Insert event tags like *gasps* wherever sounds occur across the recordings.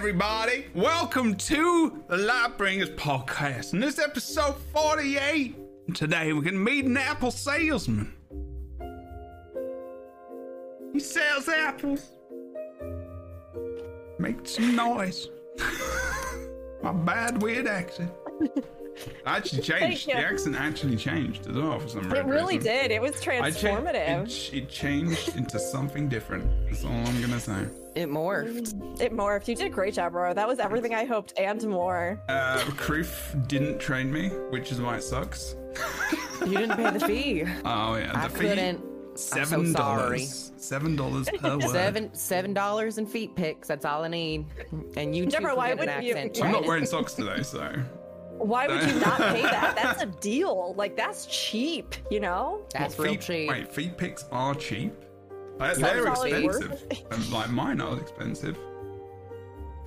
everybody. Welcome to the Lightbringers podcast. And this is episode 48. Today we're going to meet an apple salesman. He sells apples. Make some noise. *laughs* My bad weird accent. *laughs* Actually *laughs* changed. The accent actually changed as well for some reason. It reason. really did. It was I cha- transformative. it, ch- it changed into something different. That's all I'm gonna say. It morphed. It morphed. You did a great job, bro. That was everything I hoped and more. Uh, Kroof didn't train me, which is why it sucks. You didn't pay the fee. *laughs* Oh yeah, the fee. I fee couldn't. seven sorry. dollars. Seven dollars per *laughs* word. Seven seven dollars in feet picks. That's all I need. And you too Deborah, can why an wouldn't you- accent. I'm not wearing socks today, so Why would you not pay that? *laughs* That's a deal. Like that's cheap, you know? That's What, real feet, cheap. Wait, feed picks are cheap. Uh, Sounds they're expensive. And, like mine are expensive.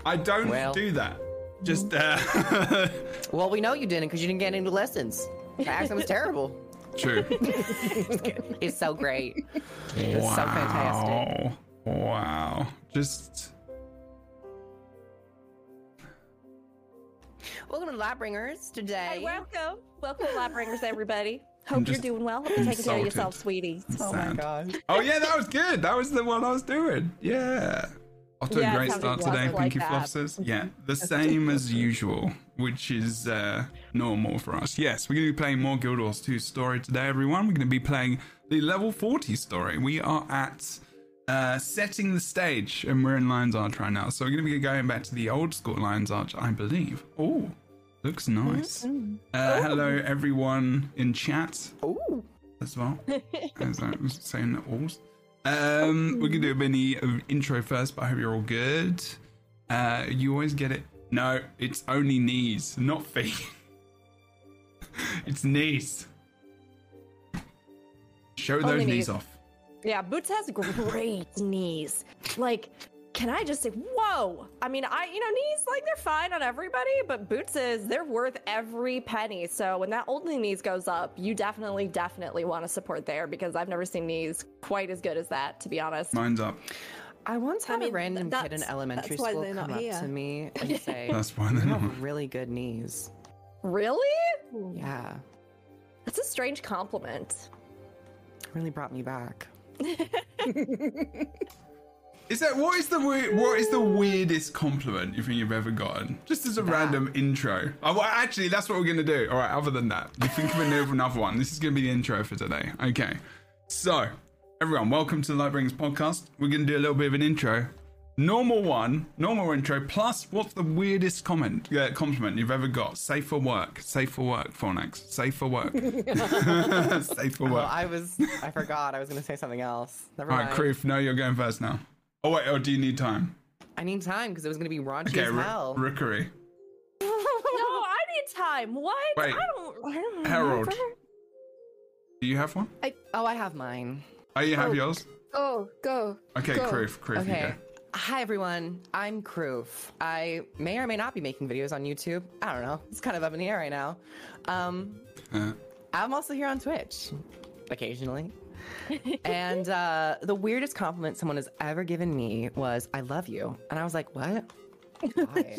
I don't Well. do that. Just uh, *laughs* Well, we know you didn't because you didn't get any lessons. The accent was terrible. true. *laughs* It's so great. It's so fantastic. Wow. Wow. Just Welcome to Lightbringers today. Hey, welcome. Welcome to Lightbringers, *laughs* everybody. Hope you're doing well. Hope you're taking care of yourself, insulted. sweetie. oh my sad. god. Oh yeah, that was good. That was the one I was doing. Yeah. Off to Yeah, a great start today, like Pinky that. Fluff says. Yeah, the same as usual, which is uh, normal for us. Yes, we're going to be playing more Guild Wars 2 story today, everyone. We're going to be playing the level 40 story. We are at uh, setting the stage, and we're in Lion's Arch right now. So we're going to be going back to the old school Lion's Arch, I believe. Oh, looks nice. Uh, hello, everyone in chat Ooh. as well. as I was saying that alls. Um, we're gonna do a mini intro first, but I hope you're all good. Uh, you always get it. No, it's only knees, not feet. *laughs* it's knees. Show those knees knees. off. Yeah, Boots has great knees. Like, can I just say, whoa? I mean, I, you know, knees, like, they're fine on everybody, but Boots is, they're worth every penny. So when that only knees goes up, you definitely, definitely want to support there because I've never seen knees quite as good as that, to be honest. Mine's up. I once had mean, a random kid in elementary school come not up here. to me *laughs* and say, That's why "You they're have really good knees." Really? Yeah, That's a strange compliment. really brought me back. *laughs* Is that what is the what is the weirdest compliment you think you've ever gotten? Just as a random intro. Oh, well, actually, that's what we're gonna do. All right. Other than that, you think of another *laughs* another one. This is gonna be the intro for today. Okay. So, everyone, welcome to the Lightbringers podcast. We're gonna do a little bit of an intro. Normal one, normal intro. Plus, what's the weirdest comment uh, compliment you've ever got? Safe for work. Safe for work. Fornax. Safe for work. *laughs* *laughs* Safe for Well, work. I was, I forgot. I was gonna say something else. Never All right, mind. Kroof. No, you're going first now. Oh wait. oh do you need time? I need time because it was gonna be raunchy Okay, as Ro- hell. Rookuri. no, I need time. What? Wait. I don't, I don't Harold. remember. Do you have one? I oh, I have mine. Oh, you have Oh. yours? Oh, go. Okay, Go. Kroof, Kroof, you Okay. go. Hi everyone, I'm Kroof. I may or may not be making videos on YouTube. I don't know. It's kind of up in the air right now. Um, Uh, I'm also here on Twitch, occasionally. *laughs* and uh, the weirdest compliment someone has ever given me was "I love you," and I was like, "What? Why?"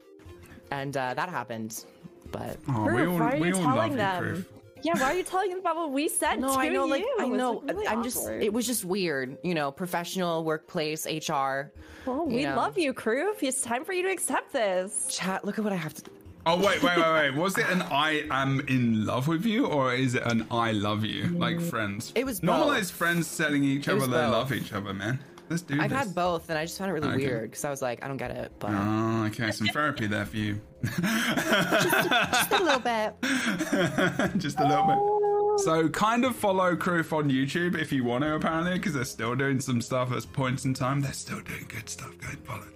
*laughs* and uh, that happened. But oh, we Kroof, all, why are we you telling love you, them? Kroof. Yeah, why are you telling them about what we said no, to I know, like you? I know. Like really I'm just. It was just weird, you know, professional workplace HR. Well, we know. love you, Kroof. It's time for you to accept this. Chat. Look at what I have to. Oh, wait, wait, wait, wait. Was it an I am in love with you or is it an I love you? Like mm. friends? It was Normalize both. friends telling each other they both. love each other, man. Let's do I've this. had both, and I just found it really Okay. weird because I was like, I don't get it. But Oh, okay. Some therapy there for you. just a little bit. *laughs* Just a little bit. So, kind of follow Kroof on YouTube if you want to, apparently, because they're still doing some stuff at points in time. They're still doing good stuff. Go and follow them.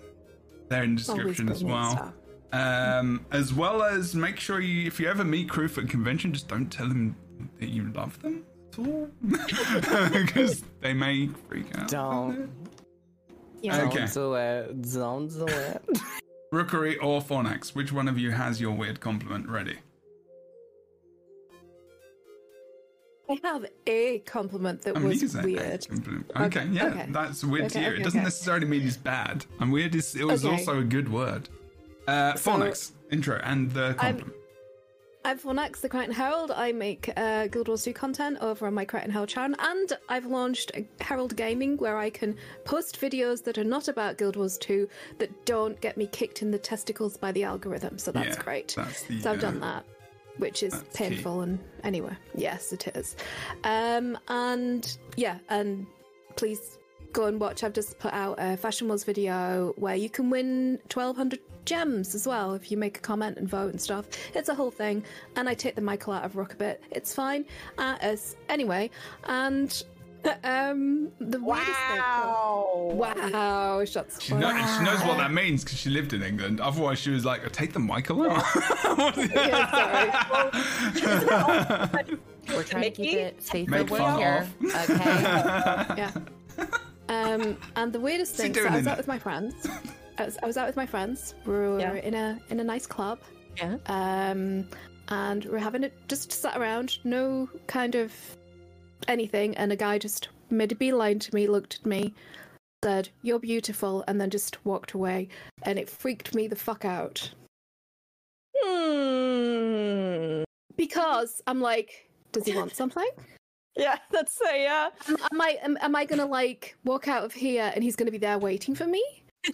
They're in the description as well. Um, as well as make sure you, if you ever meet Kroof at a convention, just don't tell them that you love them at all, *laughs* because they may freak out. Don't. Yeah. Okay. Don't do it. Don't do it. *laughs* Rookuri or Fornax, which one of you has your weird compliment ready? I have a compliment that I mean, was can say weird. Okay, okay, yeah, okay. that's weird to you. okay, it doesn't okay. necessarily mean it's bad. And weird is it was Okay. also a good word. Uh, Fornax intro and the compliment. I'm Fornax, the Krytan Herald. I make uh, Guild Wars 2 content over on my Krytan Herald channel, and I've launched Herald Gaming where I can post videos that are not about Guild Wars 2 that don't get me kicked in the testicles by the algorithm. So that's Yeah, great. that's the, so I've uh, done that, which is that's key. painful and anyway, yes, it is. Um, and yeah, and please go and watch. I've just put out a Fashion Wars video where you can win 1200 gems as well if you make a comment and vote and stuff. It's a whole thing, and I take the Michael out of Rook a bit. It's fine. Uh, as anyway, and *laughs* um, the weirdest thing. Wow. Wow, shots She, know, she knows what that means because she lived in England. Otherwise, she was like, take the Michael out. Yeah, *laughs* sorry. We're trying to keep it safe Make for fun here. Okay. *laughs* yeah. Um, and the weirdest thing, so I was out there? with my friends. *laughs* I was, I was out with my friends. We were Yeah. in a in a nice club. Yeah. Um, and we're having it just sat around, no kind of anything. And a guy just made a beeline to me, looked at me, said, "You're beautiful," and then just walked away. And it freaked me the fuck out Hmm. because I'm like, does he want something? Yeah, *laughs* that's a yeah. Am, am I am, am I gonna like walk out of here and he's gonna be there waiting for me?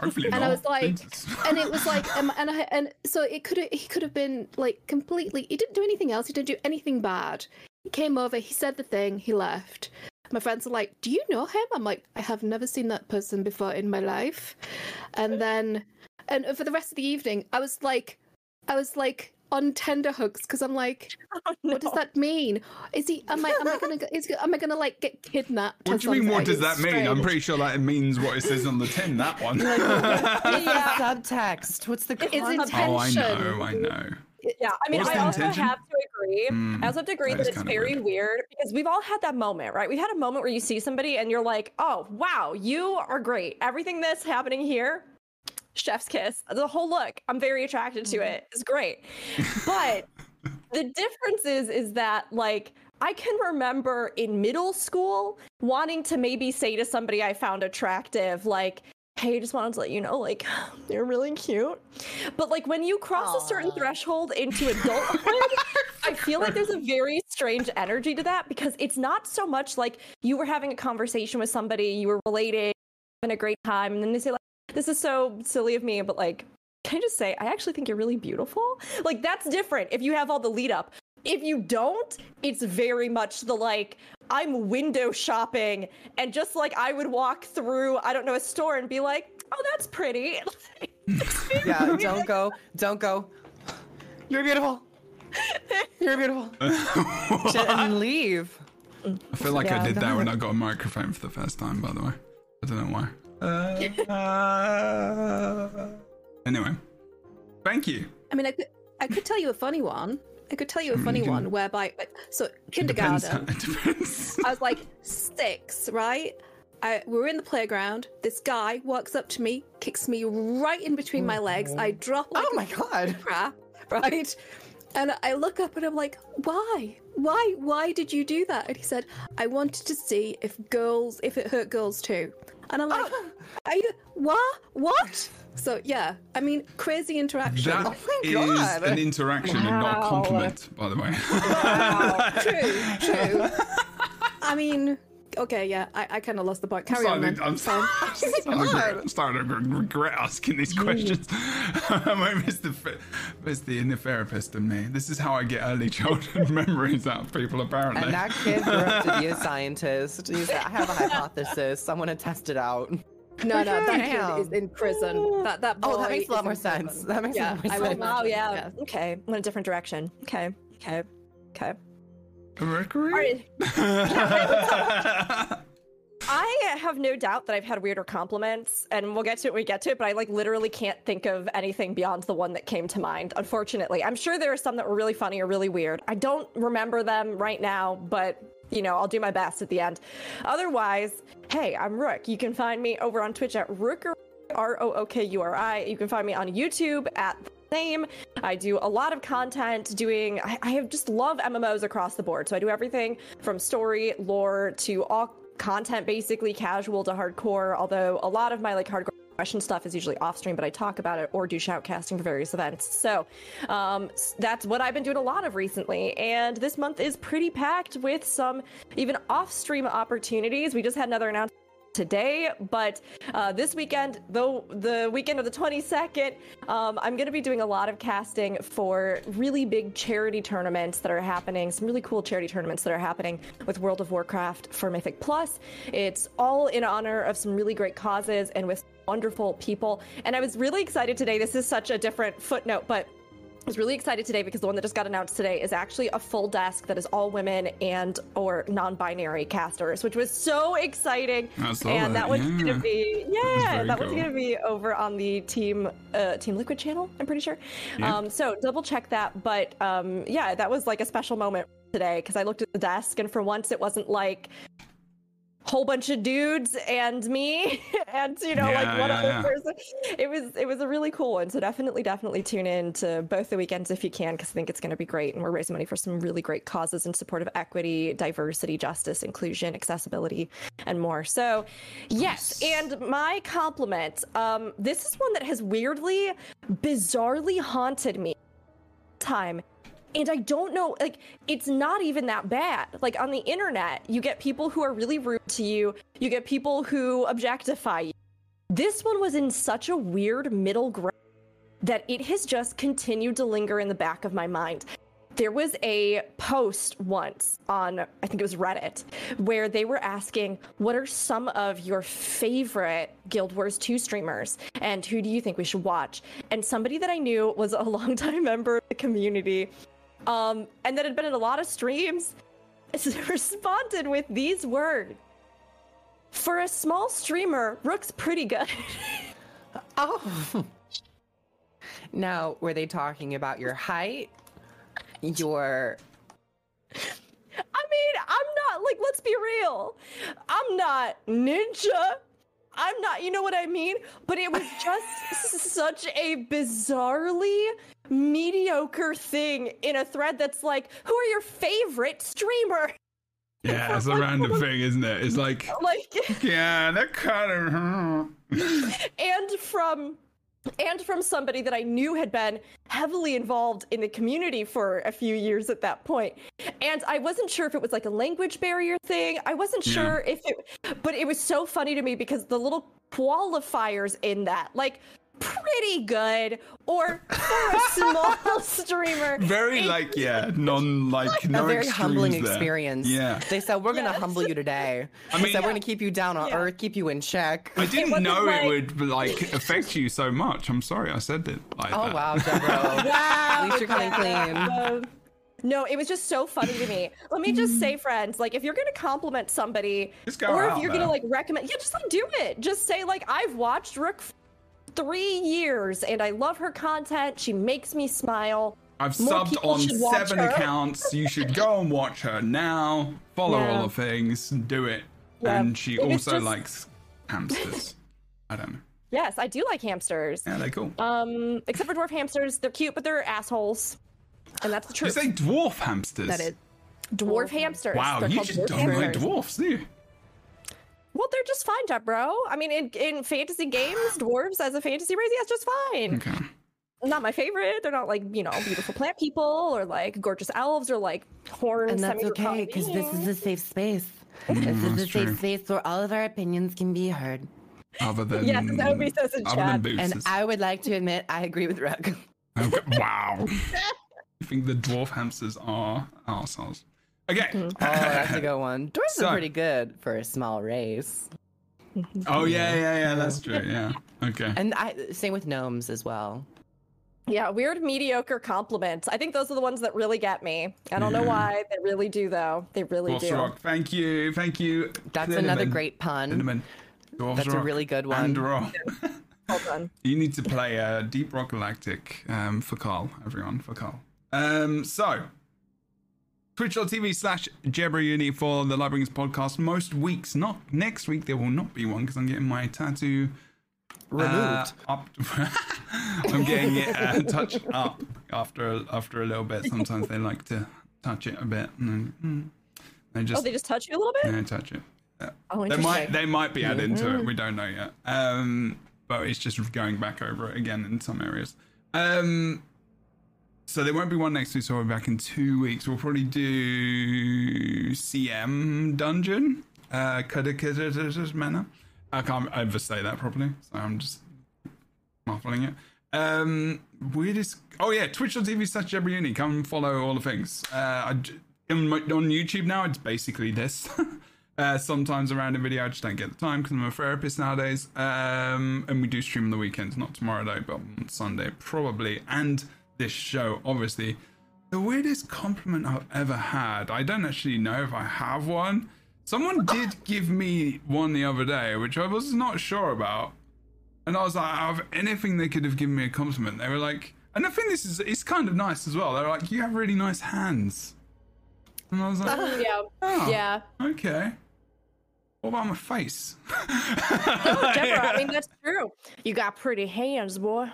Hopefully And not. I was like- and it was like *laughs* um, and I, and so it could have he could have been like completely he didn't do anything else he didn't do anything bad he came over he said the thing he left my friends are like do you know him i'm like i have never seen that person before in my life and then and for the rest of the evening i was like i was like on tender hooks because i'm like *laughs* what does that mean is he am i am i gonna is, am i gonna like get kidnapped What do you mean? What does that mean? I'm pretty sure that it means what it says on the tin. That one. *laughs* What's the subtext? What's the It's context? oh, I know. I know. Yeah, I mean, I the also intention? have to agree. Mm, I also have to agree that that, is it's very weird. weird. because we've all had that moment, right? We've had a moment where you see somebody and you're like, "Oh, wow, you are great. Everything that's happening here, chef's kiss. The whole look, I'm very attracted to mm-hmm. it. It's great." *laughs* But the difference is is that like I can remember in middle school wanting to maybe say to somebody I found attractive, like, hey, just wanted to let you know, like, *sighs* you're really cute. But like when you cross a certain threshold into *laughs* adulthood, I feel like there's a *laughs* very strange energy to that because it's not so much like you were having a conversation with somebody, you were relating, having a great time, and then they say, like, this is so silly of me, but like, can I just say, I actually think you're really beautiful? Like, that's different if you have all the lead up. If you don't, it's very much the like, I'm window shopping, and just like I would walk through, I don't know, a store and be like, oh, that's pretty. *laughs* Yeah, don't go. Don't go. You're beautiful. You're beautiful. *laughs* And leave. I feel like I did that when I got a microphone for the first time. By the way, I don't know why. Uh, anyway, thank you. I mean, I could, I could tell you a funny one. I could tell you a funny you can- one whereby, so depends. kindergarten, *laughs* depends. I was like six, right? I, we're in the playground. This guy walks up to me, kicks me right in between my legs. I drop like Oh my god. *laughs* crap, right? And I look up and I'm like, why? Why? Why did you do that? And he said, I wanted to see if girls, if it hurt girls too. And I'm like, are you, what? What? So yeah, I mean, crazy interaction. That Oh my is God. an interaction and not a compliment, by the way. Wow. true, true. *laughs* I mean, okay, yeah, I, I kind of lost the point. Carry on, starting, then. I'm, starting, *laughs* *laughs* I'm, starting to regret, I'm starting to regret asking these questions. *laughs* where's the th- where's the inner therapist in me? This is how I get early childhood memories out of people, apparently. And that kid grew up to be a scientist. He said, I have a hypothesis. I want to test it out. No, no, that Damn. kid is in prison. That that boy Oh, that makes a lot more sense. prison. That makes a lot more I will sense. Wow, imagine, oh, yeah. yes. Okay, went a different direction. Okay, okay, okay. Mercury? *laughs* I have no doubt that I've had weirder compliments, and we'll get to it when we get to it, but I like literally can't think of anything beyond the one that came to mind, unfortunately. I'm sure there are some that were really funny or really weird. I don't remember them right now, but you know, I'll do my best at the end. Otherwise, hey, I'm Rook. You can find me over on Twitch at Rookuri R O O K U R I. You can find me on YouTube at same. I do a lot of content doing, I, I have just love MMOs across the board. So I do everything from story, lore to all content, basically casual to hardcore. Although a lot of my like hardcore question stuff is usually off stream, but I talk about it or do shoutcasting for various events. So um, that's what I've been doing a lot of recently. And this month is pretty packed with some even off stream opportunities. We just had another announcement today but uh, this weekend though the weekend of the 22nd um, i'm going to be doing a lot of casting for really big charity tournaments that are happening some really cool charity tournaments that are happening with world of warcraft for mythic plus. It's all in honor of some really great causes and with wonderful people. And i was really excited today. This is such a different footnote but I was really excited today because the one that just got announced today is actually a full desk that is all women and or non-binary casters, which was so exciting. And that, that, one's yeah. gonna be yeah, very that one's cool. gonna be over on the team uh, Team Liquid channel. I'm pretty sure. Yeah. Um, so double check that. But um, yeah, that was like a special moment today because I looked at the desk and for once it wasn't like whole bunch of dudes and me *laughs* and you know Yeah, like one yeah, other yeah. person. It was it was a really cool one. So definitely definitely tune in to both the weekends if you can because i think it's going to be great and we're raising money for some really great causes in support of equity diversity justice inclusion accessibility and more. So yes and my compliment um this is one that has weirdly bizarrely haunted me. Time and I don't know, like, it's not even that bad. Like, on the internet, you get people who are really rude to you, you get people who objectify you. This one was in such a weird middle ground that it has just continued to linger in the back of my mind. There was a post once on, I think it was Reddit, where they were asking, What are some of your favorite Guild Wars 2 streamers? And who do you think we should watch? And somebody that I knew was a *laughs* longtime member of the community um, and that had been in a lot of streams, *laughs* responded with these words. For a small streamer, Rook's pretty good. *laughs* Oh. Now, were they talking about your height? Your I mean, I'm not like, let's be real. I'm not ninja. I'm not, you know what I mean? But it was just *laughs* such a bizarrely mediocre thing in a thread that's like, who are your favorite streamer? Yeah, *laughs* it's a random thing, isn't it? It's like, *laughs* Like, yeah, that kind of. and from and from somebody that I knew had been heavily involved in the community for a few years at that point. And I wasn't sure if it was like a language barrier thing. I wasn't Yeah. sure if it but it was so funny to me because the little qualifiers in that, like pretty good or for a small *laughs* streamer. Very it- like yeah, *laughs* non like a no very humbling there. experience. Yeah. They said we're gonna humble you today. I they mean- said we're gonna keep you down on Yeah. earth, keep you in check. I didn't wasn't know like- it would like affect you so much. I'm sorry I said it like Oh that. wow, Deborah. *laughs* Wow. At least you're coming clean. Um, no, it was just so funny to me. Let me just say, friends, like if you're gonna compliment somebody, or if you're there. gonna like recommend, yeah, just like do it. Just say like I've watched Rook f- three years and I love her content. She makes me smile. I've More subbed on seven accounts. You should go and watch her now. Follow Yeah. all the things, do it. Yeah. And she It also just- likes hamsters. *laughs* I don't know. Yes, I do like hamsters. Yeah, they're cool. Um, except for dwarf hamsters, they're cute, but they're assholes, and that's the truth. you say dwarf hamsters? That is dwarf hamsters. Wow, They're you just don't like hamsters. dwarfs, do you? Well, they're just fine, Jeff, bro. I mean, in, in fantasy games, *sighs* dwarves as a fantasy race, yeah, it's just fine. Okay. Not my favorite. They're not like, you know, beautiful plant people or like gorgeous elves or like horned and that's okay because this is a safe space. *laughs* this is a Mm, that's true. safe space where all of our opinions can be heard. Other than Yes, that would be so in other chat. than And. I would like to admit I agree with Rook. Okay, *laughs* wow. you think the dwarf hamsters are arseholes? Okay. Mm-hmm. Oh, *laughs* that's a good one. Dwarves So- are pretty good for a small race. *laughs* Oh yeah, yeah, yeah. That's true. Yeah. Okay. And I same with gnomes as well. Yeah, weird mediocre compliments. I think those are the ones that really get me. I don't know why. They really do though. They really Dwarfs do. rock. Thank you. Thank you. That's Cinnamon. another great pun. Cinnamon. Dwarfs That's a really good And one. rock. *laughs* Well done. You need to play uh, Deep Rock Galactic um, for Karl, everyone, for Karl. Um, so, twitch.tv slash Uni for the Lightbringers podcast. Most weeks, not next week, there will not be one because I'm getting my tattoo Removed. Uh, up. *laughs* I'm getting it uh, touched up after after a little bit. Sometimes they like to touch it a bit, and then mm, they Oh, just they just touch you a little bit. yeah, touch it. Oh, They might they might be added to it. We don't know yet. Um, but it's just going back over it again in some areas. Um, so there won't be one next week. So we'll be back in two weeks. We'll probably do CM dungeon. Uh, manner. I can't ever say that properly, so I'm just muffling it. Um, weirdest. Oh yeah, Twitch.tv slash Uni. Come follow all the things. Uh, I on, on YouTube now, it's basically this. *laughs* uh, sometimes around a video. I just don't get the time because I'm a therapist nowadays. Um, and we do stream on the weekends, not tomorrow though, but on Sunday probably. And this show, obviously. The weirdest compliment I've ever had. I don't actually know if I have one. Someone *laughs* did give me one the other day, which I was not sure about. And I was like, out of anything they could have given me a compliment, they were like, and I think this is it's kind of nice as well. They're like, you have really nice hands. And I was like, *laughs* Yeah. oh, Yeah. okay. What about my face? *laughs* No, Deborah, I mean that's true. You got pretty hands, boy.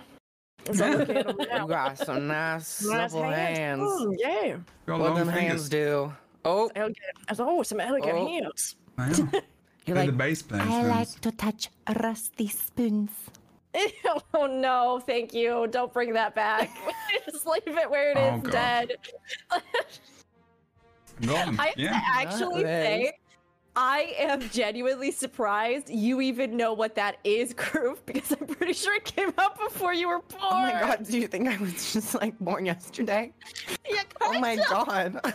So look at 'em now. You got some nice, Nice supple hands. Mm, yeah. Got What long them fingers. hands do? Oh, Elegant. Oh, some elegant Oh. hands. I know. *laughs* you're They're like, the bass players. I hands. like to touch rusty spoons. *laughs* oh no, thank you. Don't bring that back. *laughs* Just leave it where it is, Oh, God. dead. Got 'em. I have yeah. to actually That say, is- I am genuinely surprised you even know what that is, *laughs* Kroof, because I'm pretty sure it came out before you were born. Oh my god, do you think I was *laughs* just like born yesterday? Yeah, *laughs* Oh my kinda. god.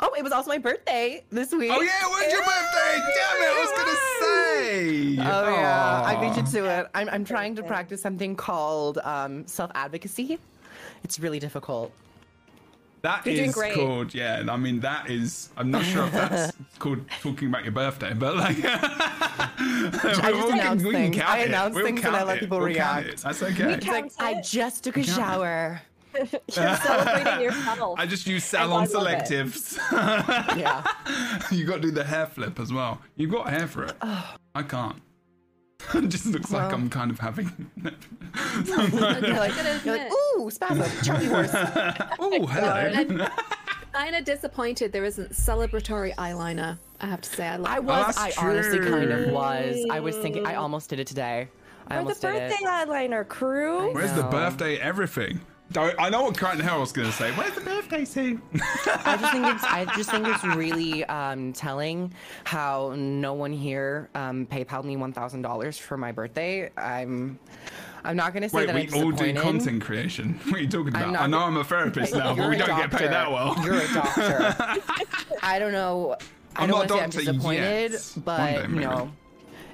oh, it was also my birthday this week. Oh yeah, when's your birthday? Damn it, I was gonna say. Oh yeah, I beat you Aw. to it. I'm, I'm trying to practice something called um, self advocacy. It's really difficult. That You're is great. called, yeah. I mean, that is. I'm not sure if that's *laughs* called talking about your birthday, but like. *laughs* I just announce things. I announce things and I let people react. That's okay. It's like I just took a shower. *laughs* You're celebrating yourself. I just use I salon love it. selectives. Yeah. you got to do the hair flip as well. You've got hair for it. Oh. I can't. *laughs* it just looks like I'm kind of having. *laughs* You're like, you're like ooh, spasm, Charlie horse. *laughs* oh, hello. Kind of disappointed there isn't celebratory eyeliner. I have to say, I like I was. that's I honestly kind of was. I was thinking. I almost did it today. I Or the almost did birthday it. eyeliner crew. Where's the birthday everything? Don't, I know what Krytan Herald's going to say. Where's the birthday scene? I just think it's. I *laughs* just think it's really um, telling how no one here um, PayPal me one thousand dollars for my birthday. I'm. I'm not gonna say Wait, that we I'm all do content creation. *laughs* What are you talking about? I know I'm a therapist *laughs* now, but we don't get paid that well. You're a doctor. I don't know. I I'm don't not want a to say I'm disappointed, yet. But you maybe.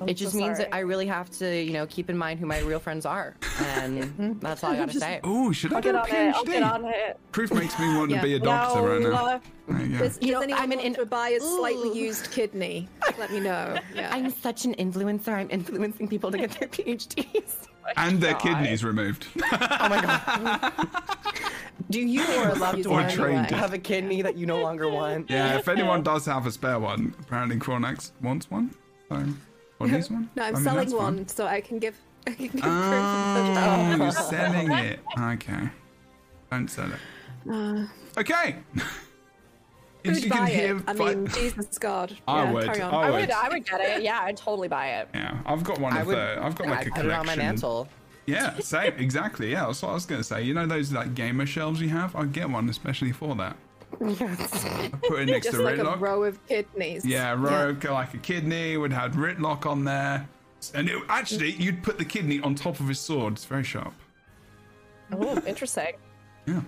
Know, it just so means that I really have to, you know, keep in mind who my real friends are, and *laughs* that's all I gotta say. Oh, should I I'll do get a on it. I'll get PhD? on it. Kroof makes me want Yeah. to be a doctor no, right now. uh, There you go. Does, You know, I'm an want in- to buy a slightly Ooh. used kidney? Let me know. *laughs* Yeah. I'm such an influencer. I'm influencing people to get their PhDs. *laughs* and their God. kidneys removed. Oh my god. Do you or a loved Or one trained. have a kidney that you no longer want? yeah, if anyone does have a spare one, apparently Fornax wants one. So, or needs *laughs* one. no, I'm I mean, selling that's fine. one so I can give. *laughs* I can give Oh, you're selling it. Okay. Don't sell it. Uh, Okay. *laughs* who'd You buy can it? hear I fi- mean, Jesus God. I Yeah, would, I I would. would, I would get it. Yeah, I'd totally buy it. Yeah, I've got one I of would. the. I've got like I'd a put collection. it on my mantle. Yeah, same, exactly. Yeah, that's what I was gonna say. You know those like gamer shelves you have? I'd get one especially for that. Put it next Just to like a row of kidneys. Yeah, a row of like a kidney would have Rytlock on there, and it, actually you'd put the kidney on top of his sword. It's very sharp. Oh, interesting. Yeah.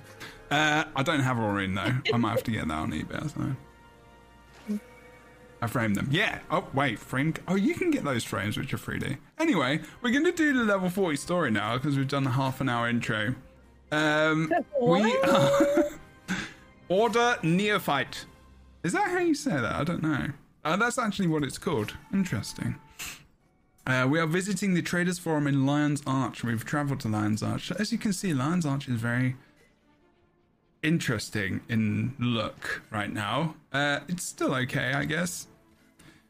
Uh, I don't have Aurene though. I might have to get that on eBay. So. I framed them. Yeah. Oh wait, frame. Oh, you can get those frames which are 3D. Anyway, we're going to do the level 40 story now because we've done a half an hour intro. Um, we *laughs* *laughs* Order Neophyte. Is that how you say that? I don't know. Uh, that's actually what it's called. Interesting. Uh, we are visiting the Traders Forum in Lion's Arch. We've travelled to Lion's Arch. As you can see, Lion's Arch is very interesting in look right now. Uh, it's still okay, I guess.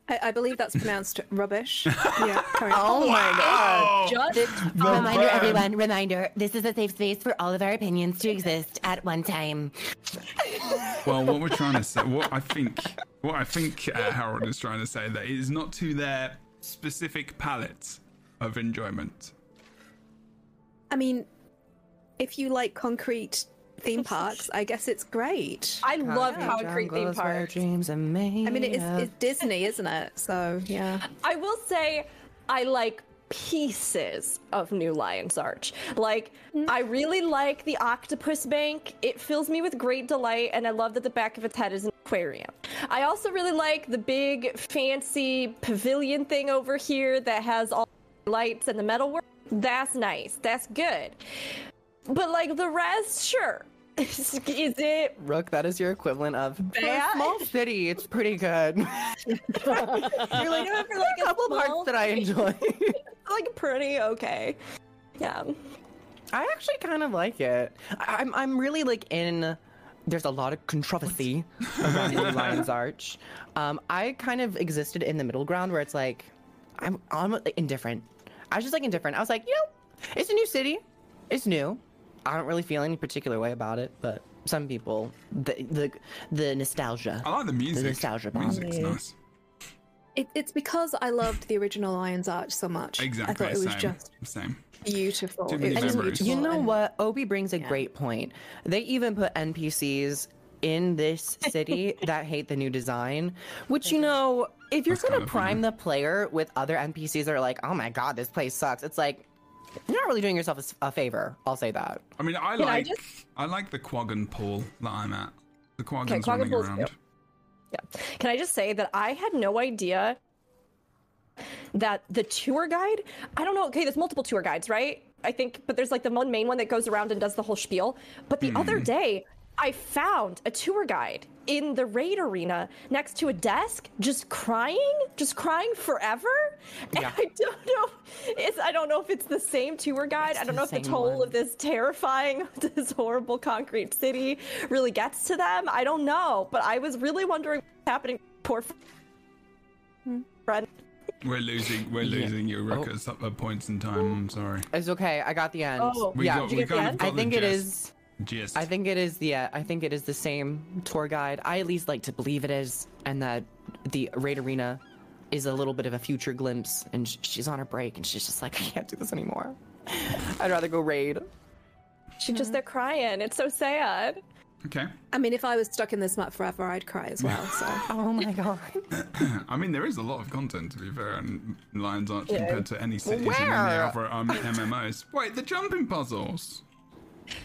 I, I believe that's pronounced rubbish. *laughs* Yeah. carry. Oh my god. Just Reminder, burn. everyone, reminder, this is a safe space for all of our opinions to exist at one time. Well, what we're trying to say, what I think, what I think uh, Herald is trying to say, that it is not to their specific palette of enjoyment. I mean, if you like concrete theme parks, I guess it's great. I love Concrete concrete theme jungles where parks. Dreams are made I mean, it is it's Disney, isn't it? So yeah. I will say I like pieces of New Lion's Arch. Like, I really like the octopus bank. It fills me with great delight, and I love that the back of its head is an aquarium. I also really like the big, fancy pavilion thing over here that has all the lights and the metalwork. That's nice. That's good. But, like, the rest, sure. *laughs* is it Rook, that is your equivalent of for a Bad? small city. It's pretty good. *laughs* you're like, "Oh, for like a couple parts that I enjoy. *laughs* like pretty okay. Yeah. I actually kind of like it. I- I'm I'm really like in. There's a lot of controversy around Lion's Arch. Um, I kind of existed in the middle ground where it's like I'm I'm like, indifferent. I was just like indifferent. I was like, you know, it's a new city. It's new. I don't really feel any particular way about it, but some people, the the the nostalgia. I like the music. The nostalgia bomb. Music's nice. It, it's because I loved the original Lion's Arch so much. Exactly. I thought it was same. just same. beautiful. Too It many was just memories. You know and- what? Obi brings a great point. They even put NPCs in this city *laughs* that hate the new design, which you know, if you're That's gonna kind of prime the player with other NPCs that are like, "Oh my god, this place sucks," it's like you're not really doing yourself a favor. I'll say that. I mean, I Can I like just- I like the Quaggan pool that I'm at. The Quaggan's Okay, Quaggan running pool's around. cute. Yeah. Can I just say that I had no idea that the tour guide, I don't know, okay, there's multiple tour guides, right? I think, but there's like the one main one that goes around and does the whole spiel. But the other Hmm. day, I found a tour guide in the raid arena next to a desk, just crying, just crying forever. And Yeah. *laughs* I don't know, it's, I don't know if it's the same tour guide. I don't the know if the toll one. of this terrifying, *laughs* this horrible concrete city really gets to them. I don't know, but I was really wondering what's happening. Poor hmm. friend. We're losing. We're Yeah. losing you, Rook, Oh. at some- points in time. I'm sorry. It's okay. I got the end. Oh. We yeah, got, you we get the end? got I think it gist. is. Gist. I think it is the. Uh, I think it is the same tour guide. I at least like to believe it is, and that the raid arena is a little bit of a future glimpse. And sh- she's on her break, and she's just like, I can't do this anymore. I'd rather go raid. She's just there crying. It's so sad. Okay. I mean, if I was stuck in this map forever, I'd cry as well. So *laughs* Oh my god. *laughs* I mean, there is a lot of content to be fair in Lions Arch Yeah. compared to any cities in any other um, MMOs. Wait, the jumping puzzles.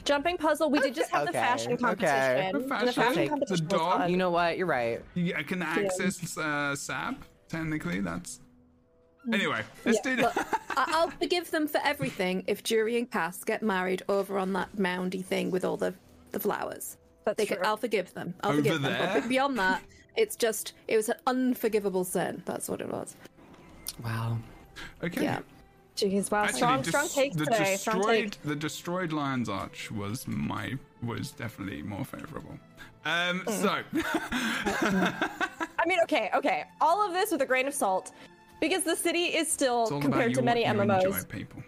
Jumping puzzle. We did just have the Okay, fashion okay. competition. The fashion- the fashion the competition was dog- fun. You know what? You're right. You I can access uh, SAB. Technically, that's. Anyway, let's do that. I- I'll forgive them for everything if Jory and Kas get married over on that moundy thing with all the, the flowers. That's They true. could, I'll forgive them. I'll Over forgive them. there? But beyond that, it's just it was an unforgivable sin. That's what it was. Wow. Okay. Yeah. Jeez, wow. Actually, strong, strong takes the today. Destroyed take. the destroyed Lions Arch was my was definitely more favourable. Um, Mm. so *laughs* I mean, okay, okay. All of this with a grain of salt, because the city is still compared about to many MMOs. people.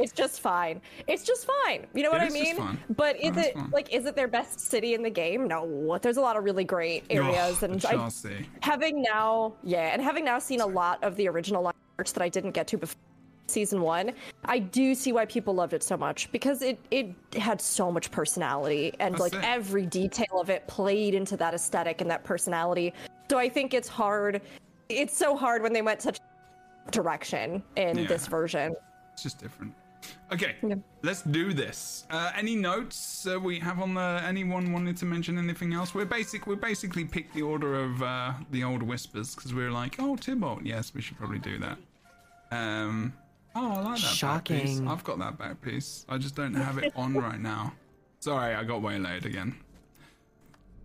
It's just fine. It's just fine. You know what It I mean? But is it's it like is it their best city in the game? No. There's a lot of really great areas, Oh, and I, having now, yeah, and having now seen a lot of the original Lion's Arch that I didn't get to before season one, I do see why people loved it so much because it it had so much personality and That's like it. every detail of it played into that aesthetic and that personality. So I think it's hard. It's so hard when they went such direction in Yeah. this version. It's just different. Okay, Yeah. let's do this. Uh, any notes uh, we have on the? Anyone wanted to mention anything else? We're basic. We basically picked the order of uh, the old whispers because we were like, oh, Tybalt. Yes, we should probably do that. Um. Oh, I like that. Back piece. Shocking. I've got that back piece. I just don't have it on *laughs* right now. Sorry, I got waylaid again.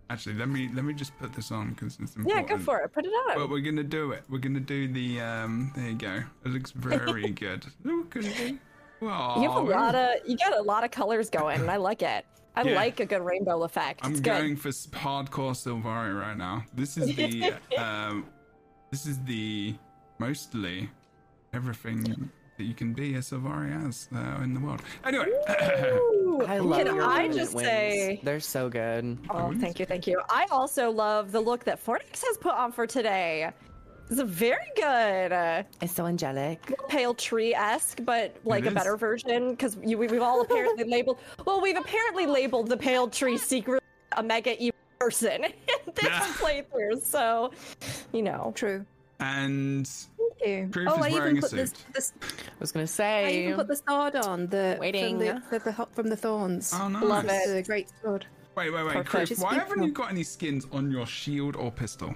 Actually, let me let me just put this on because it's important. Yeah, go for it. Put it on. But we're gonna do it. We're gonna do the um. There you go. It looks very *laughs* good. Look at it. Well, You have a lot of you got a lot of colors going, and I like it. I Yeah. like a good rainbow effect. I'm it's going good. for s- hardcore Sylvari right now. This is the um. *laughs* this is the mostly everything that you can be a Sylvari as uh, in the world. Anyway, *coughs* I love Can your I just wings. say- they're so good. Oh, thank you, thank you. I also love the look that Fornax has put on for today. It's a very good uh, It's so angelic. pale tree esque, but like It a better version because we, we've all apparently *laughs* labeled. Well, we've apparently labeled the pale tree secret a mega evil person *laughs* in this Yeah. playthrough. So, you know. True. And Thank you. Proof oh, is I wearing even put this, suit. this. I was gonna say. I say. even put the sword on the Waiting. from the, the, the from the thorns. oh nice. Love it. The great sword. Wait, wait, wait, Perfect. Chris. Why keep haven't you got any skins on your shield or pistol?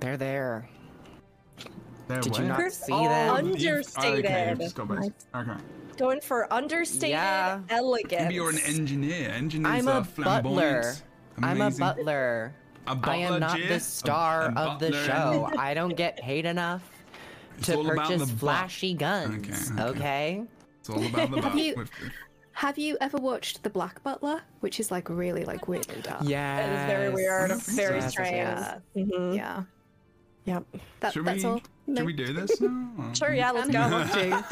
They're there. There, Did you where? not Chris, see all them? un- You've- Understated. Okay, you've just got base. Okay. Going for understated Yeah. elegance. Maybe you're an engineer. Engineers I'm are a flamboyant. butler. I'm a Amazing. butler. A I butler, am not Gia? the A- star a of the show. I don't get paid enough to purchase flashy guns. Okay, Okay. okay. It's all about the butt. you- Have you ever watched The Black Butler, which is like really like weirdly dark? Yeah. It is very weird, very Yes, strange. yes, Mhm. Yeah. Yep. That, Should that's we? all. Should we do this? *laughs* now? Sure, yeah, let's go. *laughs*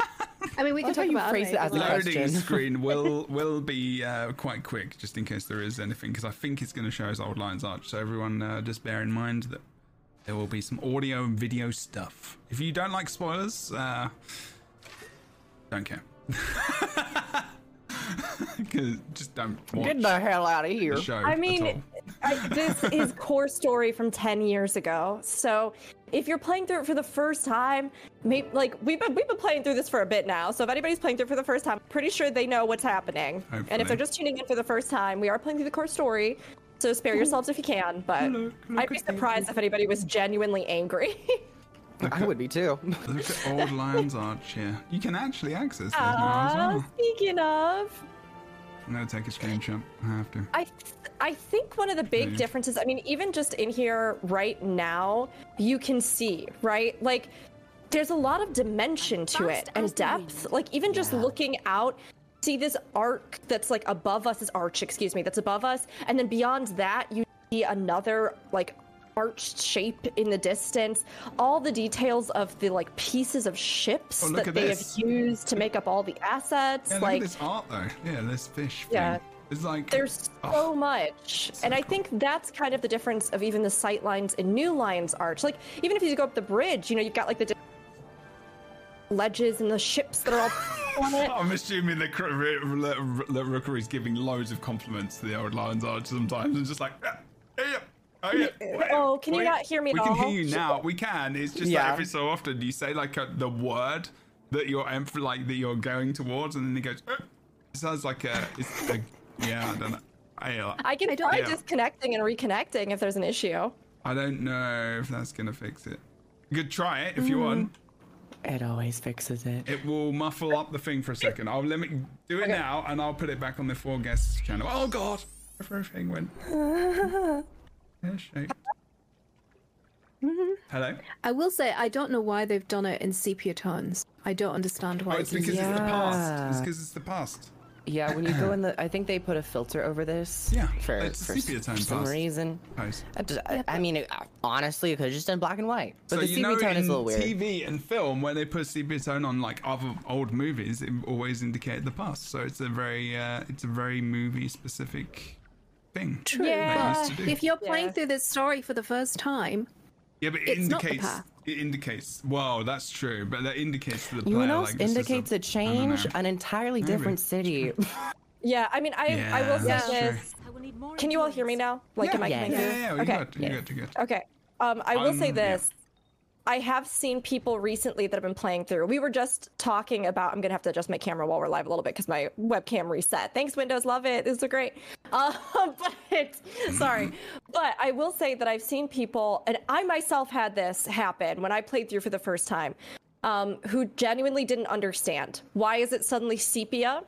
I mean, we can talk about phrase it as if a. Loading question. *laughs* screen will will be uh, quite quick, just in case there is anything, because I think it's going to show us Old Lions Arch. So everyone, uh, just bear in mind that there will be some audio and video stuff. If you don't like spoilers, uh, don't care. 'Cause just don't watch Get the hell out of here. the show. I at mean, all. I, this is core story from 10 years ago. So if you're playing through it for the first time, maybe like we've been we've been playing through this for a bit now. So if anybody's playing through it for the first time, pretty sure they know what's happening. And if they're just tuning in for the first time, we are playing through the core story. So spare yourselves if you can, but Look, look I'd be surprised if anybody was genuinely angry. *laughs* I would be too. *laughs* Look at Old Lions Arch here. You can actually access this now as Ah, well. speaking of, I'm gonna take a screenshot. I have to. I th- I think one of the big Mhm. differences, I mean, even just in here right now, you can see, right? Like there's a lot of dimension to it and depth. Like even just looking out, see this arc that's like above us, this arch, excuse me, that's above us, and then beyond that, you see another like arched shape in the distance. All the details of the like pieces of ships Oh, look that they this. have used to make up all the assets. Yeah, look like at this art though. Yeah, this fish. Thing. Yeah. It's like there's Oh. so much and i think that's kind of the difference of even the sight lines in new lions arch like even if you go up the bridge you know you've got like the di- ledges and the ships that are all *laughs* on it I'm assuming that Rookuri is giving loads of compliments to the old Lions Arch sometimes, and just like, "Ah, yeah, oh yeah. wait, Oh, can you wait." not hear me We at can all? hear you now. We can. It's just Yeah. like every so often you say like a, the word that you're like that you're going towards, and then it goes. "Ah." It sounds like a. It's a yeah, I don't know. I, uh, i can I try Yeah. disconnecting and reconnecting if there's an issue I don't know if that's gonna fix it. You could try it if you want. It always fixes it. It will muffle up the thing for a second. I'll let me do it Okay. now, and I'll put it back on the four guests channel. Oh god, everything went *laughs* pear shaped. Hello. I will say I don't know why they've done it in sepia tones. I don't understand why. Oh, it's in because it's the past. It's because it's the past. Yeah, when you go in the, I think they put a filter over this. *clears throat* Yeah, for, it's for, sepia tone for some past. reason. Post. I, just- I- I mean, it, honestly, it could have just done black and white. But so the you sepia know, tone in is a little weird. TV and film, when they put sepia tone on like other old movies, it always indicated the past. So it's a very, uh, it's a very movie specific thing. True, Yeah. They used but to do. if you're playing Yeah. through this story for the first time, Yeah, but it It's not the indicates. It indicates. Well, that's true, but that indicates to the You player. know what like, indicates a, I don't change? An entirely different city. *laughs* yeah i mean i i will say Yeah, that's true. this can you all hear me now like am i yeah, coming yeah, through? yeah, you okay got, you got, you got. Okay. Um, I will say Um, yeah. this. I have seen people recently that have been playing through. We were just talking about. I'm gonna have to adjust my camera while we're live a little bit because my webcam reset. Thanks, Windows. Love it. This is great. Uh, *laughs* but sorry, but I will say that I've seen people, and I myself had this happen when I played through for the first time, um, who genuinely didn't understand why is it suddenly sepia.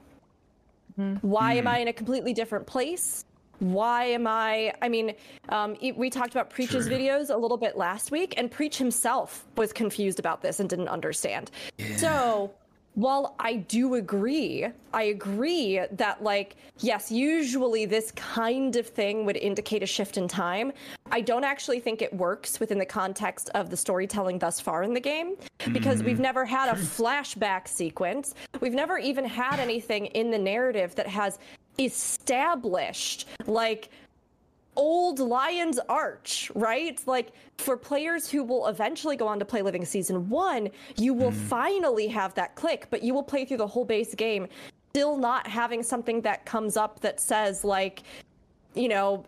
Why am I in a completely different place? Why am I? I mean, um, we talked about Preach's True. videos a little bit last week, and Preach himself was confused about this and didn't understand. So, while I do agree, I agree that, like, yes, usually this kind of thing would indicate a shift in time. I don't actually think it works within the context of the storytelling thus far in the game because we've mm-hmm. never had a flashback sequence. We've never even had anything in the narrative that has established, like, old Lion's Arch, right? Like for players who will eventually go on to play Living Season 1, you will hmm. finally have that click, but you will play through the whole base game still not having something that comes up that says like you know,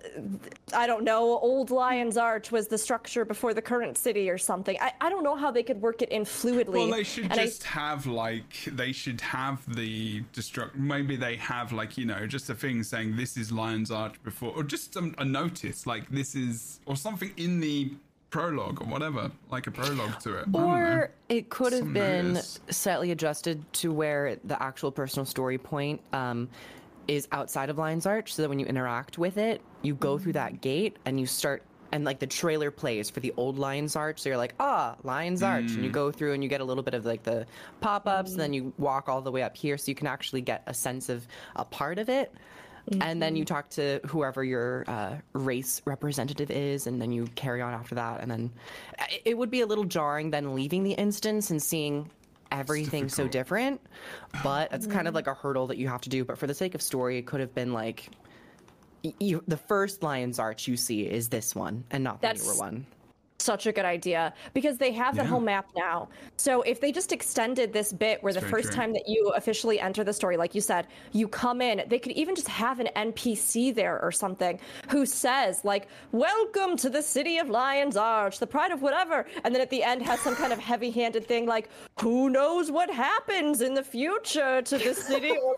I don't know, old Lion's Arch was the structure before the current city or something. I, I don't know how they could work it in fluidly. Well, they should and I- just have like they should have the destruct. Maybe they have like you know just a thing saying this is Lion's Arch before, or just some, a notice like this is or something in the prologue or whatever, like a prologue to it. I don't know. Or it could have been notice. slightly adjusted to where the actual personal story point um, is outside of Lion's Arch, so that when you interact with it, you go through that gate and you start. And like the trailer plays for the old Lion's Arch, so you're like, ah, Lion's Arch, and you Mm. go through and you get a little bit of like the pop-ups, and then you walk all the way up here, so you can actually get a sense of a part of it. And then you talk to whoever your uh, race representative is, and then you carry on after that. And then it- it would be a little jarring then leaving the instance and seeing everything so different. But it's kind of like a hurdle that you have to do. But for the sake of story, it could have been like you, the first Lion's Arch you see is this one, and not the That's- newer one. Such a good idea because they have that Yeah. whole map now. So if they just extended this bit where the first true. time that you officially enter the story, like you said, you come in, they could even just have an NPC there or something who says like, "Welcome to the city of Lion's Arch, the pride of whatever," and then at the end has some kind of heavy-handed thing like, "Who knows what happens in the future to the city?" *laughs* or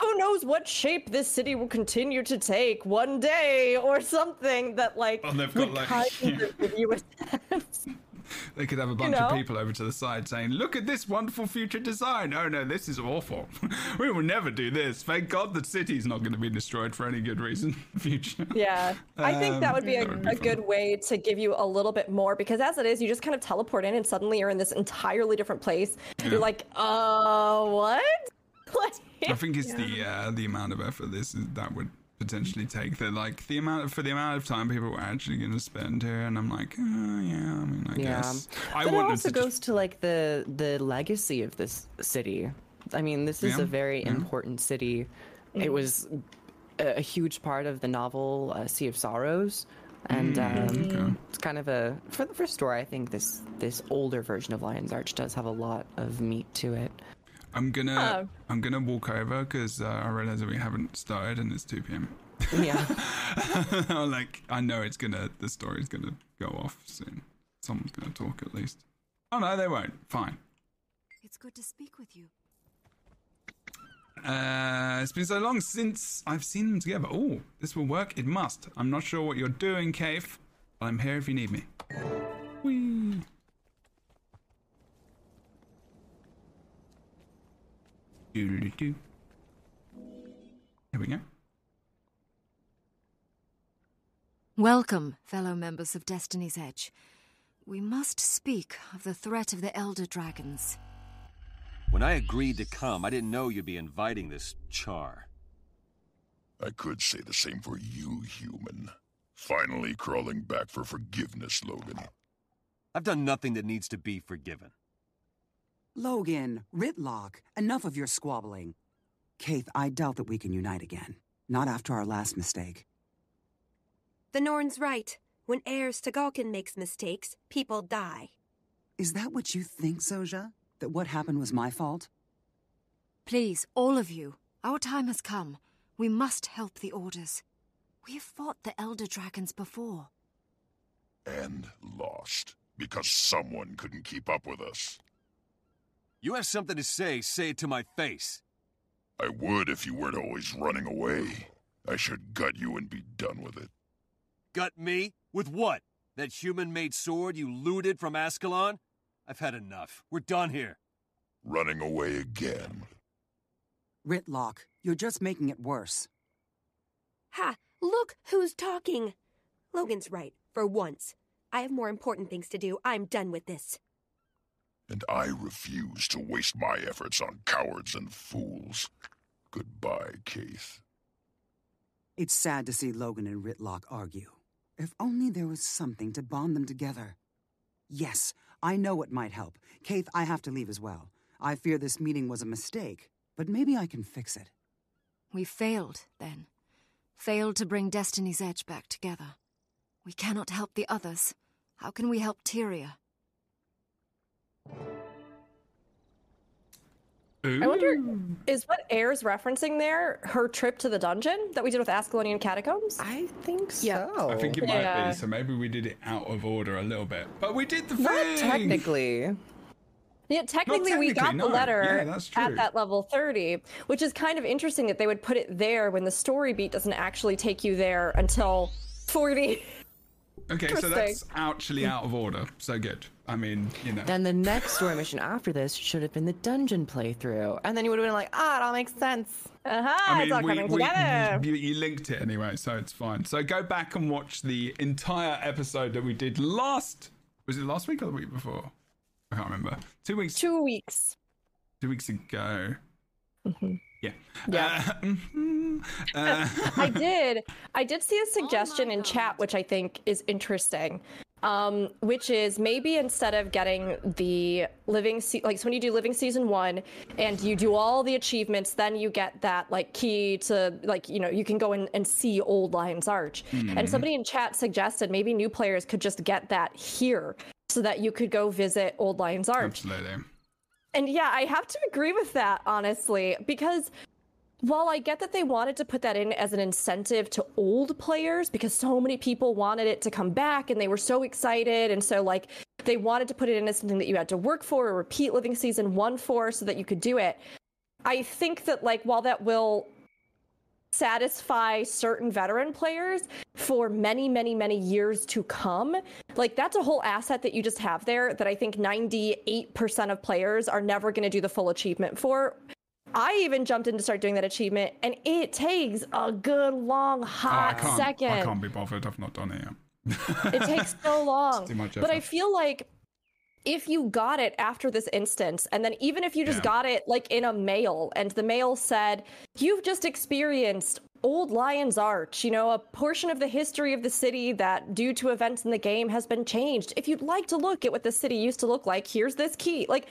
who knows what shape this city will continue to take one day or something that like Oh, they've got, like- kind *laughs* of give you a sense. They could have a bunch of know? people over to the side saying, "Look at this wonderful future design." Oh no, this is awful. *laughs* we will never do this. Thank God the city's not going to be destroyed for any good reason. Future. *laughs* Yeah, I think that Um, would be a, that would be a good way to give you a little bit more because as it is, you just kind of teleport in and suddenly you're in this entirely different place. You're like, uh, what? *laughs* I think it's the uh, the amount of effort this is, that would potentially take. That like the amount of, for the amount of time people were actually going to spend here, and I'm like, oh, yeah. I mean, I Yeah. guess I but it also to goes just to like the the legacy of this city. I mean, this is Yeah, a very yeah. important city. It was a, a huge part of the novel uh, Sea of Sorrows, and um, okay. it's kind of a for the first story. I think this this older version of Lion's Arch does have a lot of meat to it. I'm gonna Oh. I'm gonna walk over because uh, I realize that we haven't started and it's 2 p.m. Yeah, *laughs* like I know it's gonna the story's gonna go off soon. Someone's gonna talk at least. Oh no, they won't. Fine. It's good to speak with you. Uh, it's been so long since I've seen them together. Oh, this will work. It must. I'm not sure what you're doing, Caithe, but I'm here if you need me. Whee. Here we go. Welcome, fellow members of Destiny's Edge. We must speak of the threat of the Elder Dragons. When I agreed to come, I didn't know you'd be inviting this char. I could say the same for you, human. Finally crawling back for forgiveness, Logan. I've done nothing that needs to be forgiven. Logan, Rytlock, enough of your squabbling. Caithe, I doubt that we can unite again. Not after our last mistake. The Norn's right. When Eir Stegalkin makes mistakes, people die. Is that what you think, Zojja? That what happened was my fault? Please, all of you, our time has come. We must help the Orders. We have fought the Elder Dragons before. And lost. Because someone couldn't keep up with us. You have something to say, say it to my face. I would if you weren't always running away. I should gut you and be done with it. Gut me? With what? That human made sword you looted from Ascalon? I've had enough. We're done here. Running away again. Rytlock, you're just making it worse. Ha! Look who's talking! Logan's right, for once. I have more important things to do. I'm done with this. And I refuse to waste my efforts on cowards and fools. Goodbye, Caithe. It's sad to see Logan and Rytlock argue. If only there was something to bond them together. Yes, I know what might help. Caithe, I have to leave as well. I fear this meeting was a mistake, but maybe I can fix it. We failed, then. Failed to bring Destiny's Edge back together. We cannot help the others. How can we help Tyria? I wonder, is what Eir's referencing there her trip to the dungeon that we did with Ascalonian Catacombs? I think so. Yeah. I think it might Yeah. be. So maybe we did it out of order a little bit, but we did the Not thing. technically. Yeah, technically, we got technically, the letter Yeah, at that level 30, which is kind of interesting that they would put it there when the story beat doesn't actually take you there until 40. *laughs* Okay, so that's actually out of order. So good. I mean, you know. Then the next story mission after this should have been the dungeon playthrough. And then you would have been like, ah, it all makes sense. Uh-huh, I it's all mean, we, coming we, together. you, you linked it anyway, so it's fine. So go back and watch the entire episode that we did last. Was it last week or the week before? I can't remember. Two weeks. Two weeks. Two weeks ago. Yeah. Yeah. Uh, *laughs* *laughs* mhm. Uh, I *laughs* did. I did see a suggestion in chat, which I think is interesting. Um, which is maybe instead of getting the living, se- like so when you do living season one and you do all the achievements, then you get that like key to like you know you can go in and see Old Lion's Arch. And somebody in chat suggested maybe new players could just get that here, so that you could go visit Old Lion's Arch. absolutely. And yeah, I have to agree with that, honestly, because while I get that they wanted to put that in as an incentive to old players because so many people wanted it to come back and they were so excited. And so, like, they wanted to put it in as something that you had to work for or repeat living season one for so that you could do it. I think that, like, while that will satisfy certain veteran players for many, many, many years to come. Like that's a whole asset that you just have there that I think 98% of players are never going to do the full achievement for. I even jumped in to start doing that achievement, and it takes a good long Oh, I hot second I can't be bothered. I've not done it yet. it takes so *laughs* long. too much but I feel like if you got it after this instance, and then even if you just Yeah. got it like in a mail, and the mail said, You've just experienced Old Lion's Arch, you know, a portion of the history of the city that, due to events in the game, has been changed. If you'd like to look at what the city used to look like, here's this key. Like,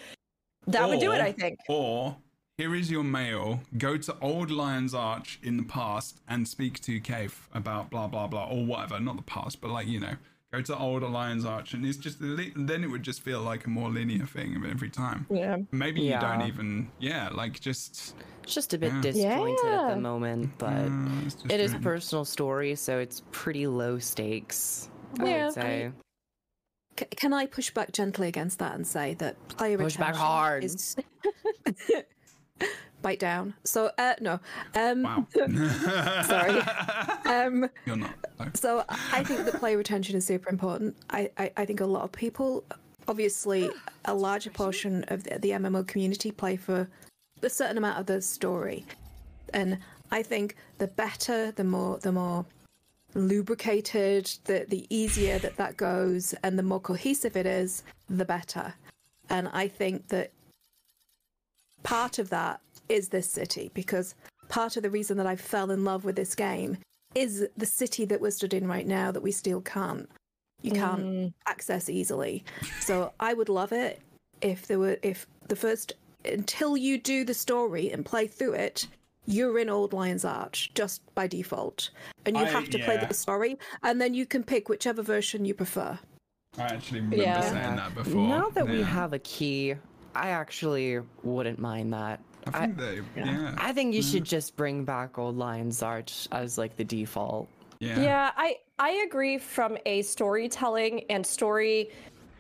that would do it, I think. Or here is your mail. Go to Old Lion's Arch in the past and speak to Caithe about blah blah blah or whatever. Not the past, but like you know, go to Old Lion's Arch, and it's just li- then it would just feel like a more linear thing every time. Yeah. Maybe you don't even. Yeah, like just. It's just a bit Yeah. disjointed at the moment, but it's just it is a personal story, so it's pretty low stakes. I Yeah. would say. C- can I push back gently against that and say that player Push back hard. is *laughs* bite down. So uh, no, um, Wow. *laughs* sorry. Um, You're not. though. so I think that player retention is super important. I, I, I think a lot of people, obviously, a larger portion of the, the MMO community play for a certain amount of the story, and I think the better, the more, the more lubricated, the the easier that that goes, and the more cohesive it is, the better. And I think that part of that is this city because part of the reason that I fell in love with this game is the city that we're stood in right now that we still can't you can't mm. access easily. So I would love it if there were if the first until you do the story and play through it, you're in Old Lion's Arch just by default. And you I- have to play the story and then you can pick whichever version you prefer. I actually remember Yeah. saying that before. Now that we have a key, I actually wouldn't mind that. I think they. Yeah. I think you mm-hmm. should just bring back Old Lion's Arch as like the default. Yeah. Yeah, I I agree from a storytelling and story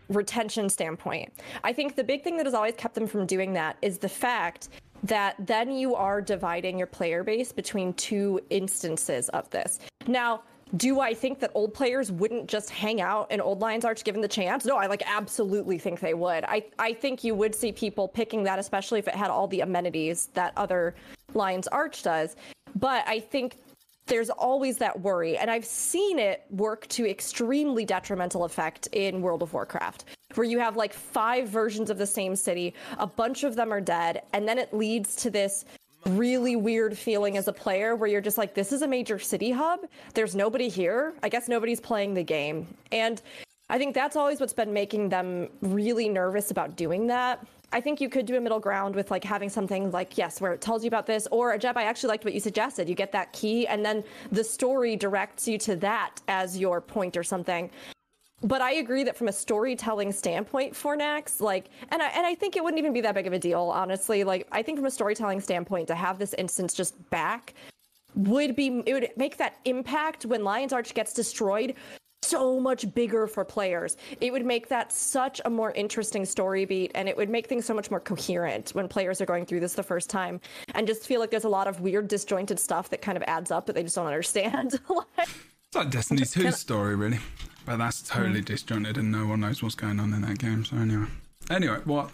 retention standpoint. I think the big thing that has always kept them from doing that is the fact that then you are dividing your player base between two instances of this. Now, do I think that old players wouldn't just hang out in Old Lions Arch given the chance? No, I like absolutely think they would. I I think you would see people picking that, especially if it had all the amenities that other Lions Arch does. But I think there's always that worry and i've seen it work to extremely detrimental effect in world of warcraft where you have like five versions of the same city, a bunch of them are dead, and then it leads to this really weird feeling as a player where you're just like, this is a major city hub. There's nobody here. I guess nobody's playing the game. And I think that's always what's been making them really nervous about doing that. I think you could do a middle ground with like having something like yes, where it tells you about this, or Jeb, I actually liked what you suggested. You get that key, and then the story directs you to that as your point or something. But I agree that from a storytelling standpoint Fornax, like, and I and I think it wouldn't even be that big of a deal, honestly. Like, I think from a storytelling standpoint, to have this instance just back would be it would make that impact when Lion's Arch gets destroyed so much bigger for players. It would make that such a more interesting story beat and it would make things so much more coherent when players are going through this the first time and just feel like there's a lot of weird disjointed stuff that kind of adds up that they just don't understand. *laughs* It's like Destiny 2's story, really. But that's totally disjointed and no one knows what's going on in that game. So, anyway. Anyway, what?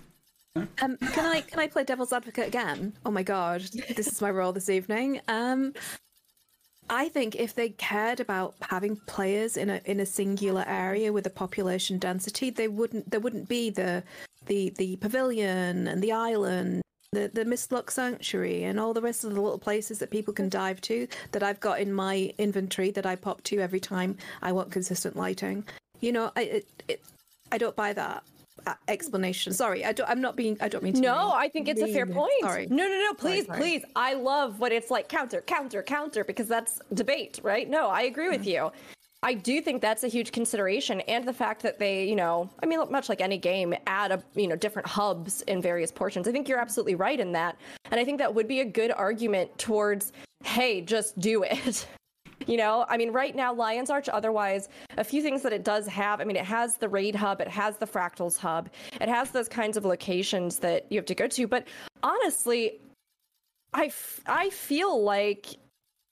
Um, can I can I play devil's advocate again? Oh my god, this is my role this evening. Um, I think if they cared about having players in a in a singular area with a population density, they wouldn't there wouldn't be the the the pavilion and the island, the the Mistlock Sanctuary, and all the rest of the little places that people can dive to that I've got in my inventory that I pop to every time I want consistent lighting. You know, I it, it, I don't buy that explanation. Sorry, I don't, I'm not being. I don't mean to. No, I think it's a fair point. Sorry. No, no, no. Please, sorry. please. I love what it's like counter, counter, counter because that's debate, right? No, I agree with mm-hmm. you. I do think that's a huge consideration, and the fact that they, you know, I mean, much like any game, add a, you know, different hubs in various portions. I think you're absolutely right in that, and I think that would be a good argument towards, hey, just do it. *laughs* You know, I mean, right now, Lion's Arch, otherwise, a few things that it does have. I mean, it has the raid hub, it has the fractals hub, it has those kinds of locations that you have to go to. But honestly, I, f- I feel like,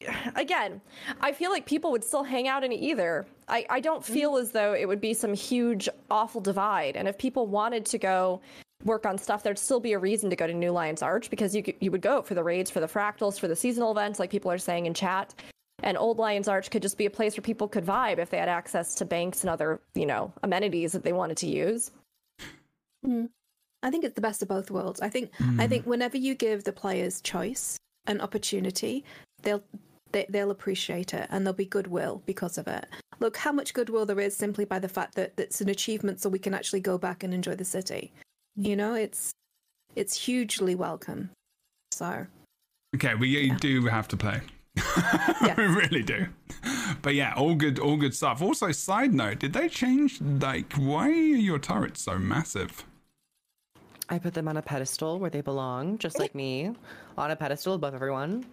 *sighs* again, I feel like people would still hang out in either. I, I don't feel as though it would be some huge, awful divide. And if people wanted to go, work on stuff, there'd still be a reason to go to New Lion's Arch because you you would go for the raids, for the fractals, for the seasonal events, like people are saying in chat. And Old Lion's Arch could just be a place where people could vibe if they had access to banks and other, you know, amenities that they wanted to use. Mm. I think it's the best of both worlds. I think I think whenever you give the players choice and opportunity, they'll they, they'll appreciate it and there'll be goodwill because of it. Look how much goodwill there is simply by the fact that it's an achievement, so we can actually go back and enjoy the city. You know, it's it's hugely welcome. So Okay, we do have to play. *laughs* we really do. But yeah, all good, all good stuff. Also, side note, did they change like why are your turrets so massive? I put them on a pedestal where they belong, just like me, on a pedestal above everyone.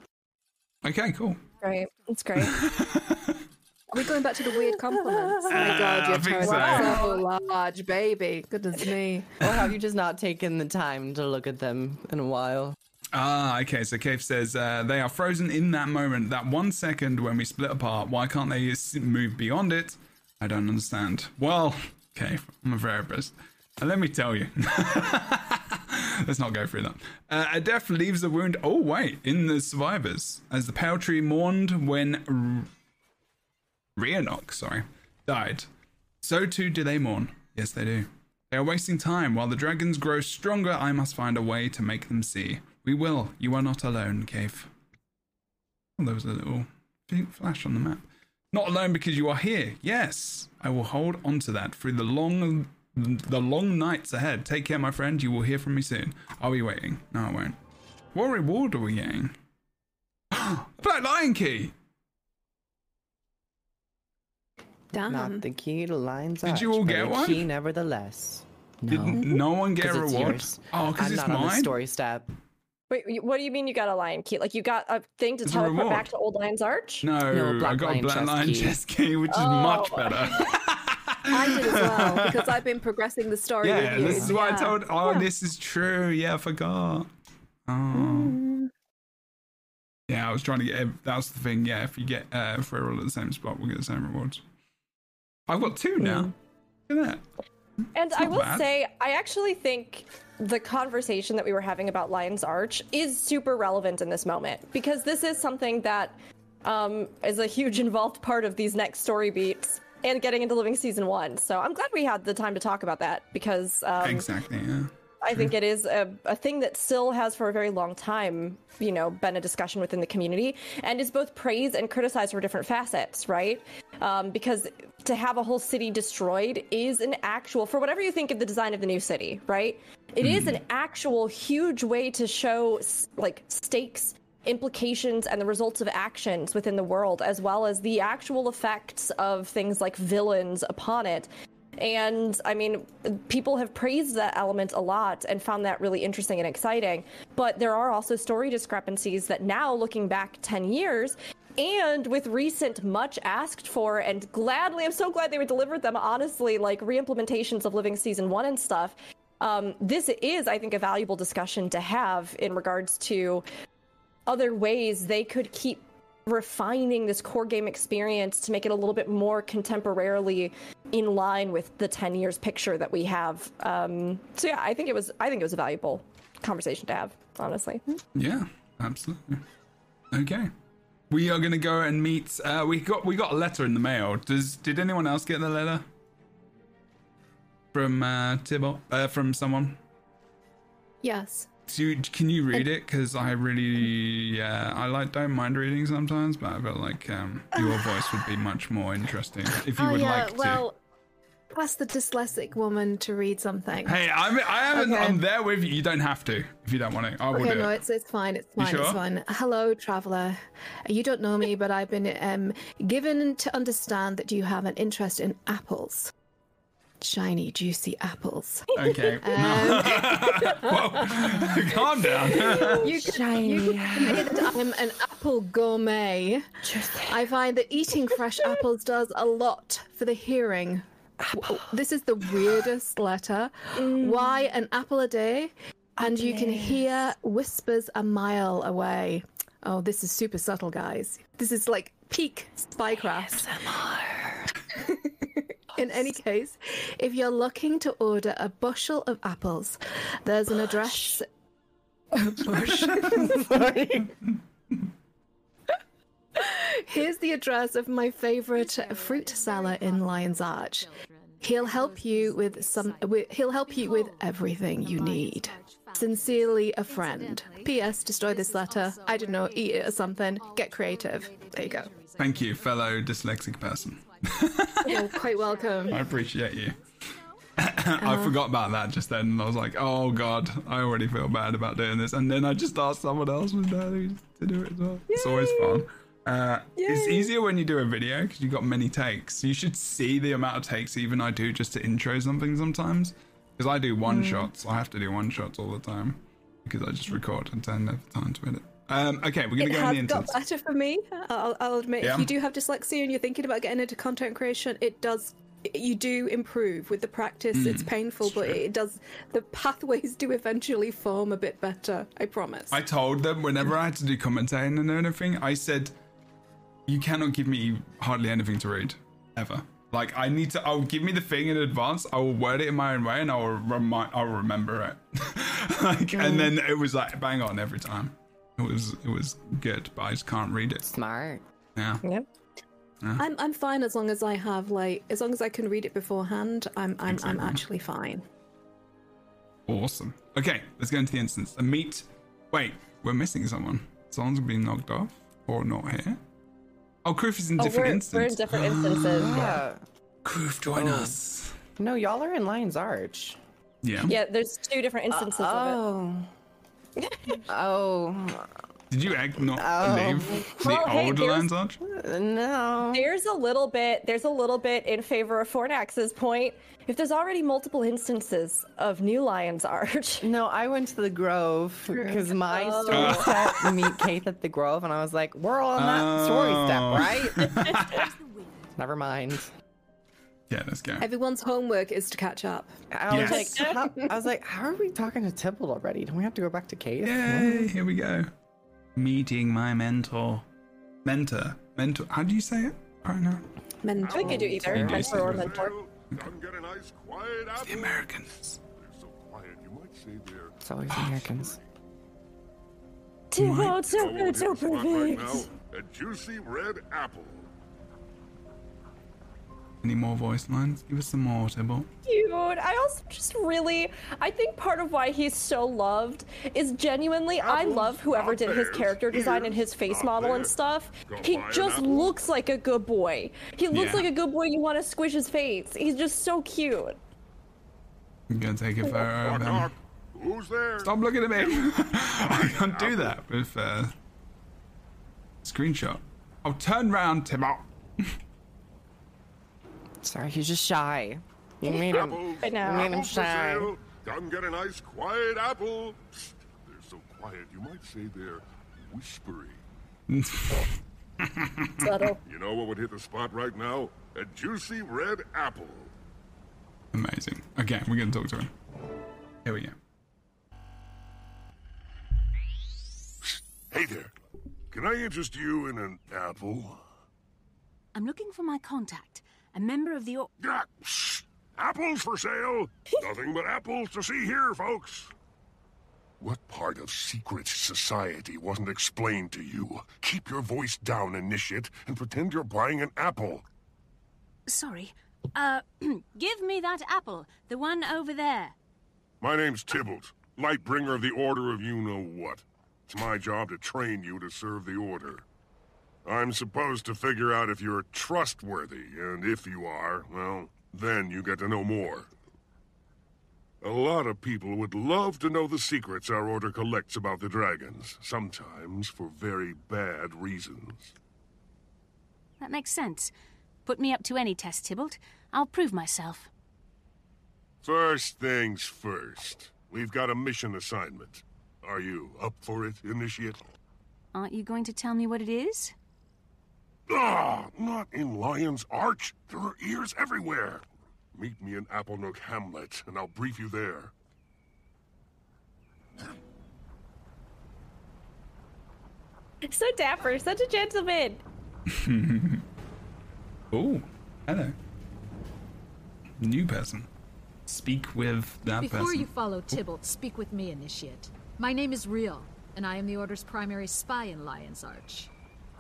Okay, cool. Great, it's great. *laughs* Are we going back to the weird compliments? Oh my god, Uh, I your think so. are so large, baby. Goodness me. Or have you just not taken the time to look at them in a while? Ah, okay. So Caithe says uh, they are frozen in that moment, that one second when we split apart. Why can't they s- move beyond it? I don't understand. Well, Caithe, I'm a therapist. And let me tell you. *laughs* Let's not go through that. Uh, a death leaves a wound. Oh, wait, in the survivors. As the pale tree mourned when R- sorry, died. So too do they mourn. Yes, they do. They are wasting time. While the dragons grow stronger, I must find a way to make them see. We will. You are not alone, Caithe. Oh, there was a little pink flash on the map. Not alone because you are here. Yes, I will hold on to that through the long, the long nights ahead. Take care, my friend. You will hear from me soon. Are we waiting? No, I won't. What reward are we getting? *gasps* Black Lion Key. Damn. Not the key to lines. Did you all Arch, get a one? Key, nevertheless. No. Did no one get a 'Cause it's reward? yours. Oh, 'cause I'm it's not on the mine? story step. Wait, what do you mean you got a lion key? Like you got a thing to It's teleport back to Old Lion's Arch? No, No, I got a Black Lion key. chest key, which is Oh. much better. *laughs* I did as well because I've been progressing the story yeah, with you. this is what I told. Oh, Yeah. this is true. Yeah, I forgot. Oh. Mm. Yeah, I was trying to get. ev- That was the thing. Yeah, if you get uh, if we're all at the same spot, we'll get the same rewards. I've got two now. Look at that. And I will bad. say, I actually think the conversation that we were having about Lion's Arch is super relevant in this moment because this is something that um, is a huge *laughs* involved part of these next story beats. And getting into living season one. So I'm glad we had the time to talk about that because um, exactly. Yeah. I think it is a, a thing that still has for a very long time, you know, been a discussion within the community and is both praised and criticized for different facets, right? Um, because to have a whole city destroyed is an actual, for whatever you think of the design of the new city, right? It is an actual huge way to show like stakes implications and the results of actions within the world, as well as the actual effects of things like villains upon it. And I mean, people have praised that element a lot and found that really interesting and exciting. But there are also story discrepancies that now, looking back 10 years, and with recent much asked for and gladly, I'm so glad they were delivered them, honestly, like re-implementations of Living Season 1 and stuff. Um, this is, I think, a valuable discussion to have in regards to other ways they could keep refining this core game experience to make it a little bit more contemporarily in line with the 10 years picture that we have um, so yeah i think it was i think it was a valuable conversation to have honestly Yeah, absolutely. Okay. We are gonna go and meet. Uh, we got we got a letter in the mail. Does did anyone else get the letter from uh, Tybalt? Uh, from someone? Yes. Can you read it? Because I really, yeah, I like don't mind reading sometimes, but I feel like um, your voice would be much more interesting if you oh would yeah. like to. well, ask the dyslexic woman to read something. Hey, I'm I am Okay. I'm there with you. You don't have to if you don't want to. I will Okay, no, it. it's it's fine. It's fine. It's fine. Hello, traveler. You don't know me, but I've been um, given to understand that you have an interest in apples. Shiny, juicy apples. Okay. *laughs* Um, *laughs* Whoa. *laughs* Calm down. you can, you can say that I'm an apple gourmet. I find that eating fresh apples does a lot for the hearing. W- This is the weirdest letter. Why an apple a day? And you can hear whispers a mile away. Oh, this is super subtle, guys. This is like peak spycraft. In any case, if you're looking to order a bushel of apples, there's an address. *laughs* *laughs* Sorry. Here's the address of my favorite fruit seller in Lion's Arch. He'll help you with some. With, he'll help you with everything you need. Sincerely, a friend. P.S. Destroy this letter. I don't know. Eat it or something. Get creative. There you go. Thank you, fellow dyslexic person. *laughs* You're quite welcome. I appreciate you. I forgot about that just then, and I was like, "Oh God, I already feel bad about doing this." And then I just asked someone else with that to do it as well. It's always fun. Uh, it's easier when you do a video because you've got many takes. You should see the amount of takes even I do just to intro something sometimes. Because I do one shots, I have to do one shots all the time because I just record and don't have time to edit. Um, okay, we're gonna It go in has the got instance. better for me. I'll, I'll admit, Yeah. if you do have dyslexia and you're thinking about getting into content creation, it does. You do improve with the practice. Mm, it's painful, but it does. The pathways do eventually form a bit better. I promise. I told them whenever I had to do commentating and anything, I said, "You cannot give me hardly anything to read, ever. Like I need to. I'll give me the thing in advance. I will word it in my own way, and I will remind. I will remember it. *laughs* like, and then it was like bang on every time. It was it was good, but I just can't read it. Smart. Yeah. Yep. I'm I'm fine as long as I have like as long as I can read it beforehand. I'm I'm Exactly. I'm actually fine. Awesome. Okay, let's go into the instance. The meet. Wait, we're missing someone. Someone's been knocked off or not here. Oh, Kroof is in Oh, different we're, instances. we're in different instances *gasps* yeah Kroof, join Oh. us. No, y'all are in Lion's Arch. Yeah. yeah there's two different instances of it. Oh. Oh. Did you act not Oh. leave the Well, hey, old there's- Lions Arch? No. there's a little bit there's a little bit in favor of Fornax's point if there's already multiple instances of new lion's arch *laughs* No, I went to the Grove because my Oh. story set meet Caithe at the Grove, and I was like, we're all on that story Oh. step, right? *laughs* Never mind. Yeah, let's go. Everyone's homework is to catch up. I was Yes. like, how, I was like, how are we talking to Tybalt already? Don't we have to go back to Caithe? Yay, here we go. Meeting my mentor. Mentor. Mentor. How do you say it right now? Men- i think i do either You do mentor or say mentor Come get a nice quiet apple. The Americans. They're so quiet, you might say they're It's always the Americans. too My- good so good so in right now. A juicy red apple. Any more voice lines? Give us some more, Tybalt. Cute. I also just really, I think part of why he's so loved is genuinely, I love whoever did his character design and his face model and stuff. He just looks like a good boy. He looks Yeah. like a good boy. You want to squish his face. He's just so cute. I'm gonna take a photo of Knock, him. Who's there? Stop looking at me. *laughs* I can't do that with uh, screenshot. I'll turn round, Tybalt. *laughs* Sorry, he's just shy. You made him. Apples. I know. You made him shy. sale. Come get a nice quiet apple. Psst, They're so quiet, you might say they're whispery. *laughs* Subtle. You know what would hit the spot right now? A juicy red apple. Amazing. Okay, we're gonna talk to him. Here we go. Hey there. Can I interest you in an apple? I'm looking for my contact, a member of the. Or- Ah. Apples for sale. *laughs* Nothing but apples to see here, folks. What part of secret society wasn't explained to you? Keep your voice down, initiate, and pretend you're buying an apple. Sorry. Uh, *clears throat* give me that apple, the one over there. My name's Tybalt, Lightbringer of the Order of You Know What. It's my job to train you to serve the Order. I'm supposed to figure out if you're trustworthy, and if you are, well, then you get to know more. A lot of people would love to know the secrets our Order collects about the dragons, sometimes for very bad reasons. That makes sense. Put me up to any test, Tybalt. I'll prove myself. First things first, we've got a mission assignment. Are you up for it, Initiate? Aren't you going to tell me what it is? Ah, not in Lion's Arch. There are ears everywhere. Meet me in Applenook Hamlet, and I'll brief you there. So dapper, such a gentleman. *laughs* Oh, hello. New person. Speak with that Before person. you follow Tybalt, speak with me, Initiate. My name is Real, and I am the Order's primary spy in Lion's Arch.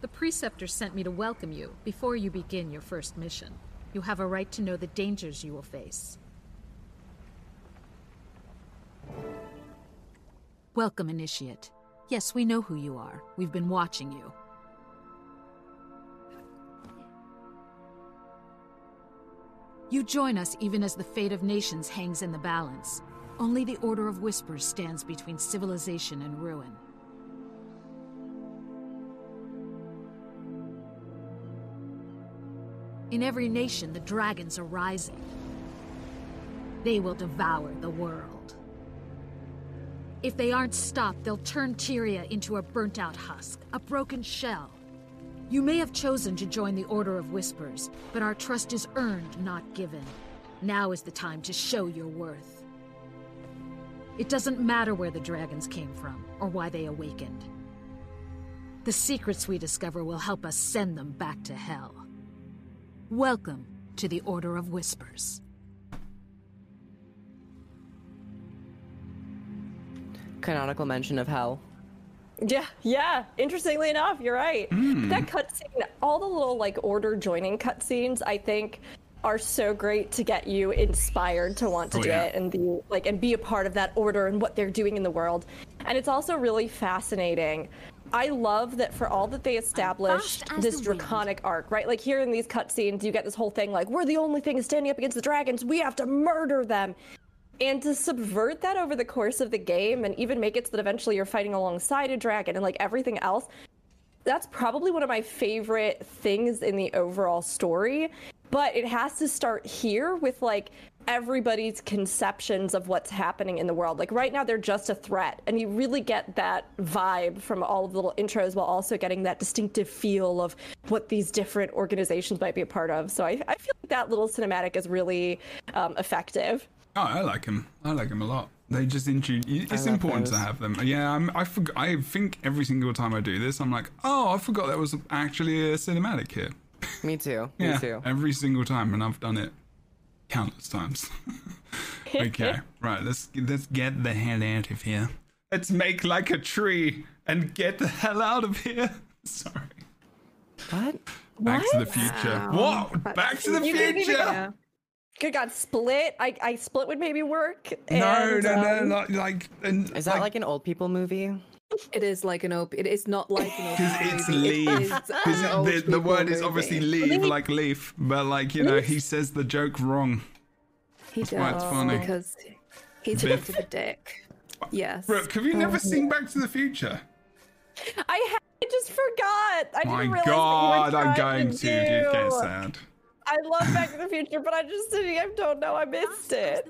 The Preceptor sent me to welcome you before you begin your first mission. You have a right to know the dangers you will face. Welcome, Initiate. Yes, we know who you are. We've been watching you. You join us even as the fate of nations hangs in the balance. Only the Order of Whispers stands between civilization and ruin. In every nation, the dragons are rising. They will devour the world. If they aren't stopped, they'll turn Tyria into a burnt out husk, a broken shell. You may have chosen to join the Order of Whispers, but our trust is earned, not given. Now is the time to show your worth. It doesn't matter where the dragons came from or why they awakened. The secrets we discover will help us send them back to hell. Welcome to the Order of Whispers. Canonical mention of hell. Yeah, yeah. Interestingly enough, you're right. Hmm. That cutscene, all the little like order joining cutscenes, I think, are so great to get you inspired to want to Oh, do yeah. it and be like and be a part of that order and what they're doing in the world. And it's also really fascinating. I love that for all that they established this draconic arc, right? Like here in these cutscenes, you get this whole thing like we're the only thing standing up against the dragons. We have to murder them. And to subvert that over the course of the game and even make it so that eventually you're fighting alongside a dragon and like everything else, that's probably one of my favorite things in the overall story. But it has to start here with like everybody's conceptions of what's happening in the world. Like right now, they're just a threat. And you really get that vibe from all of the little intros while also getting that distinctive feel of what these different organizations might be a part of. So I, I feel like that little cinematic is really um, effective. Oh, I like him. I like him a lot. They just introduce. It's love important to have them. Yeah, I'm, I forg I think every single time I do this, I'm like, oh, I forgot there was actually a cinematic here. Me too. *laughs* Yeah, Me too. every single time, and I've done it countless times. *laughs* okay, right. Let's let's get the hell out of here. Let's make like a tree and get the hell out of here. *laughs* Sorry. What? Back to the Future. Wow. What? Back to the You gave me the- Future? Yeah. Good God, Split. I, I Split would maybe work. No, and, no, no, um, like, like, and, Is that like, an old people movie? It is like an op. It is not like an *laughs* op. Because it's. It leaf. is an the, the word is movie. obviously leave, like leaf, but like you know, he says the joke wrong. He That's why it's funny. because he's a Biff. bit of a dick. Yes. Brooke, have you never seen um, Back to the Future? I, ha- I just forgot. I My didn't realize God, what you were I'm going to get do. sad. I love Back to the Future, but I just I don't know. I missed it.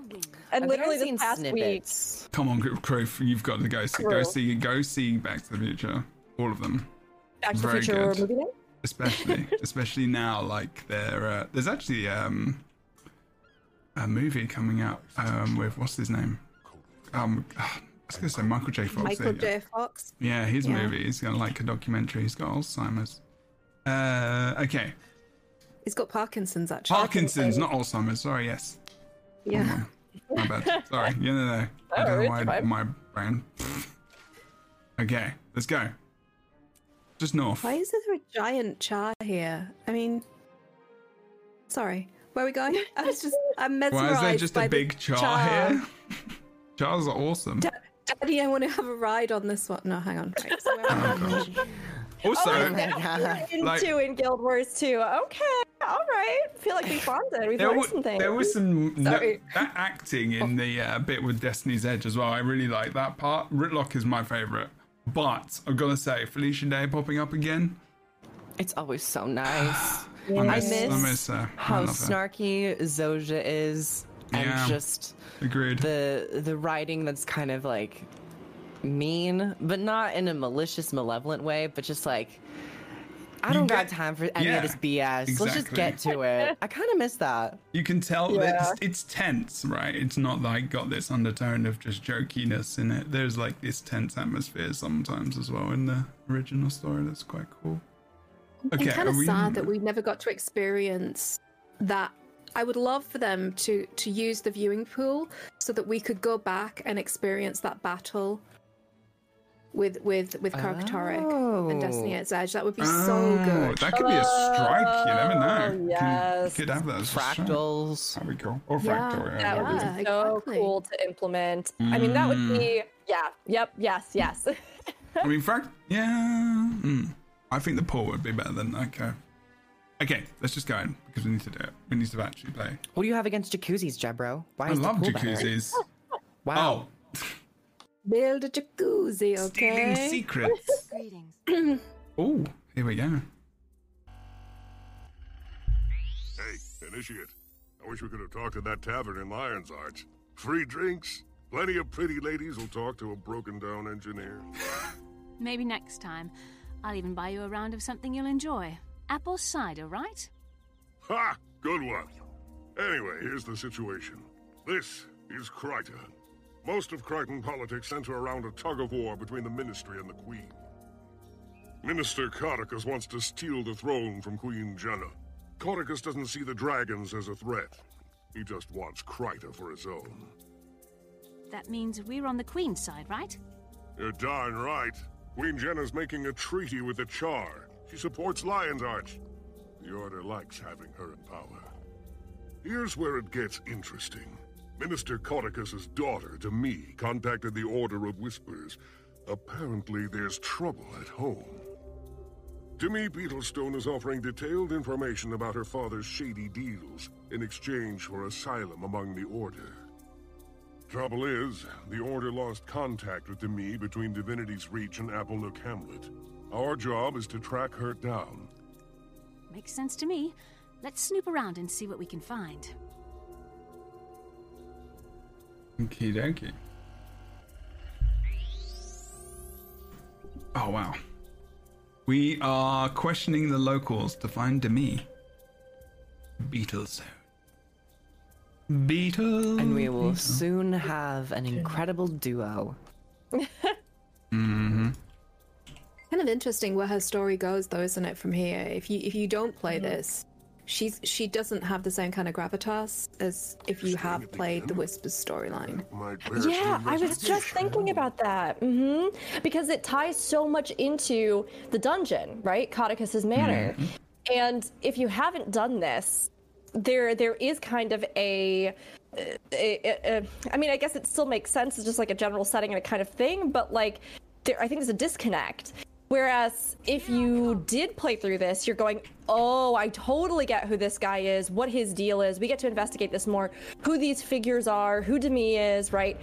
And I've literally seen this past week. Come on, Crew, you've got to go see, go see, go see Back to the Future, all of them. Back to the Future good. movie night. especially *laughs* especially now like there uh, there's actually um a movie coming out um with what's his name um I was gonna say Michael J Fox Michael there you. J. Fox. yeah his Yeah. movie he's got like a documentary he's got Alzheimer's uh okay He's got Parkinson's actually. Parkinson's not Alzheimer's sorry yes Yeah. Oh, my bad sorry *laughs* yeah no no I Oh, don't know why fine. my brain *laughs* okay let's go just north Why is there a giant char here? I mean, sorry. Where are we going? *laughs* I was just, I'm mesmerized why is there just by a big char, here chars are awesome Daddy, I want to have a ride on this one. No, hang on. Right, so where oh, am I? Oh, gosh. Also, oh, God. into in Guild Wars 2. Okay, all right. feel like we bonded. We've there, learned wa- some things. there was some no, *laughs* that acting in the uh, bit with Destiny's Edge as well. I really like that part. Rytlock is my favorite, but I've got to say, Felicia Day popping up again. It's always so nice. *sighs* I I miss, I miss miss her. I How love snarky Zojja is, and Yeah. just Agreed. the the writing that's kind of like mean, but not in a malicious, malevolent way, but just like I don't get- got time for any yeah, of this BS. Let's just get to it. I kind of miss that. You can tell that it's, it's tense, right? It's not like got this undertone of just jokiness in it. There's like this tense atmosphere sometimes as well in the original story. That's quite cool. Okay, I'm kind are of we- sad that we never got to experience that. I would love for them to to use the viewing pool so that we could go back and experience that battle with with with Kralkatorrik and Destiny Oh. at Edge. That would be so Oh, good. That could be a strike. You never know. Oh, Can- yes. Could have that as a strike. Fractals. That'd be cool. Or Yeah, Fractal. that would Yeah, be so exactly. cool to implement. I mean, that would Mm. be yeah, yep, yes, yes. I mean, Fract. Yeah. mm. I think the pool would be better than okay. Okay, let's just go in because we need to do it. We need to actually play. What do you have against jacuzzis, Jebro? Why I is the love pool better? jacuzzis. *laughs* Wow. Oh, Build a jacuzzi, okay? stealing okay? secrets. *laughs* Greetings. Oh, here we go. Hey, Initiate. I wish we could have talked to that tavern in Lion's Arch. Free drinks. Plenty of pretty ladies will talk to a broken down engineer. *laughs* Maybe next time. I'll even buy you a round of something you'll enjoy. Apple cider, right? Ha! Good one. Anyway, here's the situation. This is Crichton. Most of Krytan politics center around a tug of war between the Ministry and the Queen. Minister Caudecus wants to steal the throne from Queen Jennah. Caudecus doesn't see the dragons as a threat. He just wants Kryta for his own. That means we're on the Queen's side, right? You're darn right. Queen Jennah's making a treaty with the Char. She supports Lion's Arch. The Order likes having her in power. Here's where it gets interesting. Minister Caudecus's daughter, Demmi, contacted the Order of Whispers. Apparently, there's trouble at home. Demmi Beetlestone is offering detailed information about her father's shady deals in exchange for asylum among the Order. Trouble is, the Order lost contact with Demmi between Divinity's Reach and Applenook Hamlet. Our job is to track her down. Makes sense to me. Let's snoop around and see what we can find. Okie dokie. Oh wow. We are questioning the locals to find Demmi. Beatles. Beatles. And we will soon have an incredible duo. Mm-hmm. Kind of interesting where her story goes, though, isn't it? From here, if you if you don't play Mm-hmm. this, she's she doesn't have the same kind of gravitas as if you have played the Whispers storyline. Yeah, I was just thinking about that. Mm-hmm. Because it ties so much into the dungeon, right? Caudecus's manor. Mm-hmm. And if you haven't done this, there there is kind of a, a, a, a I mean, I guess it still makes sense. It's just like a general setting and a kind of thing, but like there, I think there's a disconnect. Whereas if you did play through this, you're going, oh, I totally get who this guy is, what his deal is. We get to investigate this more, who these figures are, who Demmi is, right?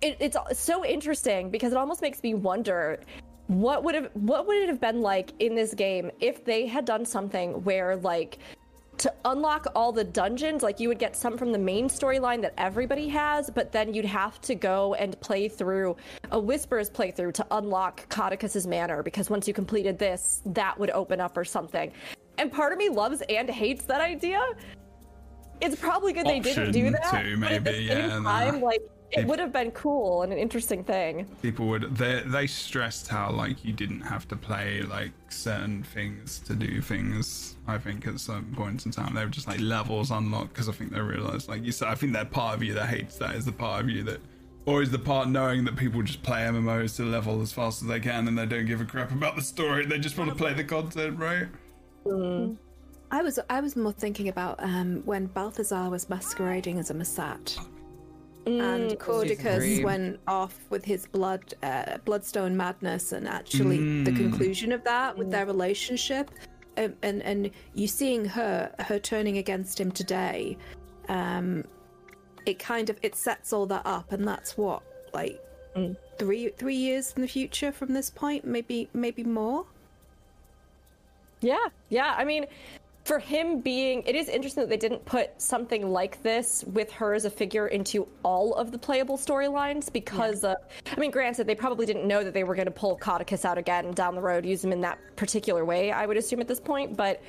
It, it's so interesting because it almost makes me wonder what would have what would it have been like in this game if they had done something where like to unlock all the dungeons like you would get some from the main storyline that everybody has but then you'd have to go and play through a whispers playthrough to unlock Caudecus's manor because once you completed this that would open up or something. And part of me loves and hates that idea. It's probably good they didn't do Option that too, but at the maybe, same yeah, time like it If- would have been cool and an interesting thing. People would they they stressed how like you didn't have to play like certain things to do things. I think at certain points in time they were just like levels unlocked because i think they realized like you said i think that part of you that hates that is the part of you that or is the part knowing that people just play mmos to level as fast as they can and they don't give a crap about the story. They just want to play the content right? I was I was more thinking about um, when Balthazar was masquerading as a Masat. and Caudecus went off with his blood, uh, bloodstone madness, and actually the Mm. conclusion of that with their relationship, um, and and you seeing her, her turning against him today, um, it kind of it sets all that up, and that's what like three three years in the future from this point, maybe maybe more. Yeah, yeah. I mean, for him being, it is interesting that they didn't put something like this with her as a figure into all of the playable storylines because of, I mean, granted, they probably didn't know that they were going to pull Caudecus out again down the road, use him in that particular way, I would assume at this point, but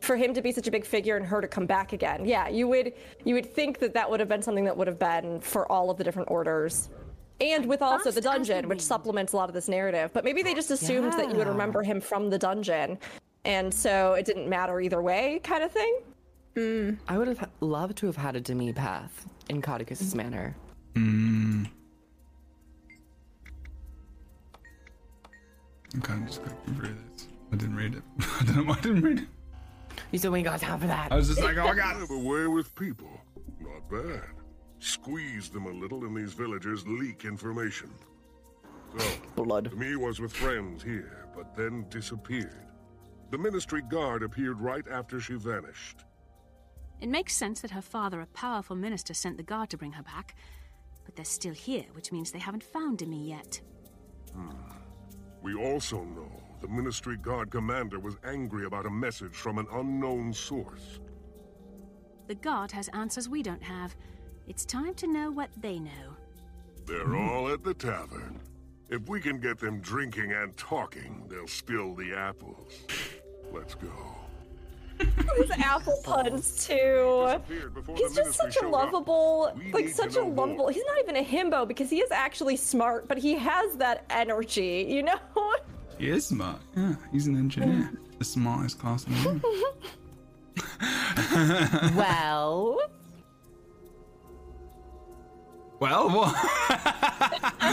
for him to be such a big figure and her to come back again, yeah, you would you would think that that would have been something that would have been for all of the different orders. And with also the dungeon, which supplements a lot of this narrative. But maybe they just assumed that you would remember him from the dungeon. And so it didn't matter either way, kind of thing. I would have loved to have had a Demmi path in Caudecus's manor. Mm. I'm kind of just clicking through this. I didn't read it. *laughs* I don't know why I didn't read it. You said we ain't got time for that. I was just like, oh my god. Live away with people. Not bad. Squeeze them a little and these villagers leak information. So, Blood. me was with friends here, but then disappeared. The Ministry Guard appeared right after she vanished. It makes sense that her father, a powerful minister, sent the guard to bring her back. But they're still here, which means they haven't found Demmi yet. Hmm. We also know the Ministry Guard commander was angry about a message from an unknown source. The guard has answers we don't have. It's time to know what they know. They're all at the tavern. If we can get them drinking and talking, they'll spill the apples. Let's go. His apple *laughs* puns too. He's just such a lovable, like such a know more. lovable. He's not even a himbo because he is actually smart, but he has that energy, you know. He is smart. Yeah, he's an engineer. *laughs* The smartest class in the room. *laughs* well, well, what?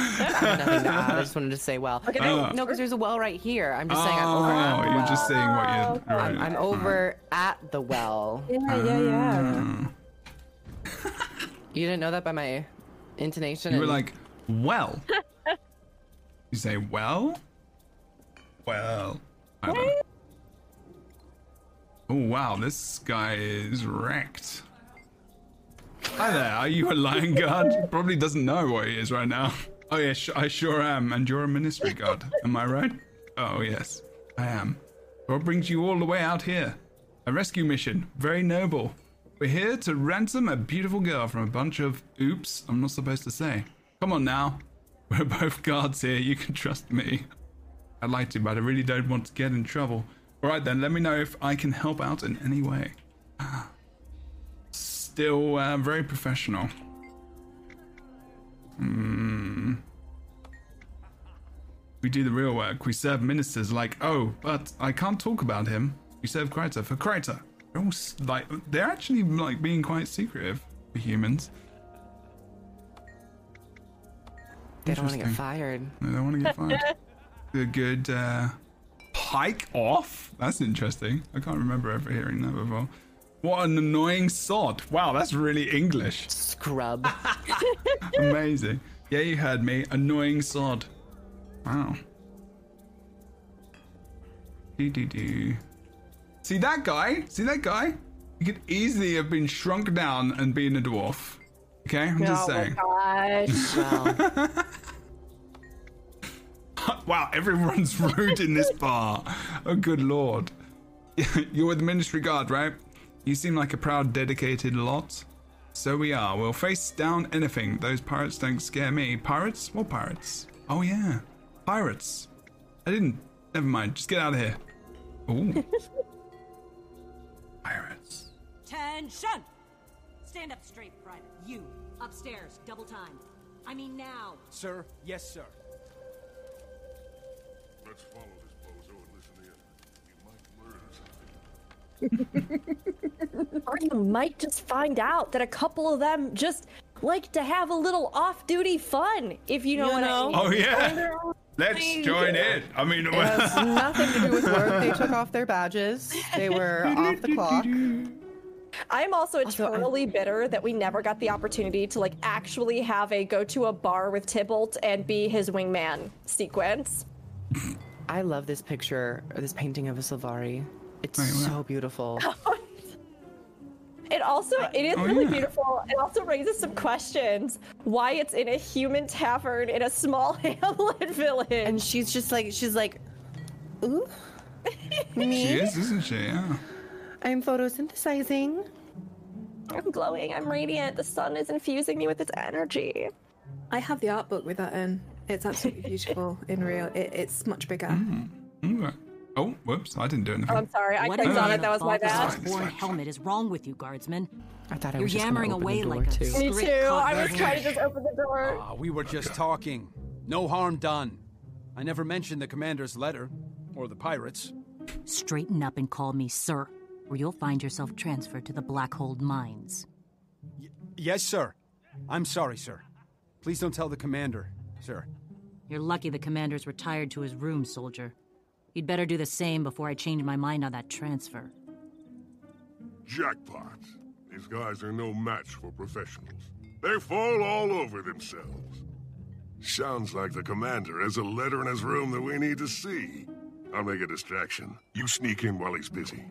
I have nothing to add. I *laughs* just wanted to say well. Okay, no, no. no, because there's a well right here. I'm just saying I'm over oh, at Oh, the you're well. just saying what you're. Right. I'm, I'm over at the well. Yeah, yeah, yeah. *laughs* You didn't know that by my intonation. You were and- like, well. you say, well? Well. I don't. Oh, wow, this guy is wrecked. Hi there, are you a lion guard? Probably doesn't know what he is right now. Oh, yeah, sh- I sure am, and you're a ministry guard. Am I right? Oh, yes, I am. What brings you all the way out here? A rescue mission. Very noble. We're here to ransom a beautiful girl from a bunch of oops, I'm not supposed to say. Come on now. We're both guards here, you can trust me. I'd like to, but I really don't want to get in trouble. Alright then, let me know if I can help out in any way. *sighs* Still uh, very professional. Hmm. We do the real work. We serve ministers like, oh, but I can't talk about him. We serve Kryta for Kryta. They're all like, they're actually like being quite secretive for humans. they don't want to get fired. They don't want to get fired. *laughs* a good uh, pike off? That's interesting. I can't remember ever hearing that before. What an annoying sod. Wow, that's really English. Scrub. *laughs* Amazing. Yeah, you heard me. Annoying sod. Wow. Do do do. See that guy? See that guy? He could easily have been shrunk down and been a dwarf. Okay, I'm just oh saying. my gosh. *laughs* wow, everyone's *laughs* rude in this bar. Oh, good lord. You're with the Ministry Guard, right? You seem like a proud, dedicated lot. So we are. We'll face down anything. Those pirates don't scare me. Pirates? What pirates? Oh, yeah. Pirates. I didn't. Never mind. Just get out of here. Ooh. *laughs* Pirates. Tension! Stand up straight, Private. You, upstairs, double time. I mean now. Sir, yes, sir. Let's follow or you might just find out that a couple of them just like to have a little off-duty fun, if you know You what know. I mean. Oh, yeah. *laughs* Let's join in. I mean, It has *laughs* nothing to do with work. They took off their badges. They were *laughs* off the clock. I'm also eternally bitter that we never got the opportunity to like actually have a go to a bar with Tybalt and be his wingman sequence. I love this picture, or this painting of a Sylvari. It's Wait, what? so beautiful. *laughs* It also it is Oh, really yeah. beautiful. It also raises some questions. Why it's in a human tavern in a small *laughs* hamlet village. And she's just like she's like, ooh, *laughs* me. She is, isn't she? Yeah. I'm photosynthesizing. I'm glowing. I'm radiant. The sun is infusing me with its energy. I have the art book with that in. It's absolutely beautiful in real. It, it's much bigger. Mm-hmm. Ooh. Oh, whoops. I didn't do anything. Oh, I'm sorry. I What clicked in on it. That was my Balthazar's bad. horn helmet is wrong with you, guardsman. I thought I You're was just gonna yammering open the away door, like a too. Me too. I was trying to just open the door. Ah, we were just talking. No harm done. I never mentioned the commander's letter, or the pirates. Straighten up and call me sir, or you'll find yourself transferred to the Blackhold Mines. Yes, sir. I'm sorry, sir. Please don't tell the commander, sir. You're lucky the commander's retired to his room, soldier. You'd better do the same before I change my mind on that transfer. Jackpot. These guys are no match for professionals. They fall all over themselves. Sounds like the commander has a letter in his room that we need to see. I'll make a distraction. You sneak in while he's busy.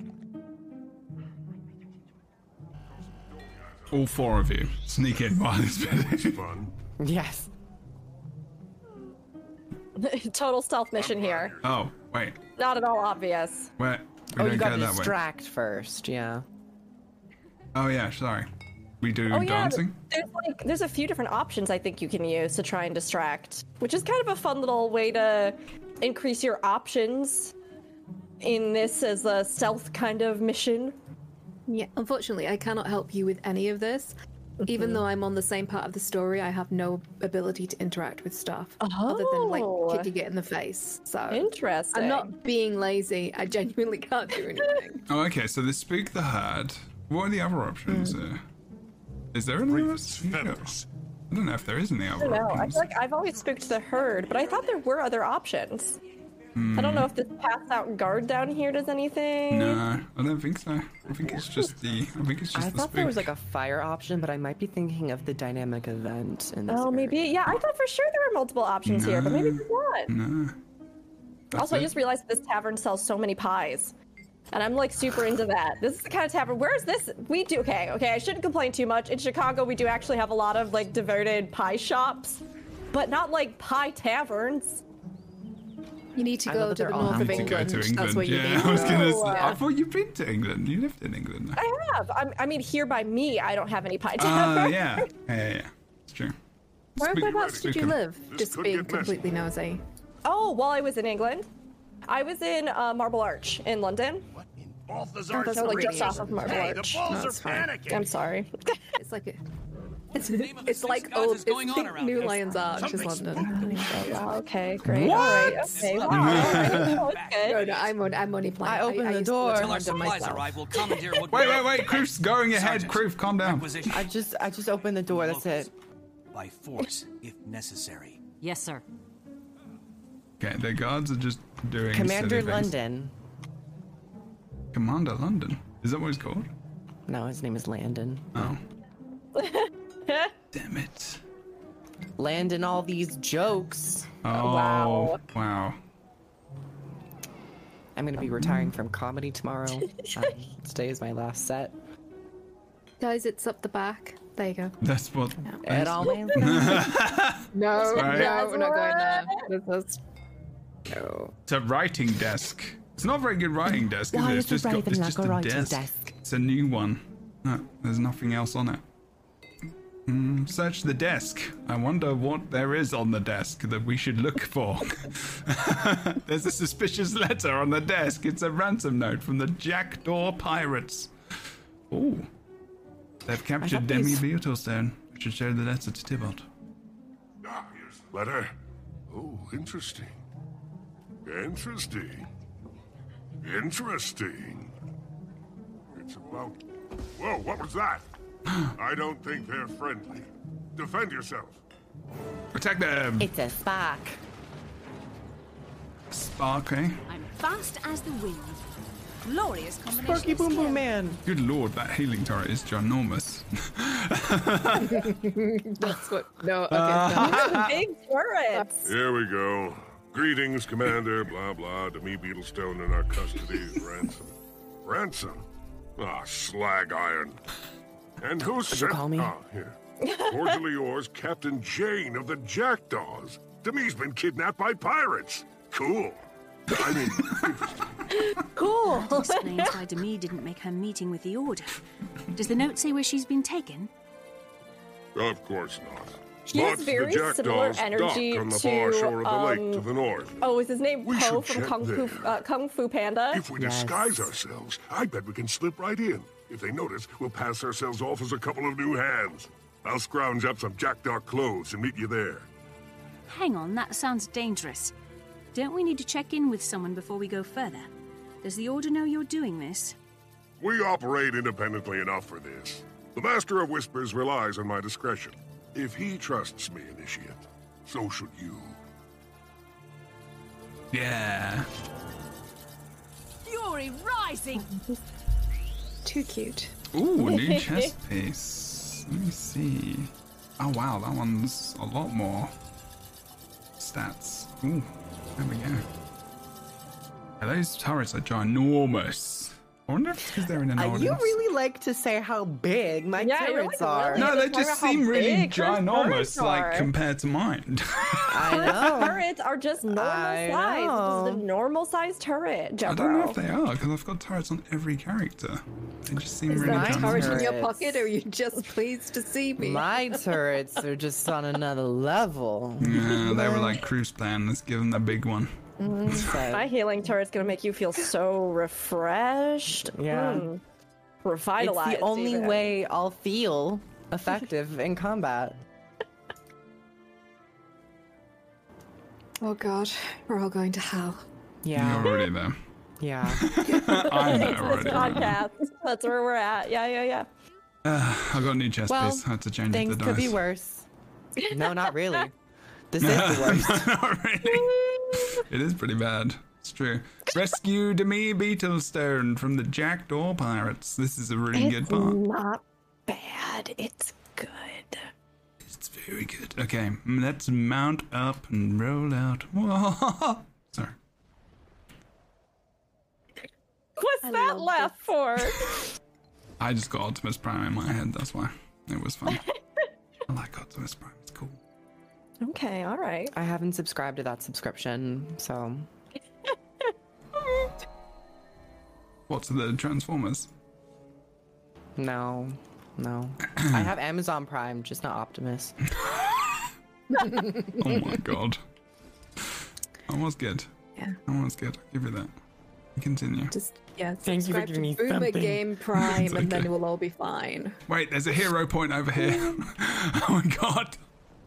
All four of you sneak in while it's busy. Fun. Yes. *laughs* Total stealth mission here. Oh, wait. Not at all obvious. Where? We Oh, don't you got to that way. distract first. Yeah. Oh, yeah, sorry. We do Oh yeah, dancing? there's like there's a few different options I think you can use to try and distract, which is kind of a fun little way to increase your options in this as a stealth kind of mission. Yeah, unfortunately, I cannot help you with any of this. Even though I'm on the same part of the story, I have no ability to interact with stuff other than like Oh. kicking it in the face. So Interesting. I'm not being lazy. I genuinely can't do anything. *laughs* Oh, okay, so the Spook the Herd. What are the other options Hmm. there? Is there any other? I don't know if there is any I other don't know. I options. feel like I've always spooked the herd, but I thought there were other options. I don't know hmm. if this passed out guard down here does anything. No, I don't think so. I think it's just the. I think it's just I the thought spook. there was like a fire option, but I might be thinking of the dynamic event in this. Oh, maybe. Yeah, I thought for sure there were multiple options here, but maybe there's not. No. also, I just realized this tavern sells so many pies. And I'm like super into that. This is the kind of tavern. Where is this? We do okay. Okay, I shouldn't complain too much. In Chicago, we do actually have a lot of like devoted pie shops, but not like pie taverns. You need to I go to the north of need go England. to England. That's what you yeah, need. *laughs* I was gonna. Oh, Say, I thought you've been to England. You lived in England. I have. I'm, I mean, here by me, I don't have any pie Ah, tavern. yeah. yeah, yeah, yeah. It's true. Where, Speak- whereabouts did you live? Just being completely nosy. Oh, while I was in England, I was in uh, Marble Arch in London. What in Balthazar So like just off of Marble Hey, the Arch. balls No, are panicking. I'm sorry. It's like a, it's, it's like oh, old. It's like New Lion's Arch which is London. Oh, okay, great. What? All right. Okay. Wow. all right. Oh. No, no, I'm on, I'm only playing. I opened the used to door. live in Till our London supplies arrive, we'll commandeer *laughs* what Wait, wait, wait. Kroof's going ahead. Kroof, calm down. I just I just opened the door. That's it. by force if necessary. Yes, sir. Okay, the guards are just doing Commander silly. London. Commander London. Is that what he's called? No, his name is Landon. Oh. *laughs* *laughs* Damn it. Landon all these jokes. Oh, wow. Wow. I'm going to be retiring from comedy tomorrow. *laughs* um, today is my last set. Guys, it's up the back. There you go. That's what. It all *laughs* No, Sorry. no, we're not going there. This is no. It's a writing desk. It's not a very good writing desk, is Why it? is It's it just got it's like just a a desk. desk? It's a new one. No, there's nothing else on it. Mm, search the desk. I wonder what there is on the desk that we should look for. *laughs* there's a suspicious letter on the desk. It's a ransom note from the Jackdaw Pirates. Oh. They've captured Demmi these- Beetlestone. We should show the letter to Tybalt. Ah, here's the letter. Oh, interesting. Interesting. Interesting. It's about. Whoa, what was that? *gasps* I don't think they're friendly. Defend yourself. Attack them! It's a spark. Spark, eh? I'm fast as the wind. Glorious combination. Sparky of Boom. Boom Man. Good lord, that healing turret is ginormous. *laughs* That's what. No, okay. Uh, *laughs* Big turrets. Here we go. Greetings, Commander. Blah blah. To me, Beetlestone in our custody. *laughs* Ransom. Ransom. Ah, slag iron. And who sent? call me? Ah, here. Cordially yours, Captain Jane of the Jackdaws. Demmi's been kidnapped by pirates. Cool. I mean, *laughs* Cool. That explains why Demi didn't make her meeting with the Order. Does the note say where she's been taken? of course not. He has But very the similar Jackdaws energy dock on the far to, shore of the lake um, to the north. Oh, is his name We Po should from check Kung Fu, uh, Kung Fu Panda? If we disguise ourselves, I bet we can slip right in. If they notice, we'll pass ourselves off as a couple of new hands. I'll scrounge up some jackdaw clothes and meet you there. Hang on, that sounds dangerous. Don't we need to check in with someone before we go further? Does the Order know you're doing this? We operate independently enough for this. The Master of Whispers relies on my discretion. If he trusts me, Initiate, so should you. Yeah. Fury rising! *laughs* Too cute. Ooh, new *laughs* chest piece. Let me see. Oh wow, that one's a lot more stats. Ooh, there we go. Yeah, those turrets are ginormous. I wonder if it's because they're in an Uh, audience. you really like to say how big my Yeah, you're, turrets like, are. really no, they just seem really ginormous, like are. compared to mine. *laughs* I know. turrets are just normal I size. This is know. a normal size turret, I don't know if they are because I've got turrets on every character. They just seem Is really that Mine turret in your pocket, or are you just pleased to see me? My *laughs* turrets are just on another level. Yeah, they were like cruise plan. Let's give them the big one. So, My healing turret's gonna make you feel so refreshed. Yeah. Mm. it's the only even. way I'll feel effective in combat. *laughs* Oh god, we're all going to hell. Yeah. You're already there. Yeah. *laughs* *laughs* I'm there It's already. this podcast. That's where we're at. Yeah, yeah, yeah. *sighs* Uh, I got a new chest Well, piece. I had to change Things the could dice. be worse. No, not really. This is the worst. Not really. *laughs* It is pretty bad. It's true. Rescue Demmi Beetlestone from the Jackdaw Pirates. This is a really It's good part. It's not bad. It's good. It's very good. Okay, let's mount up and roll out. Whoa. *laughs* Sorry. What's that laugh for? *laughs* I just got Optimus Prime in my head. That's why. It was fun. I like Optimus Prime. It's cool. Okay, all right. I haven't subscribed to that subscription, so What's the Transformers? no, no. *clears throat* I have Amazon Prime, just not Optimus. *laughs* Oh my god. *laughs* Almost good. Yeah. Almost good. I'll give you that. Continue. Just yeah, Thank you for subscribe giving me to Boomer something. Game *laughs* Prime, It's and then okay. we'll all be fine. Wait, there's a hero point over here. oh my god.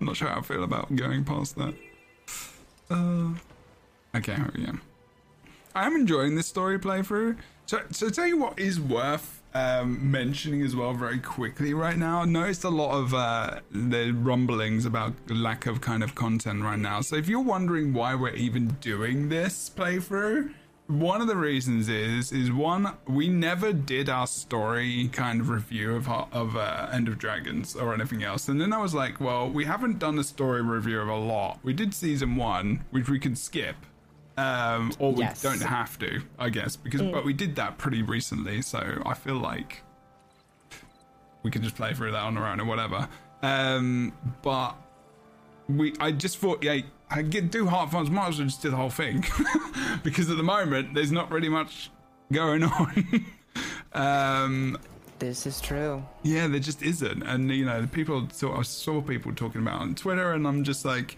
I'm not sure how I feel about going past that. Uh, okay, here we go. I am enjoying this story playthrough. So, so tell you what is worth um, mentioning as well very quickly right now. I noticed a lot of uh, the rumblings about lack of kind of content right now. So if you're wondering why we're even doing this playthrough, one of the reasons is is one we never did our story kind of review of of uh, End of Dragons or anything else, and then I was like, well, we haven't done a story review of a lot. We did season one, which we can skip, um, or we Yes. don't have to, I guess, because Mm. but we did that pretty recently, so I feel like we can just play through that on our own or whatever. Um, but we, I just thought, yeah, I get do Heart Funds, might as well just do the whole thing, *laughs* because at the moment there's not really much going *laughs* on. um, this is true. Yeah, there just isn't, and you know, the people. So I saw people talking about on Twitter, and I'm just like.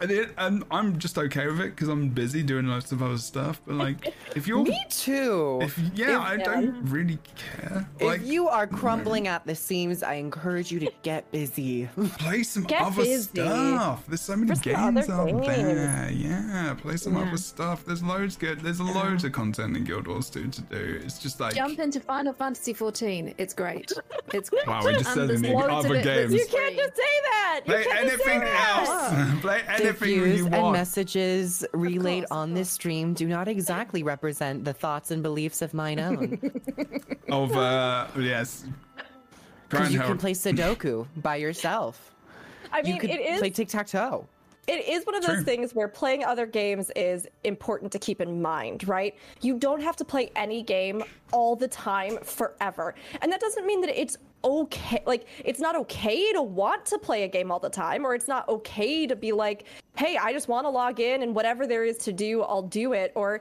And, it, and I'm just okay with it because I'm busy doing lots of other stuff. But like, *laughs* if you're Me too. If, yeah, If- I don't really care. If you are crumbling at the seams, I encourage you to get busy. *laughs* play some Get other busy. stuff. There's so many For some games other out there. Yeah, play some Yeah. other stuff. There's loads good. There's loads of content in Guild Wars 2 to do. It's just like Jump into Final Fantasy 14. It's great. It's *laughs* great. Wow, we just And said the other games. You can't just say that. You play can't say anything that. else. play anything Diffuse you and messages relayed on this stream do not exactly represent the thoughts and beliefs of mine own. *laughs* of uh, yes. Because you can play Sudoku by yourself. I mean, you could it is play tic tac toe. It is one of those True. things where playing other games is important to keep in mind, right? You don't have to play any game all the time forever. And that doesn't mean that it's okay. Like, it's not okay to want to play a game all the time, or it's not okay to be like, hey, I just want to log in and whatever there is to do, I'll do it. Or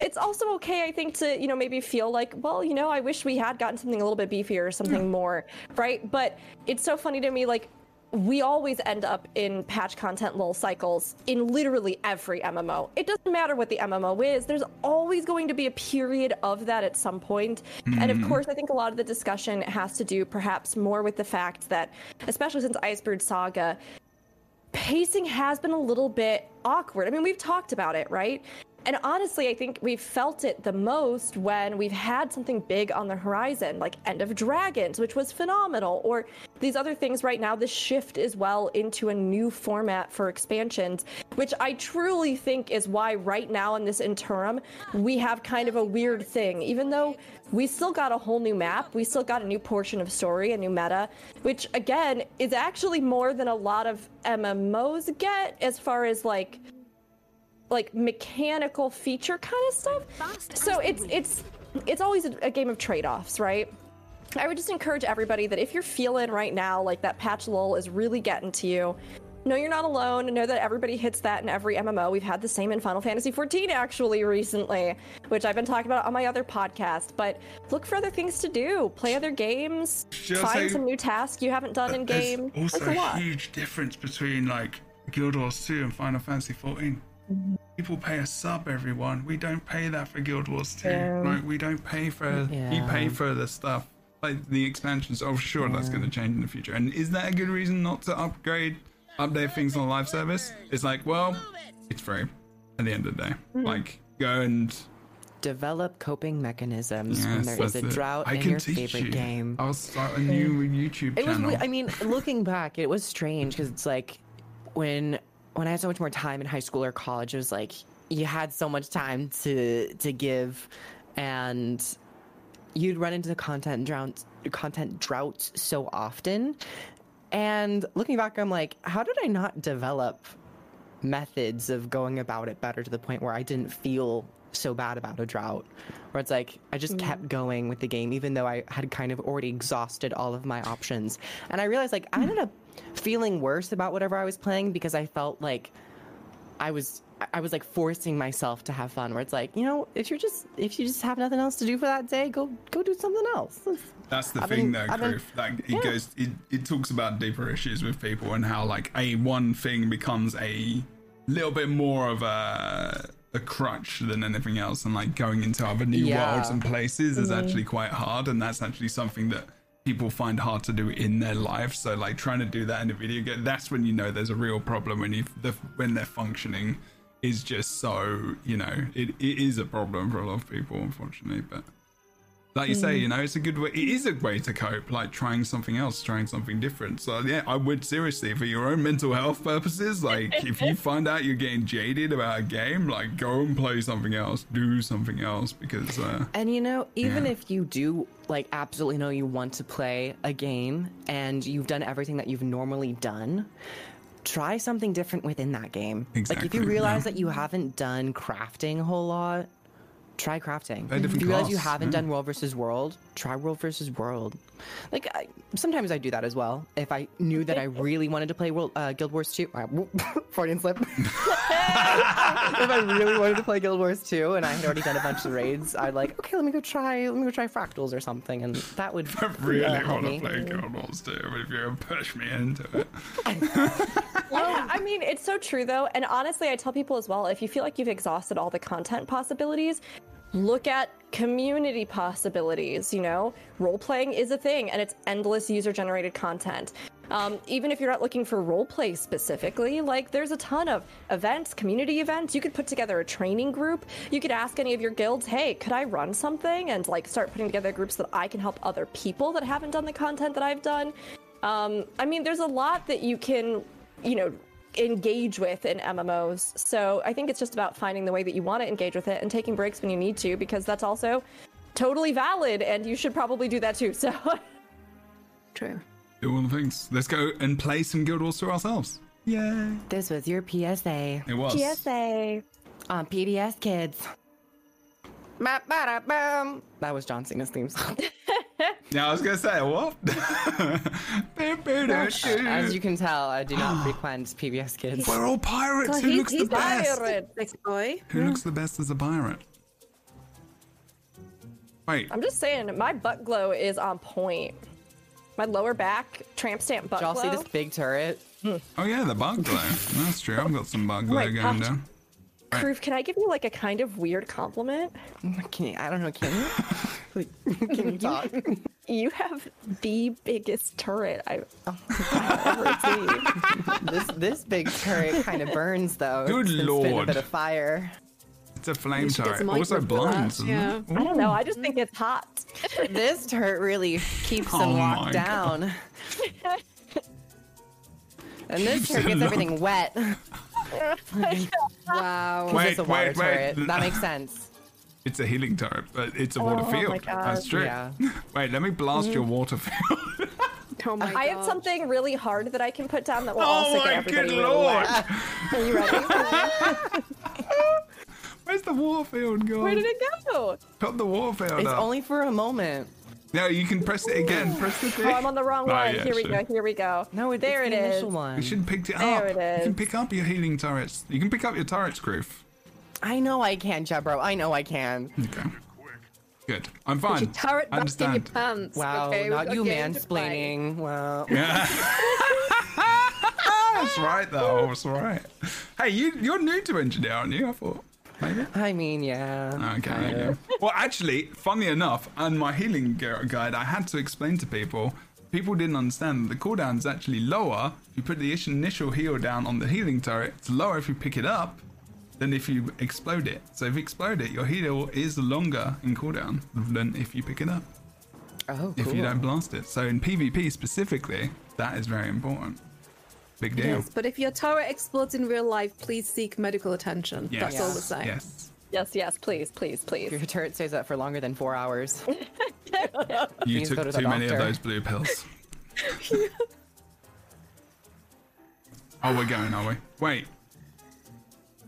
it's also okay, I think, to, you know, maybe feel like, well, you know, I wish we had gotten something a little bit beefier or something hmm. more, right? But it's so funny to me, like, we always end up in patch content lull cycles in literally every MMO. It doesn't matter what the MMO is, there's always going to be a period of that at some point. And of Mhm. course, I think a lot of the discussion has to do perhaps more with the fact that, especially since Icebrood Saga, pacing has been a little bit awkward. I mean, we've talked about it, right? And honestly, I think we've felt it the most when we've had something big on the horizon, like End of Dragons, which was phenomenal, or these other things right now, the shift as well into a new format for expansions, which I truly think is why right now in this interim, we have kind of a weird thing. Even though we still got a whole new map, we still got a new portion of story, a new meta, which again is actually more than a lot of MMOs get as far as like like mechanical feature kind of stuff. So it's it's it's always a, a game of trade-offs, right? I would just encourage everybody that if you're feeling right now like that patch lull is really getting to you, know you're not alone. Know that everybody hits that in every MMO. We've had the same in Final Fantasy XIV actually recently, which I've been talking about on my other podcast. But look for other things to do. Play other games. Should I find say- some new tasks you haven't done in game. There's also That's a a lot. huge difference between like Guild Wars 2 and Final Fantasy 14. People pay a sub, everyone. We don't pay that for Guild Wars 2. Yeah. Like, we don't pay for. You Yeah. pay for the stuff, like the expansions. Oh, sure, that's going to change in the future. And is that a good reason not to upgrade, update things on live service? It's like, well, it's free at the end of the day. Mm. Like, go and. Develop coping mechanisms when there is a it. drought I in can your teach favorite you. game. I'll start a new YouTube It was. channel. we- I mean, looking back, it was strange because it's like when when I had so much more time in high school or college, it was like you had so much time to to give, and you'd run into the content drought content droughts so often. And looking back, I'm like, how did I not develop methods of going about it better to the point where I didn't feel so bad about a drought? Where it's like I just kept mm. going with the game, even though I had kind of already exhausted all of my options. And I realized like I ended up feeling worse about whatever I was playing because I felt like I was I was like forcing myself to have fun. Where it's like, you know, if you're just if you just have nothing else to do for that day, go go do something else. That's the I've thing, been- though, I've been- Griff. Like it yeah. goes, it, it talks about deeper issues with people and how like a one thing becomes a little bit more of a a crutch than anything else, and like going into other new Yeah. worlds and places is Mhm. actually quite hard, and that's actually something that people find hard to do in their life. So like trying to do that in a video game, that's when you know there's a real problem when you the, when they're functioning is just so you know it, it is a problem for a lot of people, unfortunately, but. Like you say, Mm. you know, it's a good way. It is a way to cope, like trying something else, trying something different. So yeah, I would seriously, for your own mental health purposes, like if you *laughs* find out you're getting jaded about a game, like go and play something else, do something else, because uh, And you know, even Yeah. if you do like absolutely know you want to play a game and you've done everything that you've normally done, try something different within that game. Exactly, Like if you realize yeah. that you haven't done crafting a whole lot, try crafting. Play If different you realize you haven't yeah. done world versus world, try world versus world. Like I, sometimes I do that as well. If I knew that I really wanted to play world uh, Guild Wars 2, uh, *laughs* Freudian slip. *laughs* if I really wanted to play Guild Wars 2 and I had already done a bunch of raids, I'd like, okay, let me go try, let me go try fractals or something, and that would *laughs* I really uh, help want to me. play Guild Wars 2. But if you're gonna push me into it, Yeah, I mean, it's so true though. And honestly, I tell people as well if you feel like you've exhausted all the content possibilities, look at community possibilities. You know, role playing is a thing and it's endless user generated content. Um, even if you're not looking for role play specifically, like there's a ton of events, community events. You could put together a training group. You could ask any of your guilds, hey, could I run something? And like start putting together groups that I can help other people that haven't done the content that I've done. Um, I mean, there's a lot that you can, you know, engage with in MMOs. So I think it's just about finding the way that you want to engage with it and taking breaks when you need to, because that's also totally valid, and you should probably do that too. So *laughs* true. do all the things. Let's go and play some Guild Wars 2 ourselves. Yay! This was your PSA. It was. PSA on PBS Kids. That was John Cena's theme song. *laughs* Yeah, I was gonna say what? *laughs* As you can tell, I do not frequent PBS Kids. We're all pirates. God, Who he's- looks the he's best? pirate, Sexy boy. Who looks the best as a pirate? Wait, I'm just saying, my butt glow is on point. My lower back tramp stamp butt Did y'all glow. see this big turret? oh yeah, the bug glow. That's true. I've got some bug *laughs* Oh glow my going gosh. down. Kroof, can I give you like a kind of weird compliment? *laughs* Can you, I don't know, can you? *laughs* Like, can you talk? *laughs* You have the biggest turret oh, I've ever seen. this this big turret kind of burns though. Good It's been lord. a bit of fire. It's a flame You turret. some Also ointment blinds. yeah. it? I don't know. I just think it's hot. this turret really keeps Oh them locked down. And this Keeps turret gets locked. everything wet. Wow. 'Cause Wait, it's a water wait, wait. turret. That makes sense. It's a healing turret, but it's a water Oh, oh my field. That's true. Yeah. *laughs* Wait, let me blast your water field. *laughs* Oh my I have something really hard that I can put down that will Oh also my get everybody good really lord. wet. Are you ready? *laughs* Where's the water field gone? Where did it go? Put the water field It's up. only for a moment. No, you can press it again. Press the oh, thing. Oh, I'm on the wrong Oh, one. yeah, here we go. Here we go. No, it, there it's it the is. initial one. You should have picked it There up. it is. You can pick up your healing turrets. You can pick up your turrets, Kroof. I know I can, Jebro. I know I can. Okay. Good. I'm Put your fine. turret I back in your pants. Wow, okay? Not you a game to mansplaining. Wow. *laughs* Yeah. *laughs* That's right, though. That's right. Hey, you you're new to engineer, aren't you? I thought maybe. I mean, yeah. Okay. kinda. there you go. Well, actually, funny enough, on my healing guide, I had to explain to people. People didn't understand that the cooldown is actually lower if you put the initial heal down on the healing turret. It's lower if you pick it up than if you explode it. So if you explode it, your heal is longer in cooldown than if you pick it up. Oh, If you don't blast it. So in PvP specifically, that is very important. Big deal. Yes, but if your turret explodes in real life, please seek medical attention. Yes. That's all we're saying. Yes. Yes, yes, please, please, please. If your turret stays up for longer than four hours. *laughs* You Please took to too many of those blue pills. *laughs* oh, we're going, are we? Wait.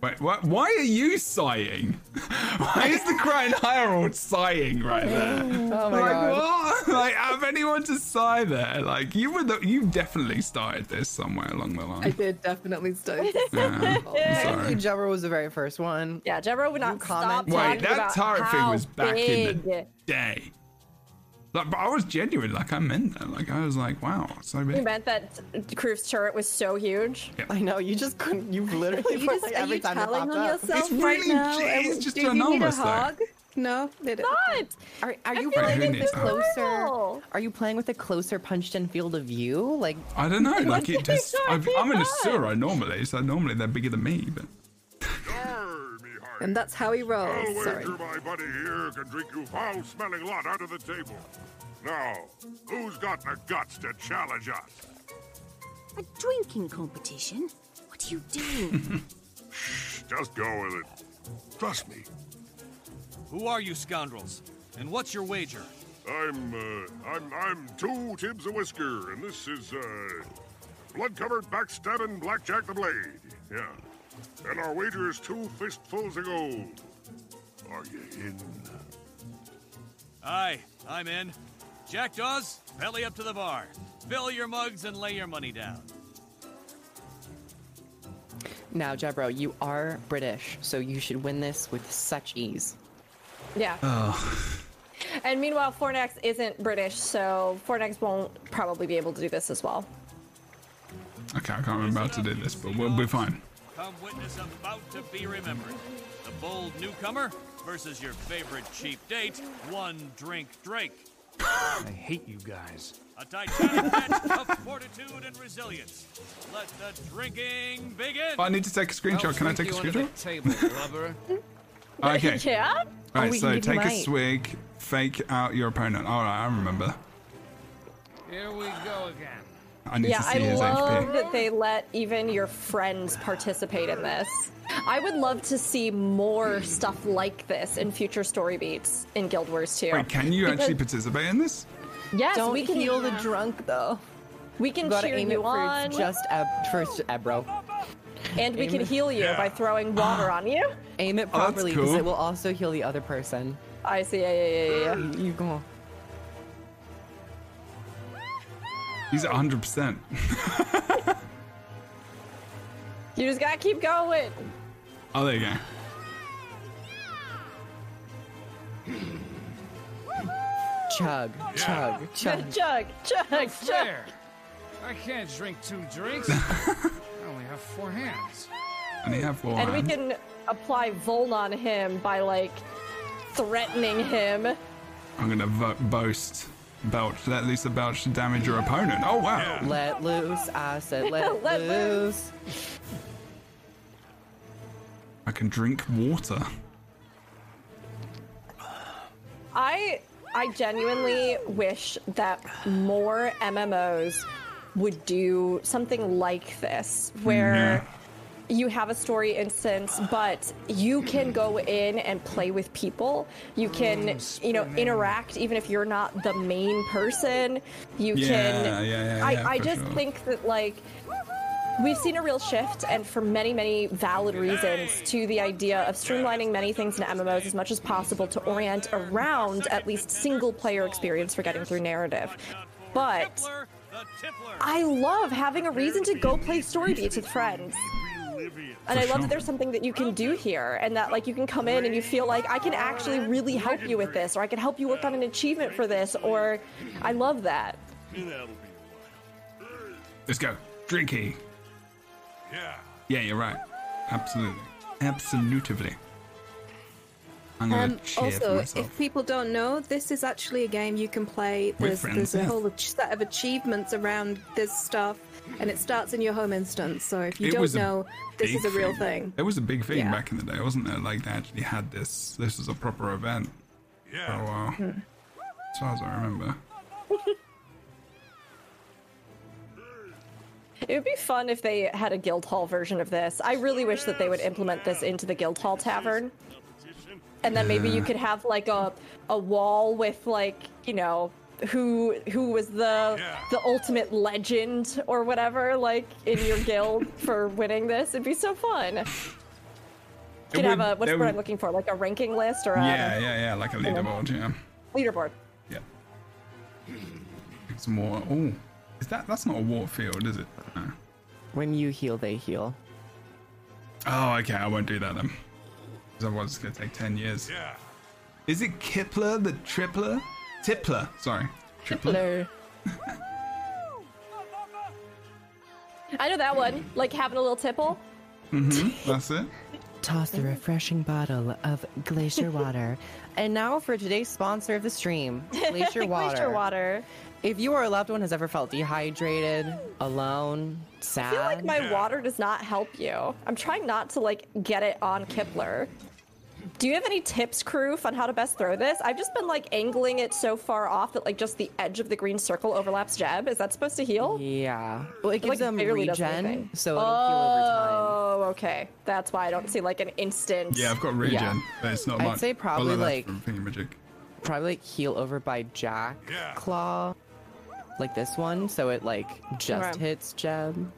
Wait, what? Why are you sighing? *laughs* Why is the Krytan Herald sighing right there? Oh my like God. what? *laughs* Like, have anyone to sigh there? Like you were the, you definitely started this somewhere along the line. I did definitely study. *laughs* Yeah, I'm sorry. Jebro was the very first one. Yeah, Jebro would not stop comment- Wait, that about turret thing was back in the big- day. Like, but I was genuine. Like I meant that. Like I was like, wow, so big. You meant that Kroof's turret was so huge. I know, you just couldn't, you *laughs* literally You just, like every time it telling popped on up. yourself It's right really- now? it's And just do you need a enormous, though. hug? No, they didn't. Are, are you feel like playing with a closer? Are you playing with a closer punched-in field of view? Like, I don't know. *laughs* Like it just. *laughs* I've, I'm in a want? sewer normally, so normally they're bigger than me. But Arr, me And that's how he rolls. I'll Sorry. wager my buddy here can drink you foul-smelling lot out of the table. Now, who's got the guts to challenge us? A drinking competition? What are you doing? *laughs* Just go with it. Trust me. Who are you scoundrels? And what's your wager? I'm, uh, I'm, I'm two tibs a Whisker, and this is, uh, blood-covered backstabbing Blackjack the Blade. Yeah. And our wager is two fistfuls of gold. Are you in? Aye, I'm in. Jackdaws, belly up to the bar. Fill your mugs and lay your money down. Now, Jebro, you are British, so you should win this with such ease. Yeah. Oh. And meanwhile, Fornax isn't British, so Fornax won't probably be able to do this as well. Okay, I can't remember how to do this, but we'll be fine. Come witness about to be remembered. The bold newcomer versus your favorite cheap date, one drink Drake. I hate you guys. A titanic match of fortitude and resilience. Let the drinking begin. Oh, I need to take a screenshot. Can I take a screenshot? Table, lover. *laughs* *laughs* Okay. yeah? All right, Oh, so can give take a mine. swig, fake out your opponent. All right, I remember. Here we go again. I need yeah, to see I his love HP. that they let even your friends participate in this. I would love to see more stuff like this in future story beats in Guild Wars 2. Wait, can you Because- actually participate in this? Yes, Don't we can heal the drunk though. We can You gotta cheer aim you it for on, just Eb- first Ebro. and we aim can it- heal you by throwing water on you. Aim it Oh, properly because cool. it will also heal the other person. I see. Yeah, yeah, yeah, yeah. You, you go. He's 100%. You just gotta keep going. Oh, there you go. Chug, chug, chug. Chug, chug, chug. Fair. I can't drink two drinks. *laughs* I only have four hands. And he have four And we can apply Voln on him by like threatening him. I'm gonna vo- boast. Belch. Let loose the belch to damage your opponent. Oh wow. Let loose. I said *laughs* let, Let loose. I can drink water. I I genuinely wish that more MMOs would do something like this where you have a story instance but you can go in and play with people you can oh, you know interact even if you're not the main person you Yeah, can yeah, yeah, I, yeah, I for just sure. think that like We've seen a real shift, and for many, many valid reasons, to the idea of streamlining many things in MMOs as much as possible to orient around at least single player experience for getting through narrative. But I love having a reason to go play story beats with friends. And I love that there's something that you can do here, and that like you can come in and you feel like I can actually really help you with this, or I can help you work on an achievement for this, or I love that. Let's go. Drinky. Yeah. Yeah, you're right. Absolutely. Absolutely. I'm Um, also, if people don't know, this is actually a game you can play. There's, friends, there's a yeah. whole set of achievements around this stuff, and it starts in your home instance. So if you It don't know, this is a real thing. It was a big thing Yeah. back in the day, wasn't it? Like they actually had this. This was a proper event for a while, Hmm. as far as I remember. It would be fun if they had a guild hall version of this. I really wish that they would implement this into the guild hall tavern. And then maybe you could have like a a wall with like, you know, who who was the the ultimate legend or whatever like in your guild *laughs* for winning this. It'd be so fun. You could have a what's it the word I'm looking for? Like a ranking list or a Yeah, yeah, yeah, like a leaderboard. Yeah. leaderboard. Yeah. Some more. Oh, is that? That's not a water field, is it? No. When you heal, they heal. Oh, okay. I won't do that then. Because otherwise it's gonna take ten years. Yeah. Is it Kipler the Tripler? Tipler. Sorry. Tripler. I know that one. Like having a little tipple. Mm-hmm. That's it. Toss the refreshing bottle of glacier water. and now for today's sponsor of the stream, *laughs* Glacier Water. Glacier water. If you or a loved one has ever felt dehydrated, alone, sad, I feel like my water does not help you. I'm trying not to like get it on Kipler. Do you have any tips, crew, on how to best throw this? I've just been like angling it so far off that like just the edge of the green circle overlaps Jeb. Is that supposed to heal? Yeah. Well, it Like, gives them barely does regen, so it'll heal over time. Oh, okay. That's why I don't see like an instant. Yeah, I've got regen, Yeah. but it's not I'd much. say probably, like- magic. Probably like heal over by Jack Claw, like this one, so it like just Okay. hits Jeb.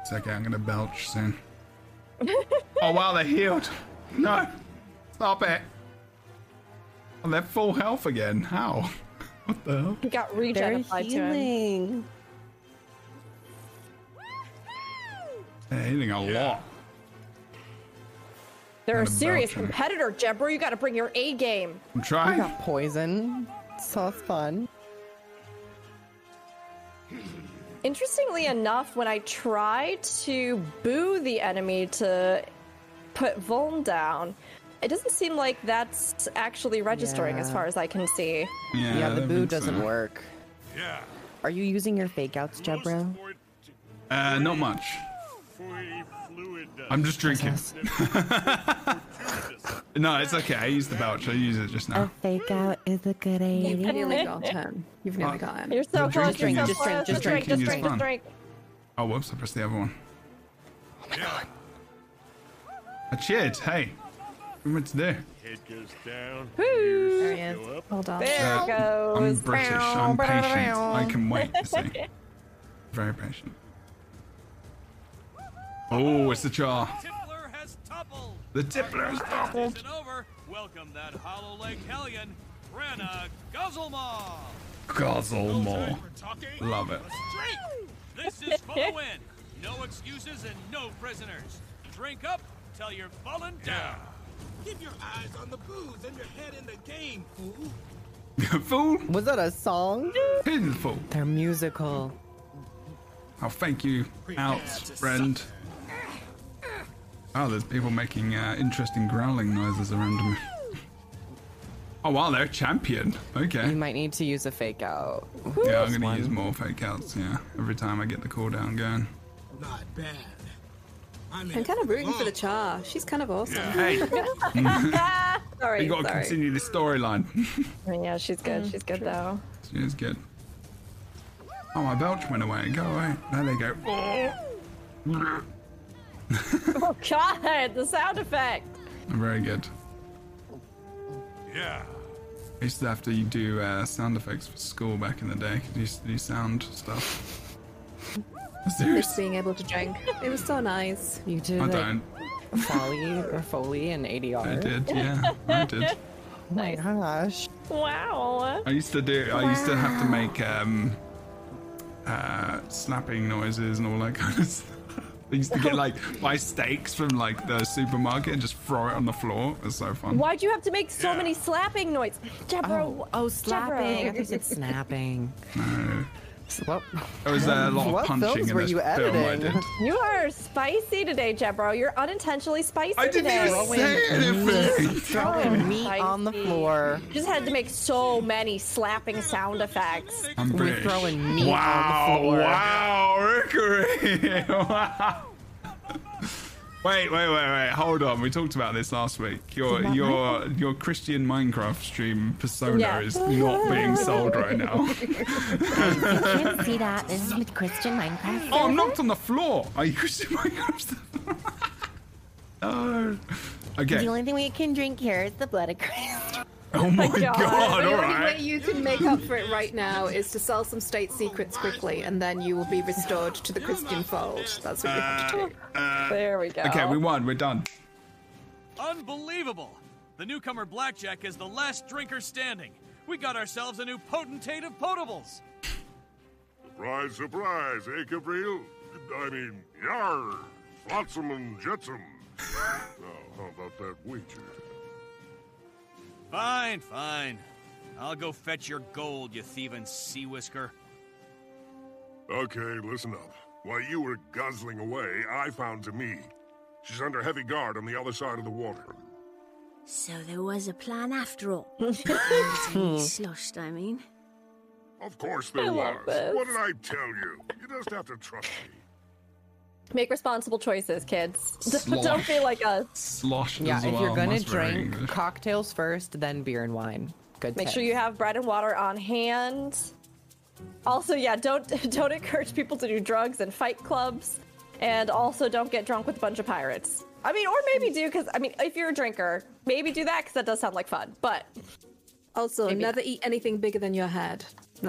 It's okay, I'm gonna belch soon. *laughs* oh wow, they're healed. No, stop it. Oh, they're full health again. How? *laughs* What the hell? He got regen They're applied to him. healing. They're healing a lot. They're a serious competitor, Jebro. You got to bring your A game. I'm trying. I got poison. So it's fun. Interestingly enough, when I try to boo the enemy to put Vuln down, it doesn't seem like that's actually registering as far as I can see. Yeah, Yeah, the boo doesn't work. Yeah. Are you using your fake outs, Jebro? Uh, not much. I'm just drinking. *laughs* no, it's okay. I used the belch. I use it just now. A now. fake out is a good You've idea. nearly got him. You've nearly Uh, got him. You're so close. You're so is- Just drink, just Just drink. Just drink. Just drink. Oh, whoops! I pressed the other one. Oh my god! I cheered. Hey, what meant to do? Head goes down. Woo. There he is. Hold on. There Uh, it goes. I'm British. I'm patient. I can wait. You see, *laughs* very patient. Oh, it's the jar. Tippler has toppled. The tippler is toppled. Over. Welcome that hollow leg hellion, Brenna Guzzlemaw. Guzzle more. Love it. This is for the win. No excuses and no prisoners. Drink up till you're falling down. Keep your eyes on the booze and your head in the game, fool. *laughs* Fool. Was that a song? Hidden fool. They're musical. Oh, thank you, out, friend. Oh, there's people making uh, interesting growling noises around me. Oh wow, they're a champion. Okay. You might need to use a fake out. Yeah, I'm gonna one. use more fake outs. Yeah, every time I get the cooldown going. Not bad. I'm, I'm kind of rooting for the Char. She's kind of awesome. Hey, *laughs* *laughs* sorry, You gotta sorry. continue the storyline. *laughs* Yeah, she's good. She's good though. she is good. Oh, my belch went away. Go away. There they go. Oh. *laughs* Oh God, the sound effect. Very good. Yeah. I used to have to do uh, sound effects for school back in the day. 'cause I used to do sound stuff. Miss *laughs* Serious? being able to drink. It was so nice. You did I like don't. Foley or Foley and ADR. I did. Yeah, I did. *laughs* Oh my gosh. Wow. I used to do. I used to have to make um, uh, snapping noises and all that kind of stuff. I used to get *laughs* like buy steaks from like the supermarket and just throw it on the floor. It was so fun. Why'd you have to make so many slapping noises? Jebro. Oh, oh slapping. I Jebro. thought you said snapping. No. So what? There was a *laughs* lot of What punching films in were this you film I editing? did. You are spicy today, Jebro. You're unintentionally spicy today. I didn't today. even say anything. *laughs* Throwing meat on the floor. You just had to make so many slapping sound effects. I'm We're throwing meat wow, on the floor. Wow, Rickery. *laughs* wow. Wait, wait, wait, wait. Hold on. We talked about this last week. Your About your your Christian Minecraft stream persona Yeah. is not being sold right now. *laughs* *laughs* You can't see that. This is with Christian Minecraft. oh, I'm knocked on the floor. Are you Christian Minecraft? *laughs* no. Okay. The only thing we can drink here is the blood of Christ. Oh my God. god. the All only way you can make up for it right now is to sell some state secrets quickly, and then you will be restored to the Christian fold. That's what you have to do. Uh, There we go. okay, we won. We're done. Unbelievable! The newcomer Blackjack is the last drinker standing. We got ourselves a new potentate of potables. Surprise, surprise, eh, Gabriel? I mean, yar! Flotsam and jetsam. now, how about that wager? Fine, fine. I'll go fetch your gold, you thieving sea whisker. Okay, listen up. While you were guzzling away, I found Demmi. She's under heavy guard on the other side of the water. So there was a plan after all. *laughs* *laughs* Sloshed, I mean. Of course there I was. this. What did I tell you? You just have to trust me. Make responsible choices, kids. *laughs* Don't be like us. Slosh Yeah, as if well. you're gonna drink English. cocktails first, then beer and wine. Good. Make tip. sure you have bread and water on hand. Also, yeah, don't *laughs* don't encourage people to do drugs and fight clubs, and also don't get drunk with a bunch of pirates. I mean, or maybe do because I mean, if you're a drinker, maybe do that because that does sound like fun. But Also, Maybe never eat anything bigger than your head. *laughs*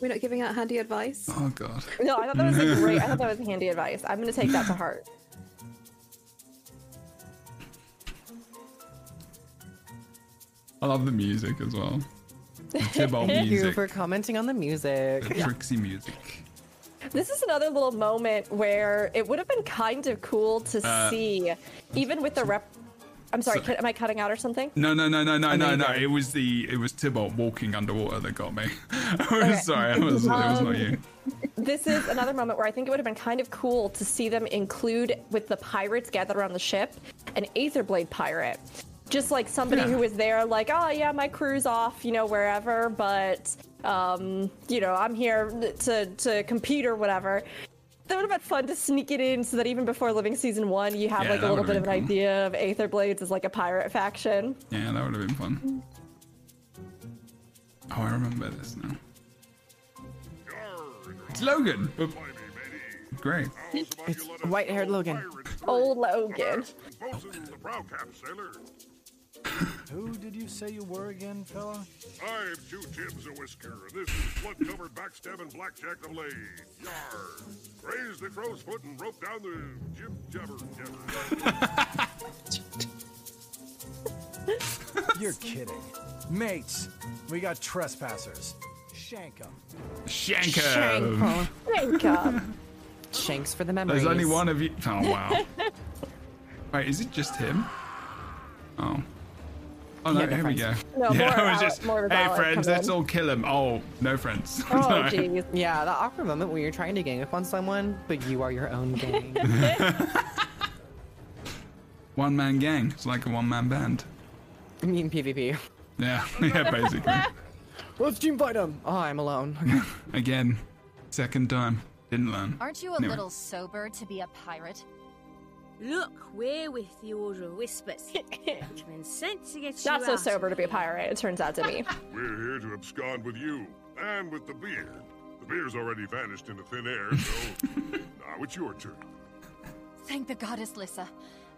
We're not giving out handy advice. Oh god. *laughs* no, I thought that was like *laughs* great. I thought that was handy advice. I'm gonna take that to heart. I love the music as well. Thank you for commenting on the music. The Trixie music. This is another little moment where it would have been kind of cool to Uh, see, even with the rep. I'm sorry, so- am I cutting out or something? No, no, no, no, no, no, no, you no. don't. It was the it was Tybalt walking underwater that got me. *laughs* I was sorry, it was, it was Um, not you. This is another moment where I think it would have been kind of cool to see them include with the pirates gathered around the ship an Aetherblade pirate. Just like somebody Yeah. who was there, like, oh yeah, my crew's off, you know, wherever, but um, you know, I'm here to to compete or whatever. That would have been fun to sneak it in so that even before living season one, you have Yeah, like a little bit of an cool. idea of Aetherblades as like a pirate faction. Yeah, that would have been fun. Oh, I remember this now. It's Logan. but- Great. It's white-haired Logan. Old Logan. Oh. The brow cap, sailor. *coughs* Who did you say you were again, fella? I'm two Tims a whisker, and this is blood covered backstabbing blackjack of Lade. Yar. Raise the crow's foot and rope down the jib jabber jabber. You're kidding. Mates, we got trespassers. Shank them. Shanko. Shanko. Shanks for the memories. There's only one of you. Oh wow. *laughs* Wait, is it just him? Oh. Oh no, Yeah, no here we go. friends. No, *laughs* yeah, more it was Alec- just, more of hey friends, let's in." all kill him. Oh, no friends. *laughs* Oh, Sorry. jeez. Yeah, the awkward moment when you're trying to gang up on someone, but you are your own gang. *laughs* one man gang. It's like a one man band. I mean PvP. Yeah, yeah, basically. Let's team fight him. Oh, I'm alone. Again, second time. Didn't learn. Aren't you a Anyway. little sober to be a pirate? Look, we're with the Order of Whispers. We've been sent to get Not you so out sober of to be a pirate, it turns out to be. *laughs* We're here to abscond with you, and with the beer. The beer's already vanished into thin air, so *laughs* now it's your turn. Thank the goddess, Lyssa.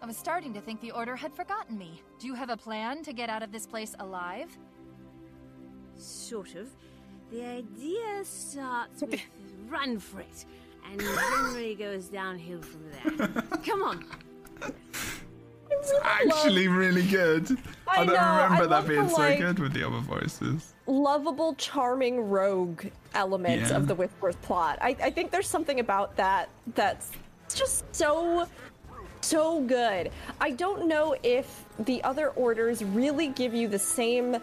I was starting to think the Order had forgotten me. Do you have a plan to get out of this place alive? Sort of. The idea starts *laughs* with run for it, and generally goes downhill from there. *laughs* Come on. Actually, really good. I, I don't know, remember love that being the, so like- good with the other voices. Lovable, charming rogue element Yeah. of the Whispers plot. I, I think there's something about that that's just so so good. I don't know if the other orders really give you the same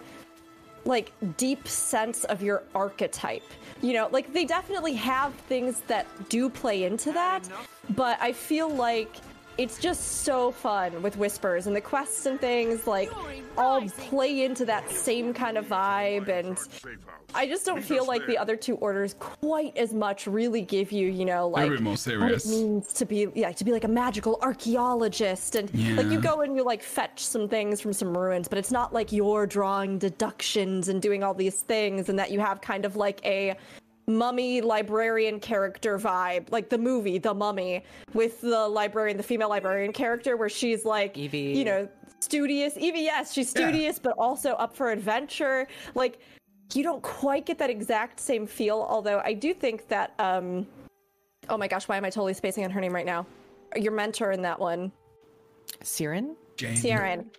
like deep sense of your archetype. You know, like they definitely have things that do play into that, but I feel like it's just so fun with whispers and the quests and things like all play into that same kind of vibe and I just don't feel like the other two orders quite as much really give you, you know, like what it means to be yeah, to be like a magical archaeologist. And like you go and you like fetch some things from some ruins, but it's not like you're drawing deductions and doing all these things and that you have kind of like a mummy librarian character vibe, like the movie The Mummy with the librarian, the female librarian character where she's like Evie. you know, studious. Evie, yes, she's Yeah. studious but also up for adventure. Like you don't quite get that exact same feel, although I do think that um oh my gosh, why am I totally spacing on her name right now? Your mentor in that one. Sieran? Jane. Sieran.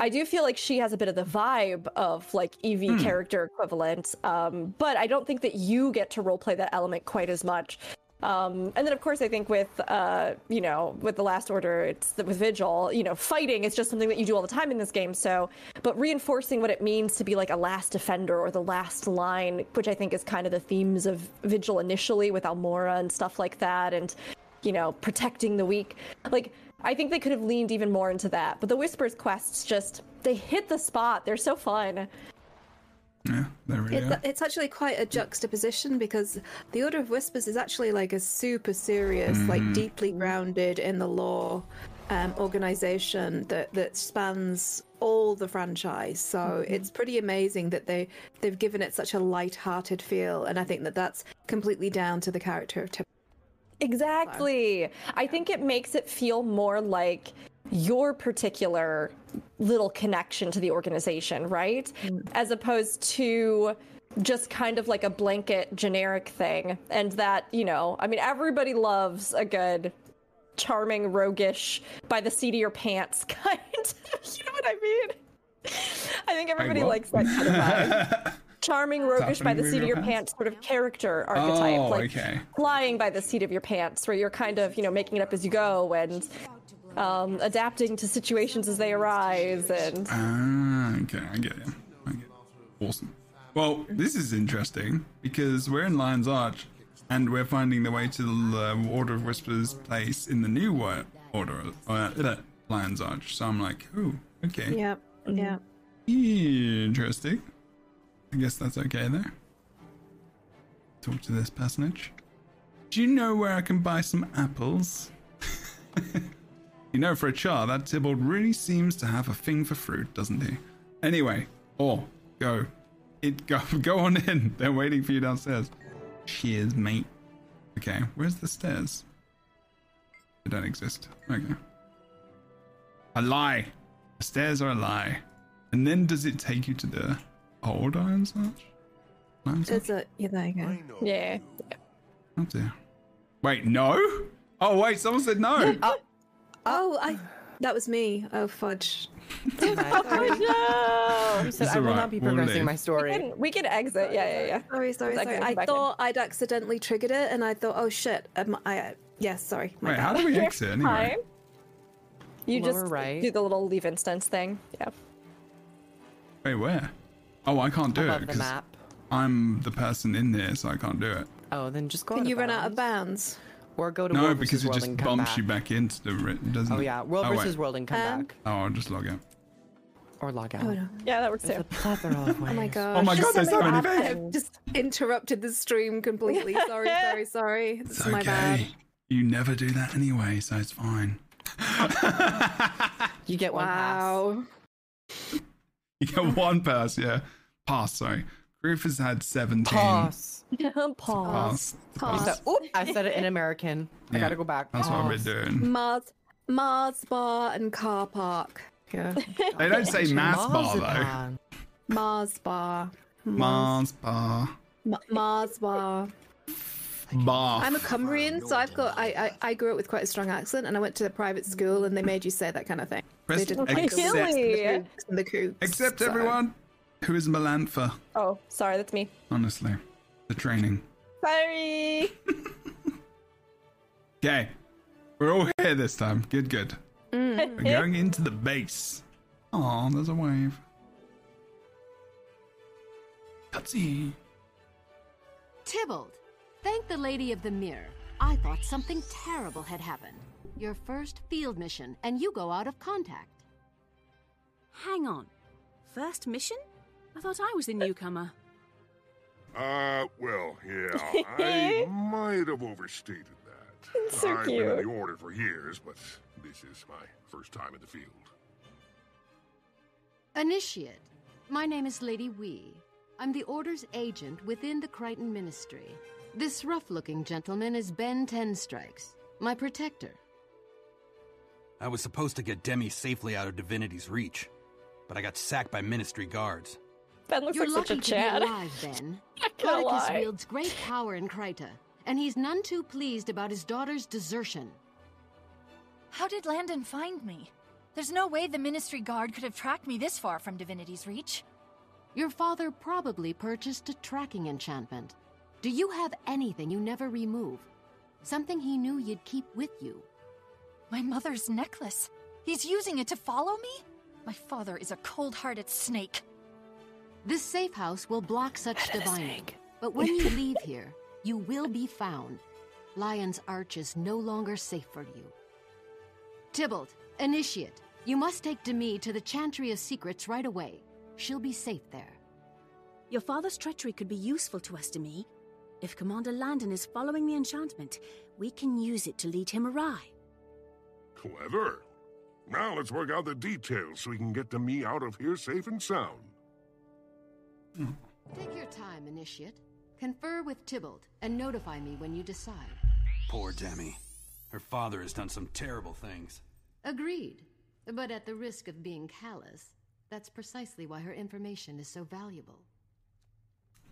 I do feel like she has a bit of the vibe of like Evie Hmm. character equivalent, um, but I don't think that you get to roleplay that element quite as much. Um, and then, of course, I think with uh, you know with the Last Order, it's the, with Vigil, you know, fighting is just something that you do all the time in this game. So, but reinforcing what it means to be like a last defender or the last line, which I think is kind of the themes of Vigil initially with Almorra and stuff like that, and you know, protecting the weak. Like, I think they could have leaned even more into that. But the Whispers quests just, they hit the spot. They're so fun. Yeah, there we It, go. it's actually quite a juxtaposition because the Order of Whispers is actually like a super serious, like Mhm. deeply grounded in the law um, organization that that spans all the franchise. So it's pretty amazing that they they've given it such a light-hearted feel, and I think that that's completely down to the character of Tip. Exactly. I think it makes it feel more like your particular little connection to the organization, right? Mm. As opposed to just kind of like a blanket generic thing. And that, you know, I mean, everybody loves a good charming, roguish, by the seat of your pants *laughs* kind. you know what I mean? I think everybody what? likes that kind of vibe. *laughs* Charming, roguish, by the Tapping seat of your your pants sort of character archetype. Oh, like okay. flying by the seat of your pants, where you're kind of, you know, making it up as you go and um, adapting to situations as they arise. And Ah, okay, I get it. I get it. Awesome. Well, this is interesting because we're in Lion's Arch and we're finding the way to the Order of Whispers place in the new wo- Order of uh, Lion's Arch. So I'm like, oh, okay. Yeah, yeah. Interesting. I guess that's okay there. Talk to this personage. Do you know where I can buy some apples? *laughs* you know, for a char, that Tybalt really seems to have a thing for fruit, doesn't he? Anyway, oh, go. It go *laughs* go on in. They're waiting for you downstairs. Cheers, mate. Okay, where's the stairs? They don't exist. Okay. A lie. The stairs are a lie. And then does it take you to the old Iron Arch? Iron's Arch? It's a yeah, there you go. Yeah. Oh dear. Wait, no? Oh wait, someone said no. *laughs* Oh, I that was me. Oh fudge. *laughs* Oh, no! *laughs* It's I will alright, not be we'll progressing leave. my we story. can, we can exit. Yeah, yeah, yeah. Sorry, sorry, sorry. exit I come back in. thought I'd accidentally triggered it, and I thought, oh shit. Um, I yes, sorry. My Wait, bad. how do we exit anyway? Fine. You Lower just right. do the little leave instance thing. Yeah. Wait, where? Oh, I can't do Above it the because map. I'm the person in there, so I can't do it. Oh, then just go. Can out you of run out of bounds. bounds? Or go to No, World No, because versus it World just and come bumps back. you back into the ri- doesn't Oh yeah, World oh, wait. versus World and come Um, back. Oh, I'll just log out. Or log out. Oh no. Yeah, that works There's too. a plethora of ways. *laughs* Oh my god. Oh my god, there's so many things. I've just interrupted the stream completely. *laughs* Sorry, sorry, sorry. This It's is my bad. okay. You never do that anyway, so it's fine. You get one pass. Wow. You get *laughs* one pass, yeah. Pass, sorry. Griff has had 17. Pass. Pause. *laughs* Pass. You Pause. said, oop, I said it in *laughs* American. I gotta go back. That's what we're doing. Mars, Mars bar and car park. Yeah. They don't say mass bar, though. Marzipan. Mars bar. Mars bar. Ma- Mars bar. Bar. I'm a Cumbrian, so I've got I, I I grew up with quite a strong accent, and I went to a private school, and they made you say that kind of thing. Press they didn't accept. like the Really? And the Cougs, except so- everyone. Who is Melantha? Oh, sorry, that's me. Honestly. The training. Sorry. *laughs* Okay. We're all here this time. Good, good. Mm. We're going into the base. Oh, there's a wave. Cutsy. Tybalt, thank the Lady of the Mirror. I thought something terrible had happened. Your first field mission, and you go out of contact. Hang on. First mission? I thought I was the newcomer. Uh, well, yeah, *laughs* I might have overstated that. *laughs* so I've been in the Order for years, but this is my first time in the field. Initiate. My name is Lady Wee. I'm the Order's agent within the Krytan Ministry. This rough looking gentleman is Ben Ten Strikes, my protector. I was supposed to get Demmi safely out of Divinity's reach, but I got sacked by Ministry guards. Ben looks You're like lucky such a to Chad. be alive, Ben. *laughs* Not gonna Caudecus lie. wields great power in Kryta, and he's none too pleased about his daughter's desertion. How did Landon find me? There's no way the Ministry Guard could have tracked me this far from Divinity's reach. Your father probably purchased a tracking enchantment. Do you have anything you never remove? Something he knew you'd keep with you? My mother's necklace. He's using it to follow me? My father is a cold hearted snake. This safe house will block such divining. But when you leave here, you will be found. Lion's Arch is no longer safe for you. Tybalt, initiate. You must take Demmi to the Chantry of Secrets right away. She'll be safe there. Your father's treachery could be useful to us, Demmi. If Commander Landon is following the enchantment, we can use it to lead him awry. Clever. Now let's work out the details so we can get to me out of here safe and sound. Take your time, Initiate. Confer with Tybalt and notify me when you decide. Poor Demmi. Her father has done some terrible things. Agreed. But at the risk of being callous, that's precisely why her information is so valuable.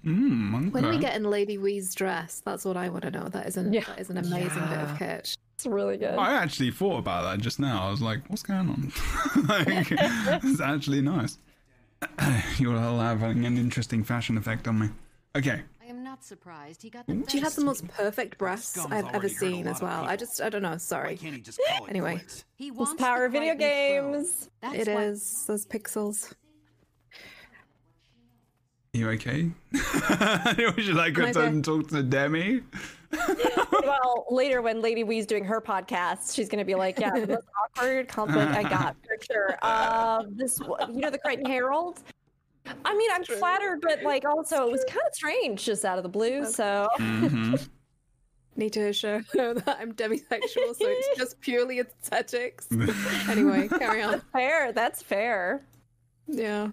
Mm, When we get in Lady Wee's dress? That's what I want to know. That is an that is an amazing bit of kit. It's really good. I actually thought about that just now. I was like, what's going on? *laughs* like, *laughs* it's actually nice. *coughs* You'll having an interesting fashion effect on me. Okay. I am not surprised he got the She has the most perfect breasts I've ever already hurt a seen as well. I just, I don't know. Sorry. anyway, He It's wants power to of video quietly throw. games. That's it why- those pixels. You okay? *laughs* Would you like I'm us to okay. talk to Demmi? *laughs* well, *laughs* later when Lady Wee's doing her podcast, she's gonna be like, "Yeah, the most awkward compliment I got for sure." Uh, this, you know, the Krytan Herald. I mean, I'm flattered, but like also it was kind of strange just out of the blue. So Mm-hmm. Need to show that I'm demisexual, so it's just purely aesthetics. anyway, carry on. fair. That's fair. Yeah.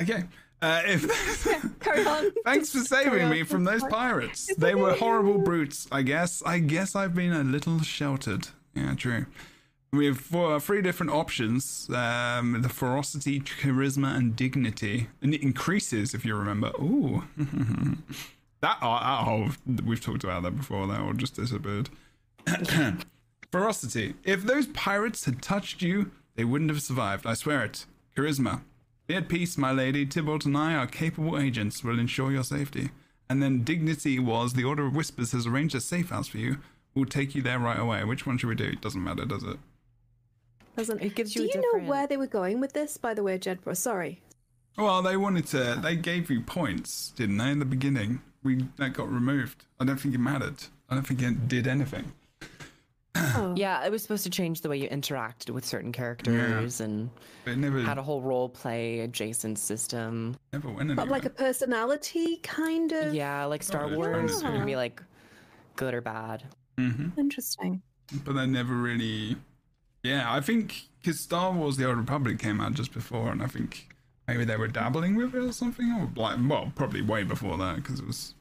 Okay. Uh, if *laughs* Carry on. *laughs* Thanks for saving me from those *laughs* pirates. They were horrible brutes, I guess. I guess I've been a little sheltered. Yeah, true. We have four, three different options um, the ferocity, charisma, and dignity. And it increases, if you remember. Ooh. that, oh, oh, we've talked about that before. That all just disappeared. *clears throat* ferocity. If those pirates had touched you, they wouldn't have survived. I swear it. Charisma. Be at peace, my lady. Tybalt and I are capable agents. Will ensure your safety. And then dignity was the Order of Whispers has arranged a safe house for you. We'll take you there right away. Which one should we do? It doesn't matter, does it? Doesn't It gives Do you a you know different- where they were going with this? By the way, Jedbro. Sorry. Well, they wanted to. They gave you points, didn't they, in the beginning? We that got removed. I don't think it mattered. I don't think it did anything. Yeah, it was supposed to change the way you interacted with certain characters and It never had a whole role play adjacent system. never went But like a personality kind of. Yeah, like Star Oh, Wars, it's it fine. can be like good or bad. Mm-hmm. Interesting. but they never really. Yeah, I think because Star Wars: The Old Republic came out just before, and I think maybe they were dabbling with it or something, or like, well, probably way before that because it was.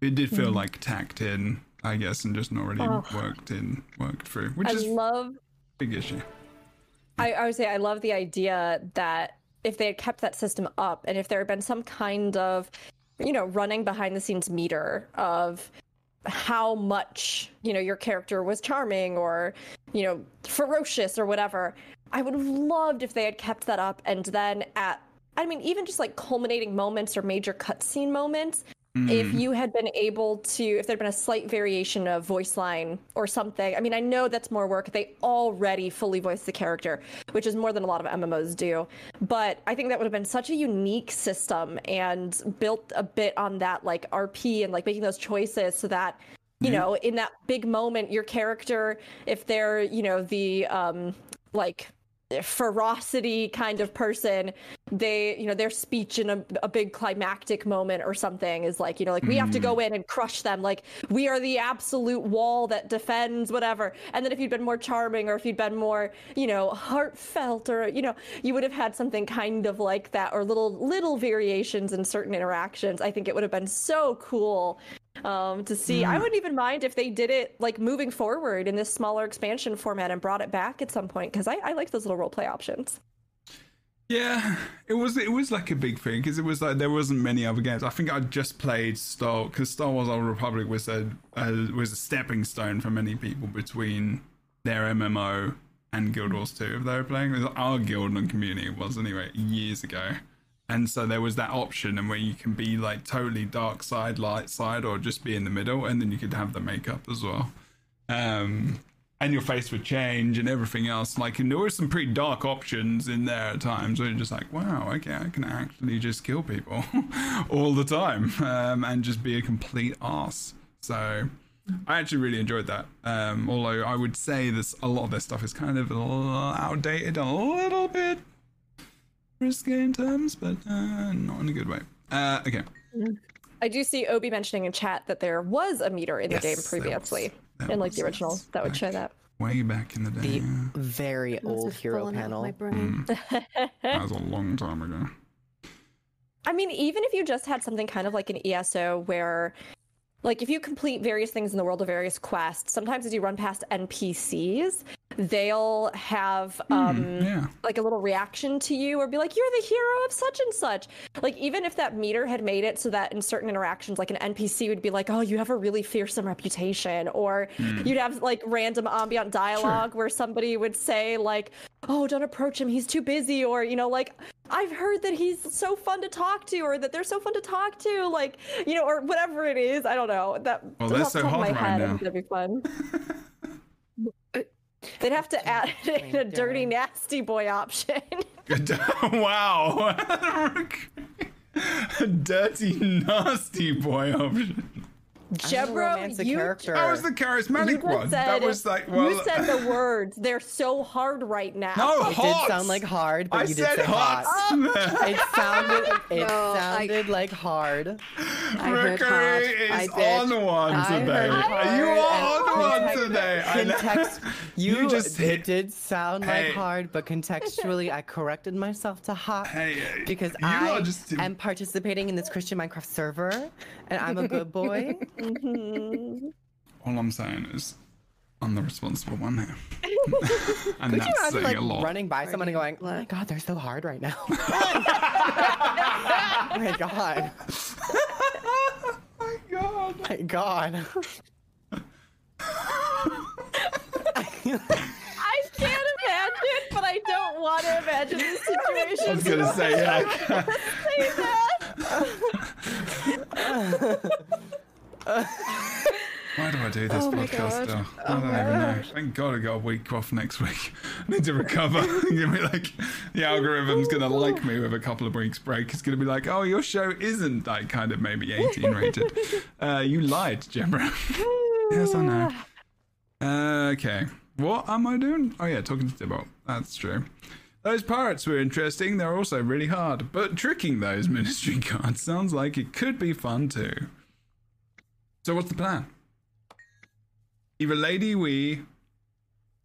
It did feel Mm. like tacked in, I guess, and just not really Oh. worked in, worked through, which I is love big issue. I, I would say I love the idea that if they had kept that system up and if there had been some kind of, you know, running behind the scenes meter of how much, you know, your character was charming or, you know, ferocious or whatever, I would have loved if they had kept that up and then at, I mean, even just like culminating moments or major cutscene moments, if Mm. you had been able to if there'd been a slight variation of voice line or something i mean i know that's more work. They already fully voice the character which is more than a lot of mmos do. But i think that would have been such a unique system and built a bit on that like rp and like making those choices so that you know in that big moment your character if they're you know the um like ferocity kind of person they you know their speech in a, a big climactic moment or something is like you know like we have to go hmm. in and crush them. Like we are the absolute wall that defends whatever. And then if you'd been more charming or if you'd been more you know heartfelt or you know you would have had something kind of like that or little little variations in certain interactions i think it would have been so cool um, to see. I Mm. wouldn't even mind if they did it like moving forward in this smaller expansion format and brought it back at some point because I, I like those little role play options. Yeah, it was it was like a big thing because it was like there wasn't many other games. I think I just played Star because Star Wars: Old Republic was a, a was a stepping stone for many people between their MMO and Guild Wars 2. If they were playing, it was our guild and community it was anyway years ago, and so there was that option and where you can be like totally dark side, light side, or just be in the middle, and then you could have the makeup as well. Um, and your face would change and everything else. Like, and there were some pretty dark options in there at times where you're just like, wow, okay, I can actually just kill people *laughs* all the time um, and just be a complete ass. So I actually really enjoyed that. Um, although I would say this, a lot of this stuff is kind of outdated a little bit. Risque in terms, but uh, not in a good way. Uh, okay. I do see Obi mentioning in chat that there was a meter in the game there was. previously, There in like the original, that would show that. Way back in the day. The very old hero panel. Mm. *laughs* that was a long time ago. I mean, even if you just had something kind of like an ESO where, like, if you complete various things in the world of various quests, sometimes as you run past NPCs, they'll have um yeah. like a little reaction to you or be like, "You're the hero of such and such." Like, even if that meter had made it so that in certain interactions, like an NPC would be like, "Oh, you have a really fearsome reputation," or Hmm. you'd have like random ambient dialogue where somebody would say like, "Oh, don't approach him; he's too busy," or you know, like, "I've heard that he's so fun to talk to," or that they're so fun to talk to, like, you know, or whatever it is. I don't know. That Well, they're so top of hot my right head, now. that'd be fun. *laughs* They'd have to add *laughs* in a dirty, nasty boy option. *laughs* *laughs* wow. A dirty, nasty boy option. Jebro, you, That was the charismatic you just one. that was like, well, you said the *laughs* words. They're so hard right now. No, It did sound like hard, but I you did said say hot. hot. *laughs* *laughs* it sounded it No, sounded like hard. I heard hard. Mercury is did. on one I today. heard You are on one and today. Context, you, You just it hit- did sound Hey. like hard, but contextually, I corrected myself to hot Hey, because I just- am participating in this Christian Minecraft server, and I'm a good boy. Mm-hmm. All I'm saying is, I'm the responsible one here. *laughs* and Could you imagine saying like a lot. running by someone and going, "Oh my god, they're so hard right now." *laughs* oh *laughs* my god. my god. My god. I can't imagine, but I don't want to imagine this situation. I was gonna say, yeah. Say that. *laughs* Why do I do this Oh podcast God. still? I don't even know. Thank God I got a week off next week. *laughs* I need to recover. *laughs* Give me like the algorithm's gonna like me with a couple of weeks break. It's gonna be like, oh, your show isn't like kind of maybe 18 rated. Uh, you lied, Gemma. yes, I know. Uh, okay. What am I doing? Oh yeah, talking to Tibble. That's true. Those pirates were interesting. They're also really hard, but tricking those ministry cards sounds like it could be fun too. So what's the plan? Either Lady Wee,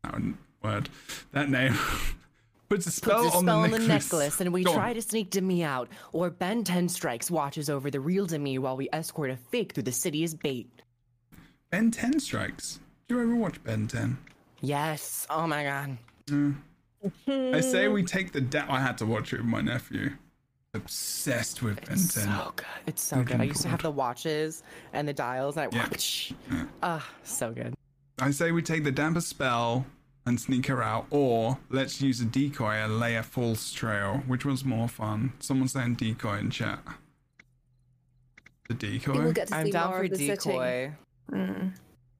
that word, that name, *laughs* puts a spell, Puts a on, spell the on the necklace, necklace, and we Go on. try to sneak Demmi out, or Ben Ten Strikes watches over the real Demmi while we escort a fake through the city as bait. Ben 10 strikes. Do you ever watch Ben 10? Yes. Oh my god. I *laughs* say we take the da- I had to watch it with my nephew. Obsessed with Ben 10. So good. It's so good. I used to have the watches and the dials, and I Yeah. watch. Ah, so good. I say we take the damper spell and sneak her out, or let's use a decoy and lay a false trail. Which one's more fun? Someone's saying decoy in chat. The decoy? We'll get to I'm down more for of the decoy. Mm.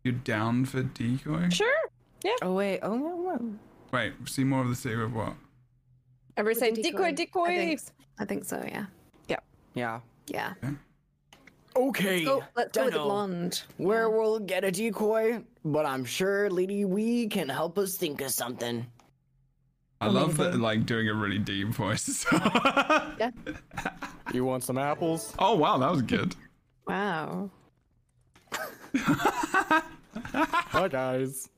You're down for decoy? Sure. Yeah. Oh wait. Oh no. no. Wait, see more of the city with what? Everybody say With decoy, decoy. I think, I think so. Yeah. Yeah. Yeah. Yeah. Okay. Go, let's go with the blonde. Where we'll get a decoy, but I'm sure Lady Wee can help us think of something. I love that, like doing a really deep voice. *laughs* Yeah. You want some apples? oh wow, that was good. Wow. *laughs* Hi guys.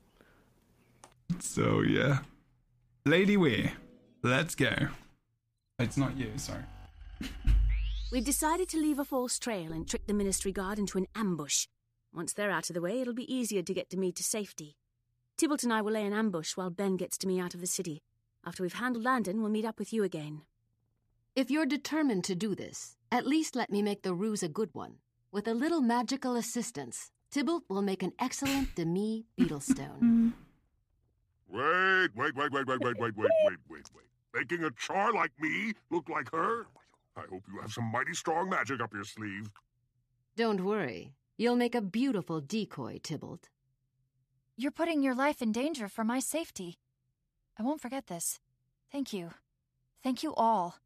So yeah, Lady Wee, let's go. It's not you, sorry. We've decided to leave a false trail and trick the Ministry Guard into an ambush. Once they're out of the way, it'll be easier to get Demmi to safety. Tybalt and I will lay an ambush while Ben gets Demmi out of the city. After we've handled Landon, we'll meet up with you again. If you're determined to do this, at least let me make the ruse a good one. With a little magical assistance, Tybalt will make an excellent Demmi Beetlestone. *laughs* Wait, wait, wait, wait, wait, wait, wait, wait, wait, wait, wait. Making a char like me look like her? I hope you have some mighty strong magic up your sleeve. Don't worry, you'll make a beautiful decoy, Tybalt. You're putting your life in danger for my safety. I won't forget this. Thank you. Thank you all.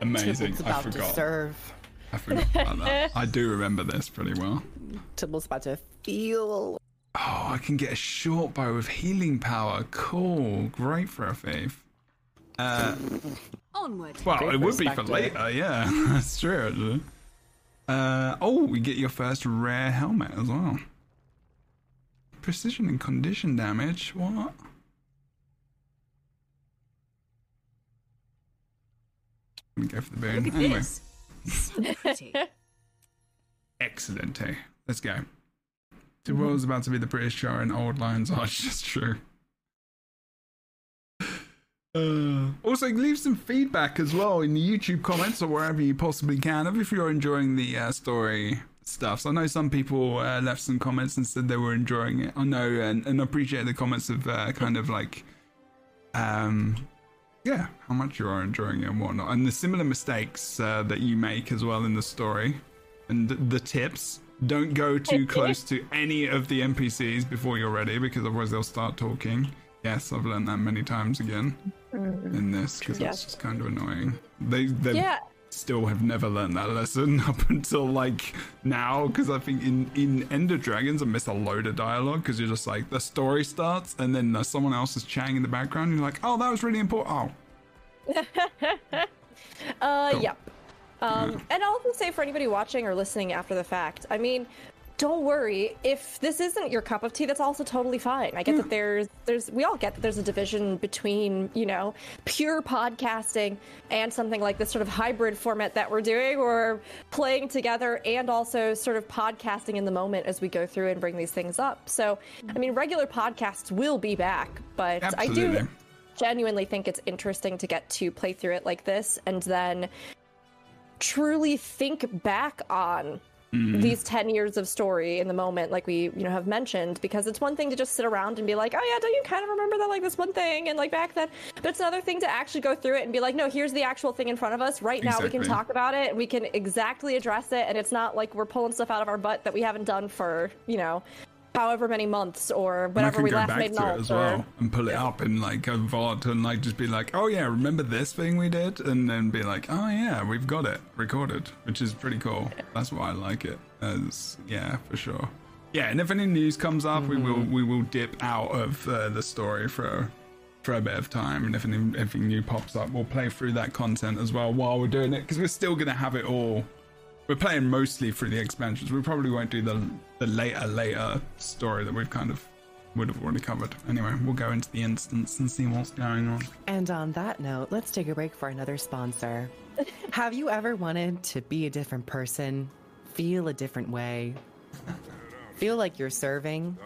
Amazing. Tybalt's I about to forgot. serve. I forgot about that. I do remember this pretty well. Tybalt's about to feel. Oh, I can get a short bow with healing power. Cool. Great for a thief. Uh, Onward. well, it would be for later. Yeah, *laughs* that's true. Actually. Uh, oh, we get your first rare helmet as well. Precision and condition damage. What? Let me go for the boon. Look at anyway. this. *laughs* So pretty. Excellent. Hey, let's go. The world's about to be the British show and old Lions Arch. That's *laughs* true. Uh, also, leave some feedback as well in the YouTube comments or wherever you possibly can if you're enjoying the uh, story stuff. So I know some people uh, left some comments and said they were enjoying it. I know and, and appreciate the comments of uh, kind of like, um, yeah, how much you are enjoying it and whatnot, and the similar mistakes uh, that you make as well in the story, and the tips. Don't go too close to any of the NPCs before you're ready, because otherwise they'll start talking. Yes, I've learned that many times again in this because Yeah. that's just kind of annoying. They they Yeah. still have never learned that lesson *laughs* up until like now because I think in in End of Dragons I miss a load of dialogue because you're just like the story starts and then uh, someone else is chatting in the background. And you're like, oh, that was really important. Oh, *laughs* uh, Cool. yep. Um, and I'll also say for anybody watching or listening after the fact, I mean, don't worry if this isn't your cup of tea. That's also totally fine. I get that there's there's we all get that there's a division between you know pure podcasting and something like this sort of hybrid format that we're doing. We're playing together and also sort of podcasting in the moment as we go through and bring these things up. So, I mean, regular podcasts will be back, but I do genuinely think it's interesting to get to play through it like this and then truly think back on Mhm. these 10 years of story in the moment like we you know have mentioned because it's one thing to just sit around and be like oh yeah don't you kind of remember that like this one thing? And like back then but it's another thing to actually go through it and be like no here's the actual thing in front of us. Right now we can talk about it we can exactly address it and it's not like we're pulling stuff out of our butt that we haven't done for you know however many months or and I whatever can we go last back made to it as alt or- well and pull it up in like a VOD and like just be like, oh yeah, remember this thing we did, and then be like, oh yeah, we've got it recorded, which is pretty cool. That's why I like it. As yeah, for sure. Yeah, and if any news comes up, we will we will dip out of uh, the story for for a bit of time, and if any, anything new pops up, we'll play through that content as well while we're doing it because we're still gonna have it all. We're playing mostly through the expansions. We probably won't do the the later later story that we've kind of would have already covered. Anyway, we'll go into the instance and see what's going on. And on that note, let's take a break for another sponsor. *laughs* Have you ever wanted to be a different person, feel a different way, feel like you're serving?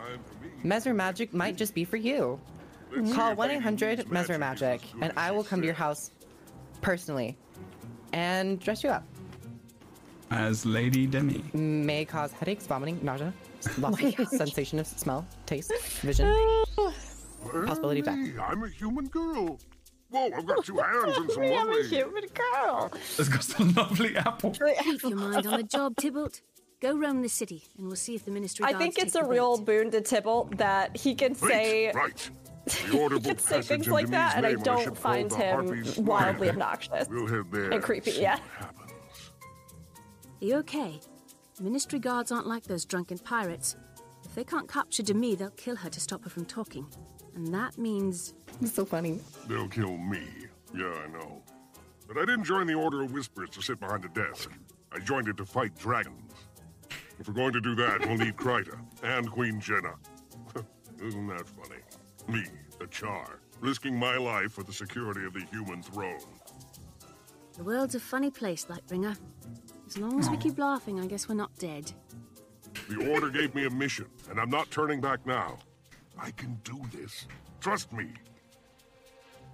Mesmer Magic might just be for you. Call 1 800 Mesmer Magic, and I will come to your house personally and dress you up. As Lady Demmi. May cause headaches, vomiting, nausea, *laughs* loss of sensation of smell, taste, vision, possibility of death. I'm a human girl. Whoa, I've got two hands and some *laughs* lovely. human girl. It's got some lovely apple. *laughs* Keep your mind on the job, Tybalt. Go roam the city, and we'll see if the Ministry I think it's a real bait. boon to Tybalt that he can say Right. He can say things like that, and I Demmi's name on a don't find him wildly obnoxious We'll and creepy. Yeah. What happens. Are you okay? Ministry Guards aren't like those drunken pirates. If they can't capture Demmi, they'll kill her to stop her from talking. And that means. It's so funny. They'll kill me. Yeah, I know. But I didn't join the Order of Whispers to sit behind a desk. I joined it to fight dragons. If we're going to do that, we'll need Kryta and Queen Jennah. *laughs* Isn't that funny? Me, a Char, risking my life for the security of the human throne. The world's a funny place, Lightbringer. As long as we keep laughing, I guess we're not dead. The Order gave me a mission, and I'm not turning back now. I can do this. Trust me.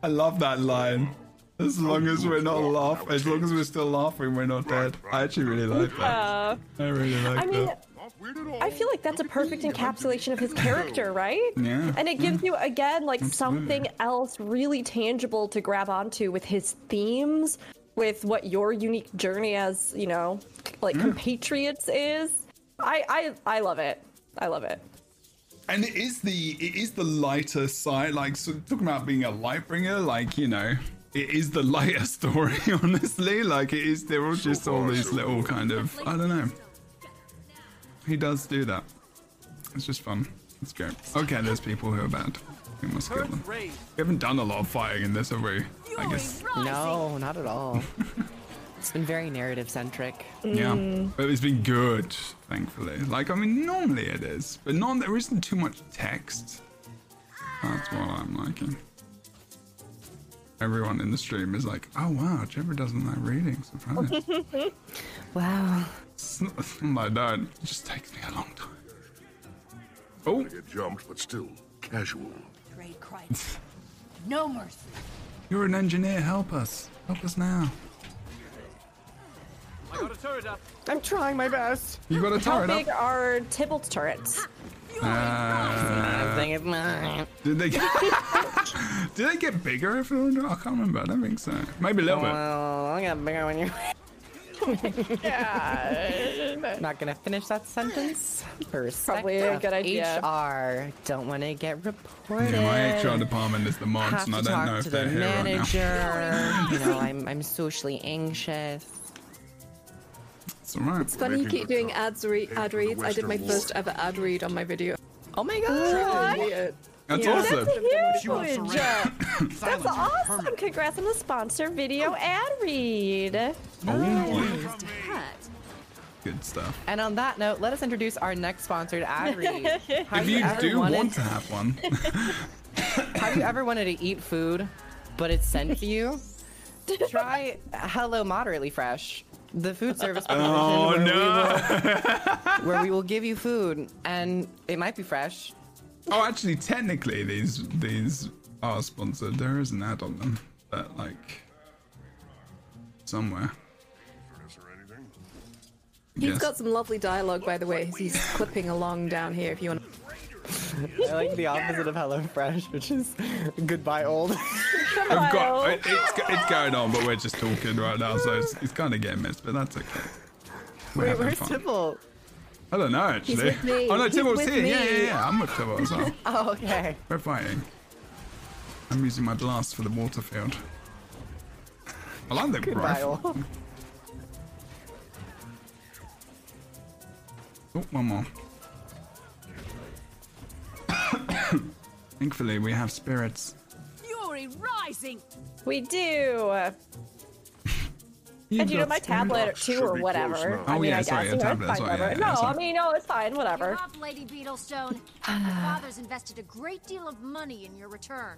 I love that line. As long as we're not laughing, as long as we're still laughing, we're not dead. I actually really like that. I really like I mean, that. I feel like that's a perfect encapsulation of his character, right? Yeah. And it gives you again like something else really tangible to grab onto with his themes, with what your unique journey as you know, like Yeah. compatriots is. I I I love it. I love it. And it is the it is the lighter side. Like so talking about being a light bringer, like you know, it is the lighter *laughs* story. Honestly, like it is. They're all just all these little kind of I don't know. He does do that. It's just fun. Let's go. Okay, there's people who are bad. We must kill them. We haven't done a lot of fighting in this, have we? I guess. No, not at all. *laughs* it's been very narrative centric. Yeah, mm. but it's been good, thankfully. Like, I mean, normally it is, but not there isn't too much text. That's what I'm liking. Everyone in the stream is like, "Oh wow, Trevor doesn't like reading." Surprise! *laughs* wow. It's not, I'm like, no, it just takes me a long time. Oh, get jumped, but still casual. Great No mercy. You're an engineer. Help us. Help us now. I got a turret up. I'm trying my best. You got a turret How turret big up. are Tybalt's turrets? Uh, thing is mine. did they get? *laughs* did they get bigger? If they were, I can't remember. I don't think so. Maybe a little bit. Well, I'll get bigger when you. Not gonna finish that sentence. For Probably a good idea. HR don't want to get reported. Yeah, my HR department is the mods, and I don't talk know if to they're the here right now. manager. *laughs* you know, I'm I'm socially anxious. It's alright. It's funny you keep doing ads re- ad reads. I did my first ever ad read on my video. Oh my god! Weird. That's Yeah. awesome. That's huge. That's awesome. Congrats on the sponsor video ad read. Oh, good stuff. And on that note, let us introduce our next sponsored ad *laughs* read. Have If you ever do wanted- want to have one, *laughs* *laughs* Have you ever wanted to eat food, but it's sent to you? Try Hello Moderately Fresh, the food service provision Oh, where, no. we will, where we will give you food, and it might be fresh. oh, actually, technically, these these are sponsored. There is an ad on them, but like somewhere. He's Yes. got some lovely dialogue, by the way. as He's clipping along down here. If you want. *laughs* I like the opposite of Hello Fresh, which is goodbye old. I've got it, it's it's going on, but we're just talking right now, so it's, it's kind of getting missed, but that's okay. We're Wait, having where's fun. Tibble? I don't know actually. with me. Oh no, He's Tybalt's here. Yeah, me. yeah, yeah. I'm with Tybalt as well. *laughs* Oh, okay. We're fighting. I'm using my blast for the water field. I like the Goodbye, rifle. Mm. Oh, one more. Thankfully, we have spirits. Fury rising. We do. And you know my spirits. tablet too, or whatever. now. I Oh, mean, yeah, I sorry, guess you tablet, fine, sorry, yeah, yeah, no, sorry. I mean, no, it's fine, whatever. You're up, Lady Beetlestone. Your *sighs* father's invested a great deal of money in your return.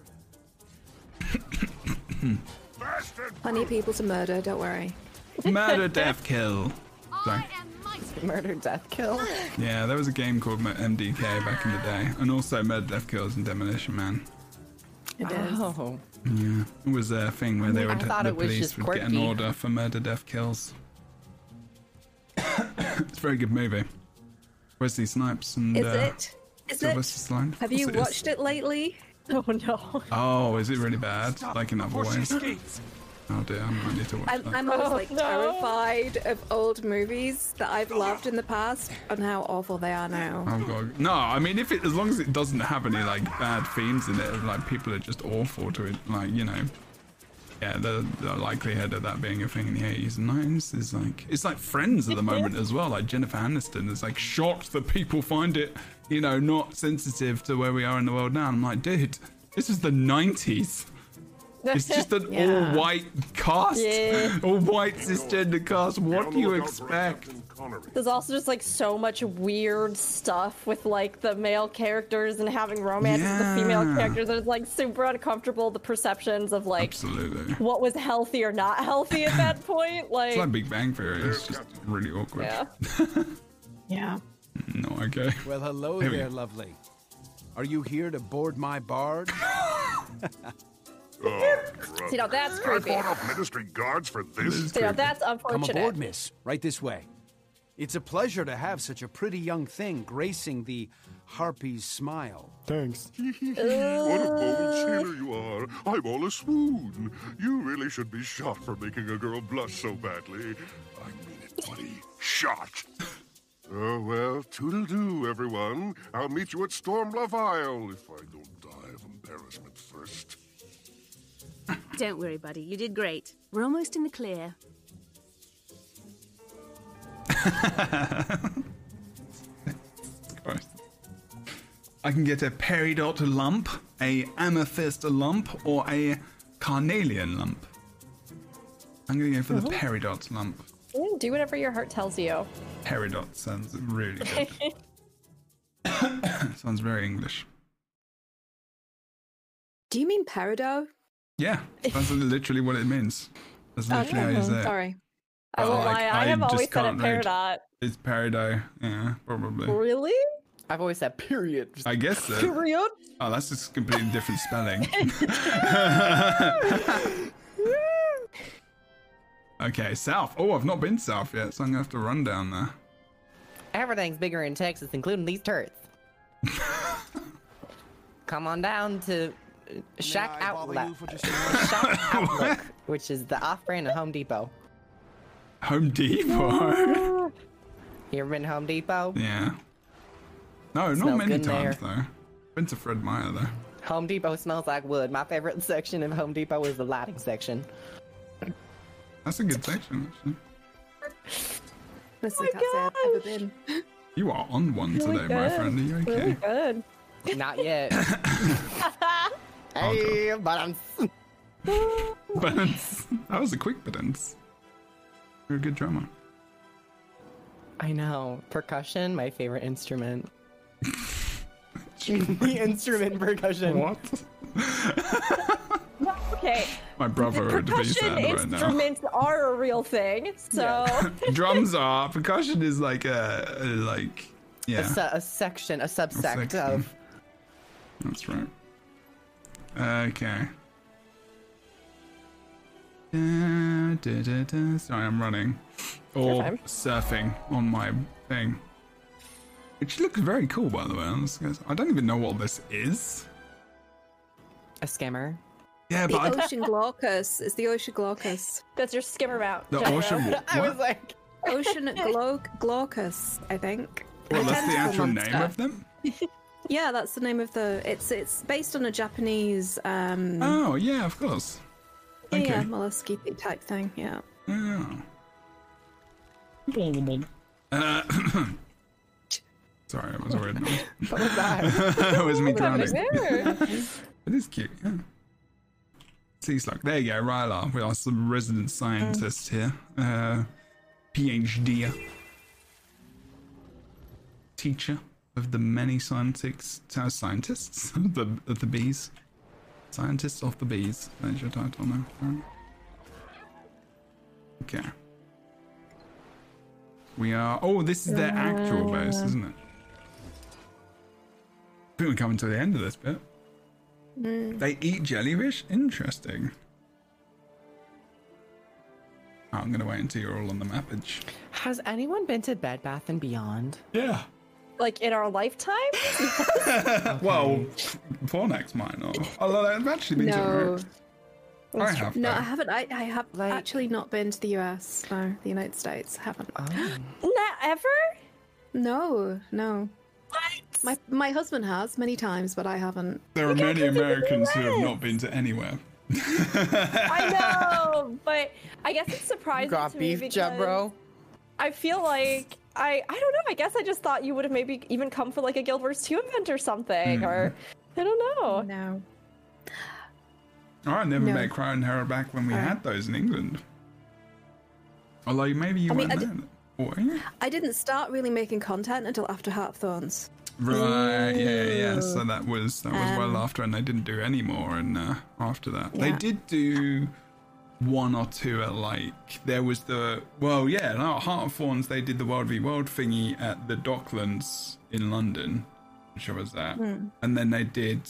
Plenty of people to murder. Don't worry. Murder, *laughs* death, kill. Sorry. *laughs* Murder, death, kill. Yeah, there was a game called M- MDK back in the day, and also Murder, Death, Kills and Demolition Man. It is. Oh. Yeah, it was a thing where they I would the it was police just would get an order for murder, death, kills. *coughs* it's a very good movie. Wesley Snipes and Is uh, it? Is it? Stallone. Have you course it is. watched it lately? Oh no. Oh, is it really bad? like in other ways? Oh dear, I might need to watch I'm, that. I'm always Oh, like no. terrified of old movies that I've loved in the past and how awful they are now. Oh god. No, I mean if it as long as it doesn't have any like bad themes in it, like people are just awful to it, like you know. Yeah, the, the likelihood of that being a thing in the 80s and 90s is like it's like Friends at the moment as well. Like Jennifer Aniston is like shocked that people find it, you know, not sensitive to where we are in the world now. I'm like, dude, this is the 90s. It's just an *laughs* Yeah. all-white cast, Yeah. all-white cisgender cast. What do you expect? There's also just like so much weird stuff with like the male characters and having romance with the female characters. And it's like super uncomfortable. The perceptions of like Absolutely. what was healthy or not healthy at that *laughs* point. Like, It's like Big Bang Theory. It's just really awkward. yeah. *laughs* yeah. No, okay. Well, hello there, lovely. Are you here to board my barge? Oh, See, now that's creepy. I creepy. bought up ministry guards for this. See, now that's unfortunate. Come aboard, miss. Right this way. It's a pleasure to have such a pretty young thing gracing the Harpy's smile. Thanks. *laughs* what a bold sailor you are. I'm all a swoon. You really should be shot for making a girl blush so badly. I mean it, buddy. Shot. *laughs* Oh, well, toodle-doo, everyone. I'll meet you at Stormbluff Isle if I don't die of embarrassment first. *laughs* Don't worry, buddy. You did great. We're almost in the clear. *laughs* I can get a peridot lump, a amethyst lump, or a carnelian lump? I'm gonna go for the Mhm. peridot lump. Yeah, do whatever your heart tells you. Peridot sounds really *laughs* good. *coughs* sounds very English. Do you mean peridot? Yeah, *laughs* that's literally what it means. That's oh, literally how you say it. Sorry. Oh, I won't Oh, lie, I, have just always said it can't read. peridot. It's peridot. Yeah, probably. Really? I've always said period. I guess so. Period. Oh, that's just completely different spelling. *laughs* *laughs* okay, south. Oh, I've not been south yet, so I'm gonna have to run down there. Everything's bigger in Texas, including these turrets. Come on down to Shack Outlet. Shack Outlook, which is the off-brand of Home Depot. Home Depot. *laughs* You ever been to Home Depot? yeah. No, not Smells many good times there. though. Been to Fred Meyer though. Home Depot smells like wood. My favorite *laughs* section of Home Depot is the lighting section. That's a good section. Actually. Honestly, can't say I've ever been. You are on one today, my friend. Are you okay? good. Not yet. *coughs* *coughs* *coughs* *laughs* hey, but *laughs* I'm. Balance. That was a quick balance. You're a good drummer. I know. Percussion, my favorite instrument. *laughs* *laughs* the instrument percussion. What? Okay. My brother would be Percussion sad right now. instruments are a real thing, so Drums are. Percussion is like a, a like yeah. A, se- a section, a subsect section. of. That's right. Okay. Da, da, da, da. Sorry, I'm running. Or surfing on my thing. Which looks very cool, by the way. I'm just gonna- I don't even know what this is. A skimmer. Yeah, The but I, ocean glaucus. It's the ocean glaucus. that's your skimmer mount. the Jethro. ocean. *laughs* What? I was like, Ocean glau- glaucus, I think. well, that's the tentacle actual name of them. *laughs* Yeah, that's the name of the. It's it's based on a Japanese. um Oh yeah, of course. yeah, okay. yeah, mollusky type thing. Yeah. Yeah. Uh, *coughs* sorry, it was a weird noise. what was that? *laughs* it was me drowning. there? *laughs* It is cute, yeah. Sea slug. There you go, Ryla. We are some resident scientists here. Uh, PhD. Teacher of the many scientists, uh, scientists *laughs* of the, of the bees. Scientists of the bees. That's your title now. Okay. We are. Oh, this is their actual base, isn't it? I think we're coming to the end of this bit. They eat jellyfish? Interesting. Oh, I'm gonna wait until you're all on the mappage. Has anyone been to Bed Bath and Beyond? Yeah. Like in our lifetime? *laughs* *laughs* Well, Fornax might not. Although I've actually been No. to it. I have. No, though. I haven't. I, I have Like- actually not been to the US. No, the United States. I haven't. Oh. Not ever? No, no. What? My my husband has many times, but I haven't. There are many come to the Americans who have not been to anywhere. I *laughs* know, but I guess it's surprising Got to me beef, Jeb, because bro? I feel like I I don't know. I guess I just thought you would have maybe even come for like a Guild Wars 2 event or something, or Hmm. I don't know. No. Oh, I never No. met Crow and Hera back when we had those in England. Although maybe you I mean, weren't I there. Or were you? I didn't start really making content until after Heart of Thorns. Right, yeah, yeah. So that was that was well Um, after, and they didn't do any more. And uh, after that, they did do one or two at like there was the well, yeah, no, Heart of Thorns. They did the World v World thingy at the Docklands in London, which I was at, Hmm. and then they did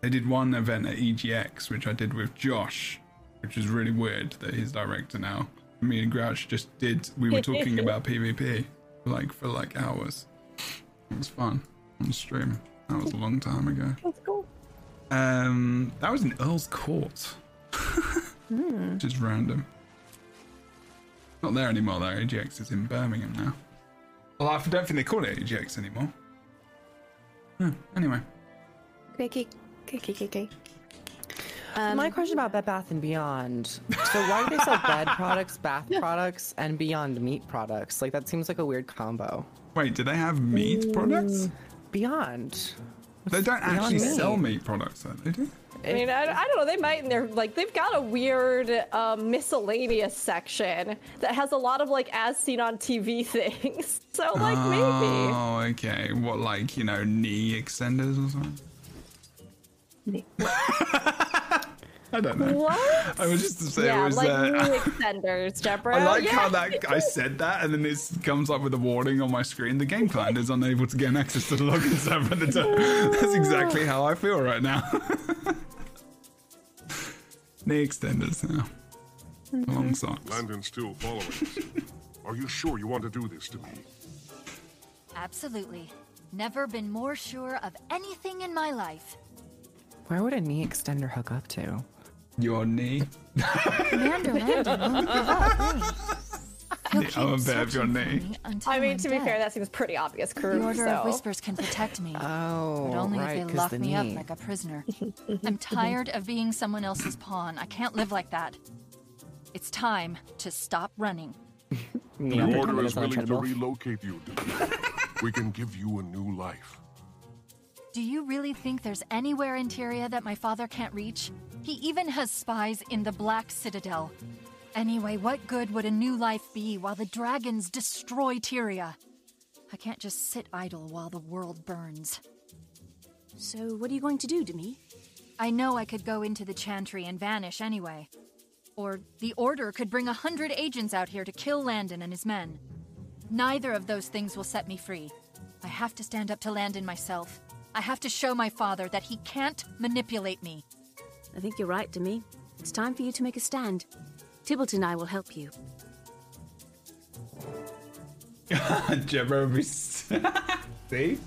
they did one event at EGX, which I did with Josh, which was really weird that he's director now. Me and Grouch just did. We were talking *laughs* about PvP like for like hours. It was fun on stream. That was a long time ago. That's cool. Um, that was in Earl's Court, Hmm. *laughs* which is random. Not there anymore though. EGX is in Birmingham now. Well, I don't think they call it EGX anymore. No, anyway. Kiki, kiki, kiki. My question about Bed Bath and Beyond. So why do they sell bed *laughs* products, bath products, and Beyond meat products? Like that seems like a weird combo. Wait, do they have meat products? Beyond. They don't Beyond actually meat. sell meat products, though. They do. I mean, I, I don't know. They might, and they're like they've got a weird um, miscellaneous section that has a lot of like as seen on TV *laughs* things. So like maybe. Oh, okay. What, like you know, knee extenders or something? *laughs* I don't know. What? I was just to say yeah, it was. like uh, knee *laughs* extenders, Deborah. I like yeah. how that I said that, and then it comes up with a warning on my screen. The game client is unable to gain access to the login server. at the time. That's exactly how I feel right now. Knee extenders now. Long socks. Landon's still following us. Are you sure you want to do this to me? Absolutely. Never been more sure of anything in my life. Where would a knee extender hook up to? Your knee. Commander Landon oh *laughs* won't give up, really. He'll The other keep bit of your searching me I mean, I'm to be dead. fair, that seems pretty obvious, crew. The Order so. of Whispers can protect me. *laughs* Oh, but only right, if they 'cause lock the me up like a prisoner. *laughs* I'm tired of being someone else's pawn. I can't live like that. It's time to stop running. *laughs* The Order is willing to relocate you. we can give you a new life. Do you really think there's anywhere in Tyria that my father can't reach? He even has spies in the Black Citadel. Anyway, what good would a new life be while the dragons destroy Tyria? I can't just sit idle while the world burns. So, what are you going to do to me? I know I could go into the Chantry and vanish anyway. Or the Order could bring a hundred agents out here to kill Landon and his men. Neither of those things will set me free. I have to stand up to Landon myself. I have to show my father that he can't manipulate me. I think you're right, Demmi. It's time for you to make a stand. Tybalt and I will help you. *laughs* Gemma *laughs* would. See?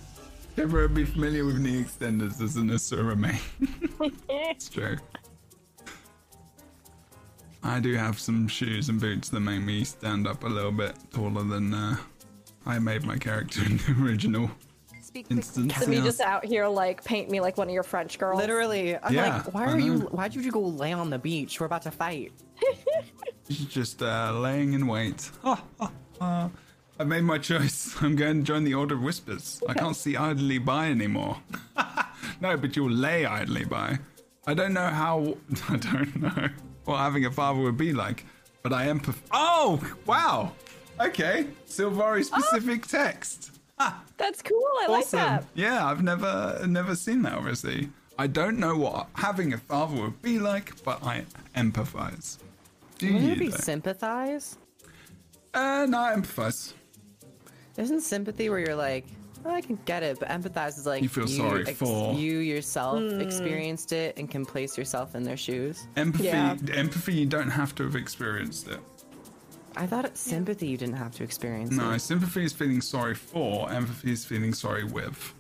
Gemma be familiar with knee extenders as an Asura main. it's true. I do have some shoes and boots that make me stand up a little bit taller than uh, I made my character in the *laughs* original instance. So me yeah. just out here like paint me like one of your French girls. Literally, I'm Yeah, like, why I are you? Why did you go lay on the beach? We're about to fight. She's just uh, laying in wait. *laughs* Uh, I made my choice. *laughs* I'm going to join the Order of Whispers. I can't see idly by anymore. *laughs* no, but you'll lay idly by. I don't know how. I don't know what having a father would be like, but I am. Perf- oh, wow. Okay, Sylvari specific text. That's cool. I like that. Yeah, I've never never seen that. Obviously, I don't know what having a father would be like, but I empathize. Do Wouldn't you? it be though? sympathize? Uh, no, I empathize. Isn't sympathy where you're like, "Oh, I can get it, but empathize is like You feel sorry for- you yourself Hmm. experienced it and can place yourself in their shoes. Empathy, Yeah. empathy. You don't have to have experienced it. I thought it, sympathy you didn't have to experience. No, it. sympathy is feeling sorry for. Empathy is feeling sorry with.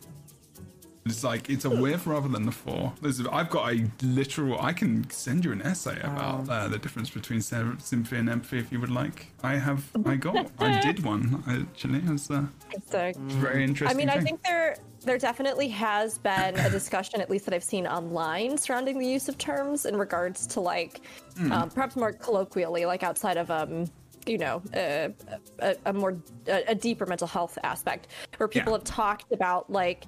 It's like it's a *laughs* with rather than the for. There's, I've got a literal. I can send you an essay about uh, the difference between sy- sympathy and empathy if you would like. I have. I got. I *laughs* did one actually. It was, uh, it's a very interesting. I mean, I think there there definitely has been a discussion, at least that I've seen online, surrounding the use of terms in regards to like, Hmm. um, perhaps more colloquially, like outside of um, you know, uh, a, a more a, a deeper mental health aspect, where people Yeah. have talked about like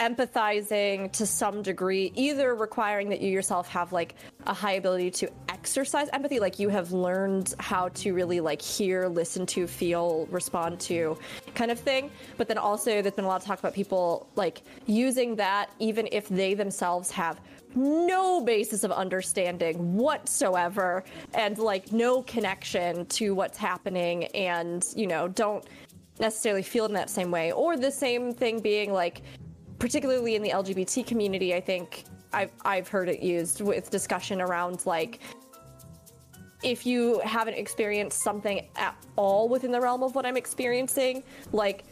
empathizing to some degree, either requiring that you yourself have like a high ability to exercise empathy, like you have learned how to really like hear, listen to, feel, respond to kind of thing. But then also, there's been a lot of talk about people like using that even if they themselves have no basis of understanding whatsoever and like no connection to what's happening and, you know, don't necessarily feel in that same way. Or the same thing being like, particularly in the LGBT community, I think I've I've heard it used with discussion around like if you haven't experienced something at all within the realm of what I'm experiencing, like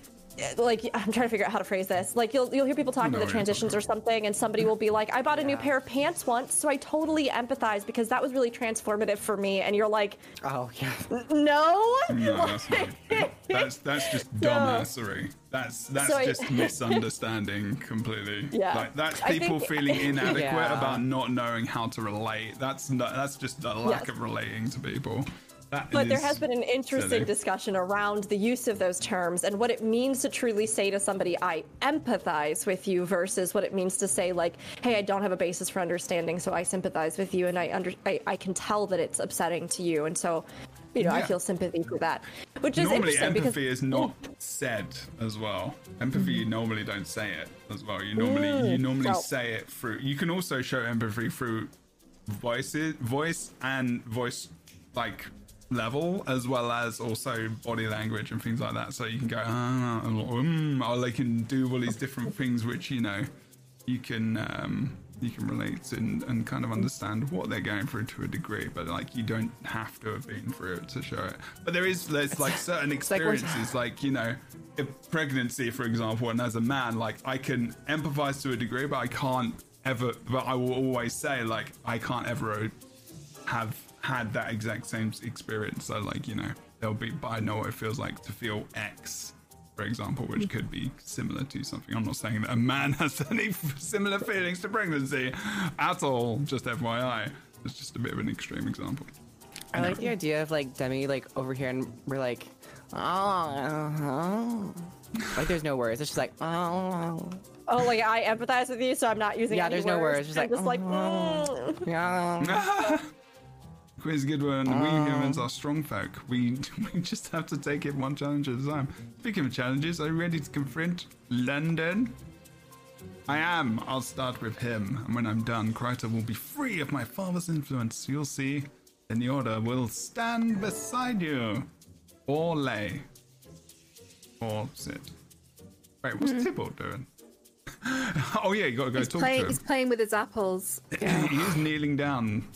like I'm trying to figure out how to phrase this. Like you'll you'll hear people talking to the transitions or something, and somebody will be like, "I bought a new pair of pants once, so I totally empathize because that was really transformative for me." And you're like, "Oh yeah, no." No, that's not. *laughs* That's that's just *laughs* dumbassery. That's that's So I- just *laughs* misunderstanding completely. Yeah. Like that's people think- feeling inadequate Yeah. about not knowing how to relate. That's not, that's just a lack Yes. of relating to people. That But there has been an interesting silly. discussion around the use of those terms and what it means to truly say to somebody, I empathize with you, versus what it means to say, like, hey, I don't have a basis for understanding, so I sympathize with you, and I under I, I can tell that it's upsetting to you, and so, you know, I feel sympathy for that. Which is normally interesting because empathy is not said as well. Empathy you normally don't say it as well. You normally you Mm. normally So- say it through. You can also show empathy through voices, voice and voice like level as well as also body language and things like that. So you can go ah, mm, or they can do all these different things which you know you can um, you can relate and, and kind of understand what they're going through to a degree, but like you don't have to have been through it to show it. But there is there's like certain experiences, like you know, if pregnancy, for example, and as a man, like I can empathize to a degree, but I can't ever. But I will always say like I can't ever have had that exact same experience. So like you know, there'll be, but I know what it feels like to feel X for example, which could be similar to something. I'm not saying that a man *laughs* has any similar feelings to pregnancy at all. Just FYI, it's just a bit of an extreme example. I like the idea of like Demmi like over here and we're like, oh, like there's no words. It's just like, oh, Oh, like I empathize with you, so I'm not using. Yeah, any there's no words, just I'm like, just like. Uh-huh. Mm. yeah. *laughs* Quiz good one. we humans are strong folk. We *laughs* we just have to take it one challenge at a time. Speaking of challenges, are you ready to confront Landon? I am. I'll start with him, and when I'm done, Kryta will be free of my father's influence. You'll see. Then the order will stand beside you, or lay, or sit. Wait, what's hmm. Tybalt doing? *laughs* oh yeah, you gotta go He's, talk play, to him. he's playing with his apples. *laughs* he is kneeling down.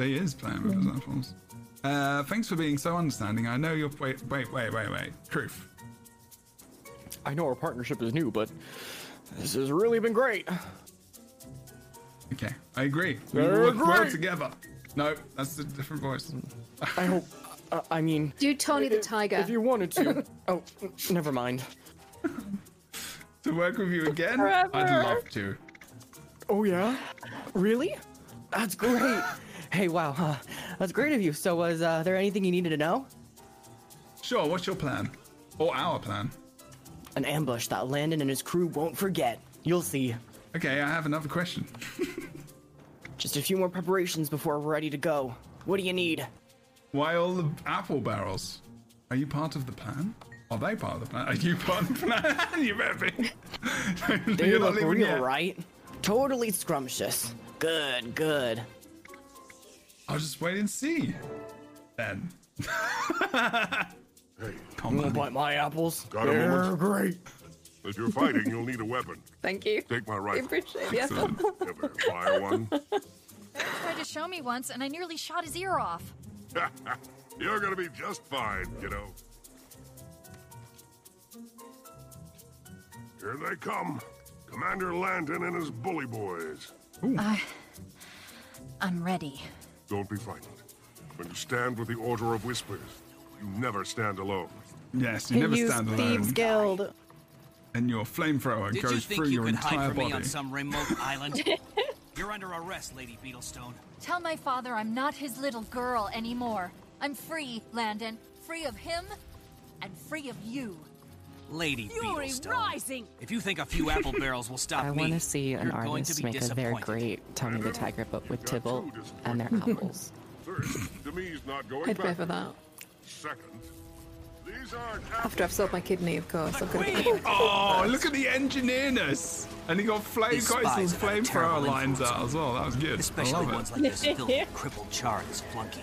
He is playing with his apples. Uh, thanks for being so understanding. I know you're. Wait, wait, wait, wait, wait. Truth. I know our partnership is new, but this has really been great. Okay, I agree. I We work well agree. together. No, that's a different voice. I hope. Uh, I mean, Do Tony the Tiger. if you wanted to. *laughs* oh, never mind. *laughs* to work with you again, Forever. I'd love to. Oh yeah, really? That's great. Hey, wow, huh? that's great of you. So, was uh, there anything you needed to know? Sure. What's your plan? Or our plan? An ambush that Landon and his crew won't forget. You'll see. Okay, I have another question. *laughs* Just a few more preparations before we're ready to go. What do you need? Why all the apple barrels? Are you part of the plan? Are they part of the plan? Are you part of the plan? *laughs* you better be. *laughs* They You're not look real, yet. right? Totally scrumptious. Good, good. I'll just wait and see. Then. *laughs* Hey, Come You on. wanna bite my apples? Got a They're moment? great. if you're fighting, you'll need a weapon. Thank you. Take my rifle. I rifle. appreciate it. Excellent. *laughs* Ever fire one? tried to show me once, and I nearly shot his ear off. *laughs* You're gonna be just fine, kiddo. Here they come. Commander Landon and his bully boys. I. I'm ready. Don't be frightened. When you stand with the Order of Whispers, you never stand alone. Yes, you never stand alone. Thieves Guild. And your flamethrower Did goes you think through you your could hide entire from me body. on some remote *laughs* island? *laughs* You're under arrest, Lady Beetlestone. Tell my father I'm not his little girl anymore. I'm free, Landon. Free of him, and free of you. Lady Fury Beetlestone. rising! If you think a few apple *laughs* barrels will stop I me, want to see an you're going to artist make a very great Tony the Tiger, but with Tibble and their apples. *laughs* First, Demmi's not going I'd pay back. for that. Second, these aren't After I've sold my kidney, of course. I'm gonna Oh, look at the engineerness! And he got flame, These got his spies have flamethrower lines out as well. That was good. Especially I love ones like this filthy, *laughs* crippled Charles Flunky.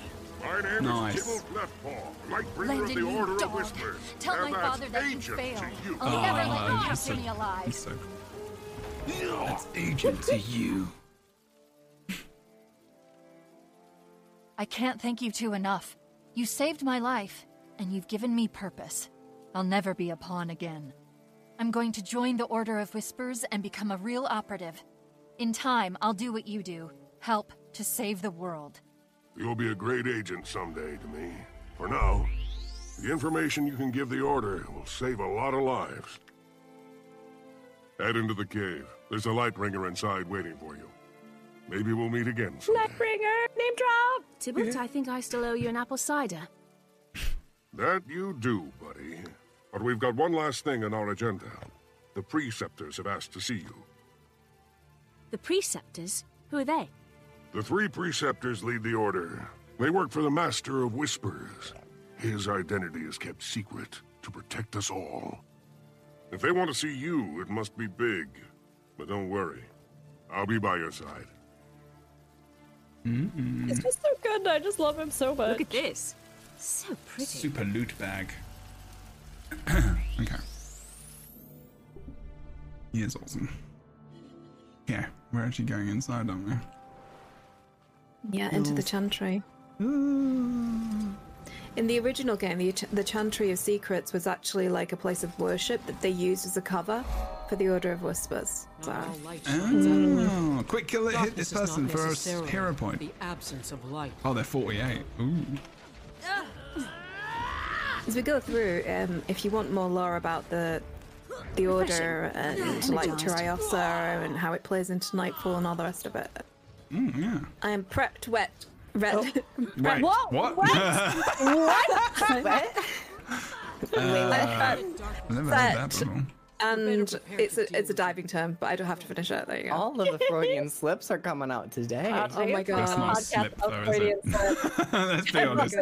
My name Nice. is Tybalt Leftpaw, Lightbringer Landon, of the you Order of. Whispers. Tell and my that's father that you failed. you. I'll never let Ah, you he's have so- alive. He's so That's agent to you. I can't thank you two enough. You saved my life, and you've given me purpose. I'll never be a pawn again. I'm going to join the Order of Whispers and become a real operative. In time, I'll do what you do help to save the world. You'll be a great agent someday to me. For now, the information you can give the Order will save a lot of lives. Head into the cave. There's a Lightbringer inside waiting for you. Maybe we'll meet again. someday. Neckbringer, name drop. Tybalt, I think I still owe you an apple cider. That you do, buddy. But we've got one last thing on our agenda. The preceptors have asked to see you. The preceptors? Who are they? The three preceptors lead the order. They work for the Master of Whispers. His identity is kept secret to protect us all. If they want to see you, it must be big. But don't worry. I'll be by your side. Mm-hmm. It's just so good. I just love him so much. Look at this. So pretty. Super loot bag. *clears throat* okay. He is awesome. Yeah, we're actually going inside, aren't we? Yeah, into the Chantry. In the original game, the, the Chantry of Secrets was actually like a place of worship that they used as a cover for the Order of Whispers. So. Oh, quick kill it, hit this person for a s- necessarily hero point. The absence of light. Oh, they're 48. Ooh. As we go through, um, if you want more lore about the the Order and like Energized. Tyriosa and how it plays into Nightfall and all the rest of it, Mm, yeah. I am prepped, wet, red. *laughs* Wait, Whoa, what? what? *laughs* what? Uh, I've never heard that before. And it's a it's a diving term, but I don't have to finish it. There you go. All of the Freudian *laughs* slips are coming out today. Oh my god. That's not slip, though, is it? *laughs* Let's be honest.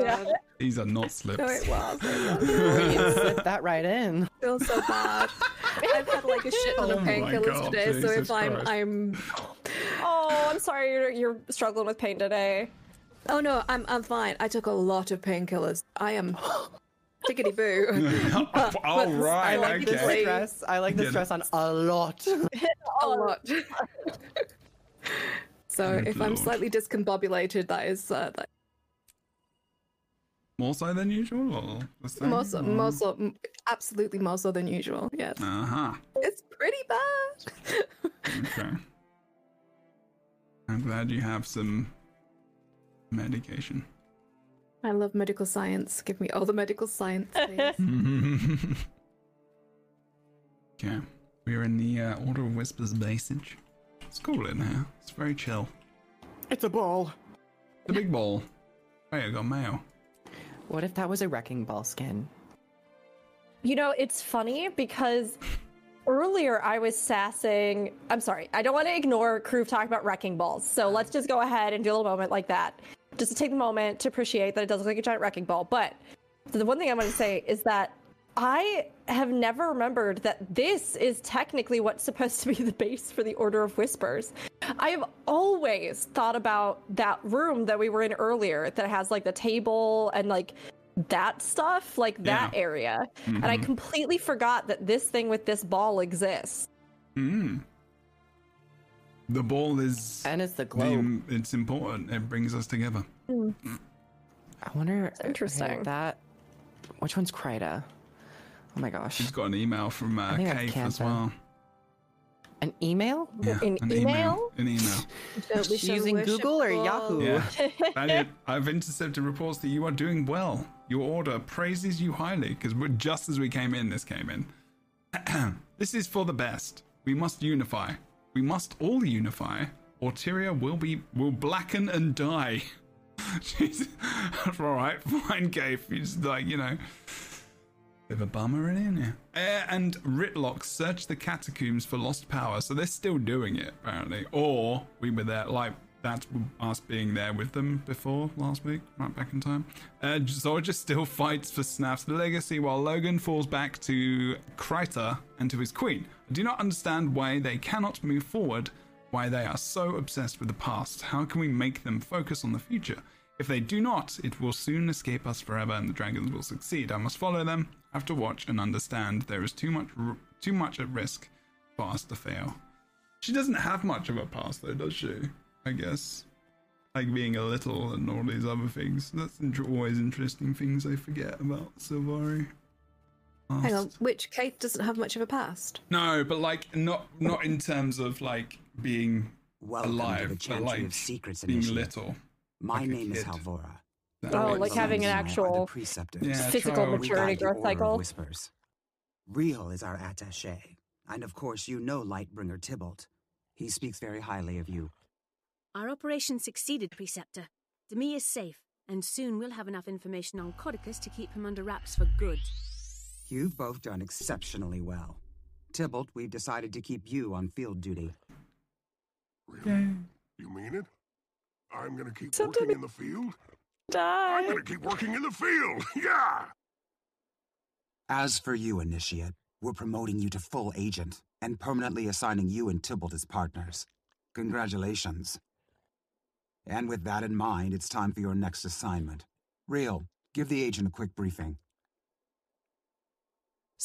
These are not slips. No, it was. Freudian *laughs* slip that right in. I feel so bad. I've had like a shit ton Oh of my painkillers God, today, so Jesus if I'm I'm Oh, I'm sorry you're, you're struggling with pain today. oh no, I'm I'm fine. I took a lot of painkillers. I am tickety boo. *laughs* All right, I like the okay. stress. I like the Get it. stress on a lot. *laughs* *laughs* a lot. so Good if I'm slightly discombobulated, that is uh, that, More so than usual? Or same? more so, more so, absolutely more so than usual. Yes, Uh huh. it's pretty bad. Okay. I'm glad you have some medication. I love medical science. Give me all the medical science, please. *laughs* *laughs* okay. We're in the uh, Order of Whispers basage. It's cool in here. It's very chill. It's a ball. The big ball. Hey, I got mail. What if that was a wrecking ball skin? You know, it's funny because earlier I was sassing. I'm sorry, I don't want to ignore Crew talking about wrecking balls. So let's just go ahead and do a little moment like that. Just to take the moment to appreciate that it does look like a giant wrecking ball. But the one thing I'm going to say is that I have never remembered that this is technically what's supposed to be the base for the Order of Whispers. I have always thought about that room that we were in earlier that has like the table and like that stuff, like that Yeah. area. And I Mhm. completely forgot that this thing with this ball exists. Mm. The ball is. And it's the globe. it's important. It brings us together. I wonder. okay, interesting. that. Which one's Kryta? Oh my gosh. She's got an email from uh, I think that's Caithe as well. An email? Yeah, An an email? An email. *laughs* Don't we She show using Google or? Yahoo? Yeah. *laughs* Valiant, I've intercepted reports that you are doing well. Your order praises you highly because just as we came in, this came in. *clears throat* this is for the best. We must unify. We must all unify, or Tyria will be will blacken and die. *laughs* She's *laughs* all right, fine, Caithe. He's like you know. Bit of a bummer in here. Uh, and Rytlock searched the catacombs for lost power, so they're still doing it apparently. Or we were there, like that's us being there with them before last week, right back in time. Uh, Zojja still fights for Snaff's legacy while Logan falls back to Kryta and to his queen. I do not understand why they cannot move forward, why they are so obsessed with the past. How can we make them focus on the future? If they do not, it will soon escape us forever and the dragons will succeed. I must follow them, I have to watch and understand there is too much r- too much at risk for us to fail. She doesn't have much of a past though, does she? I guess. Like being a little and all these other things. That's always interesting things I forget about Sylvari. Hang on, which Caithe doesn't have much of a past. No, but like not not in terms of like being Welcome alive, to the but Chantry like of Secrets being Initiative. little. My like a name is kid. Halvora. That Oh, makes like having an sense. actual preceptors. Yeah, physical child. We maturity guide the growth Order of cycle. Whispers. Real is our attaché. And of course, you know Lightbringer Tybalt. He speaks very highly of you. Our operation succeeded, Preceptor. Demmi is safe, and soon we'll have enough information on Caudecus to keep him under wraps for good. You've both done exceptionally well. Tybalt, we've decided to keep you on field duty. Really? You mean it? I'm gonna keep working in the field? Die. I'm gonna keep working in the field! Yeah! As for you, Initiate, we're promoting you to full agent and permanently assigning you and Tybalt as partners. Congratulations. And with that in mind, it's time for your next assignment. Real, give the agent a quick briefing.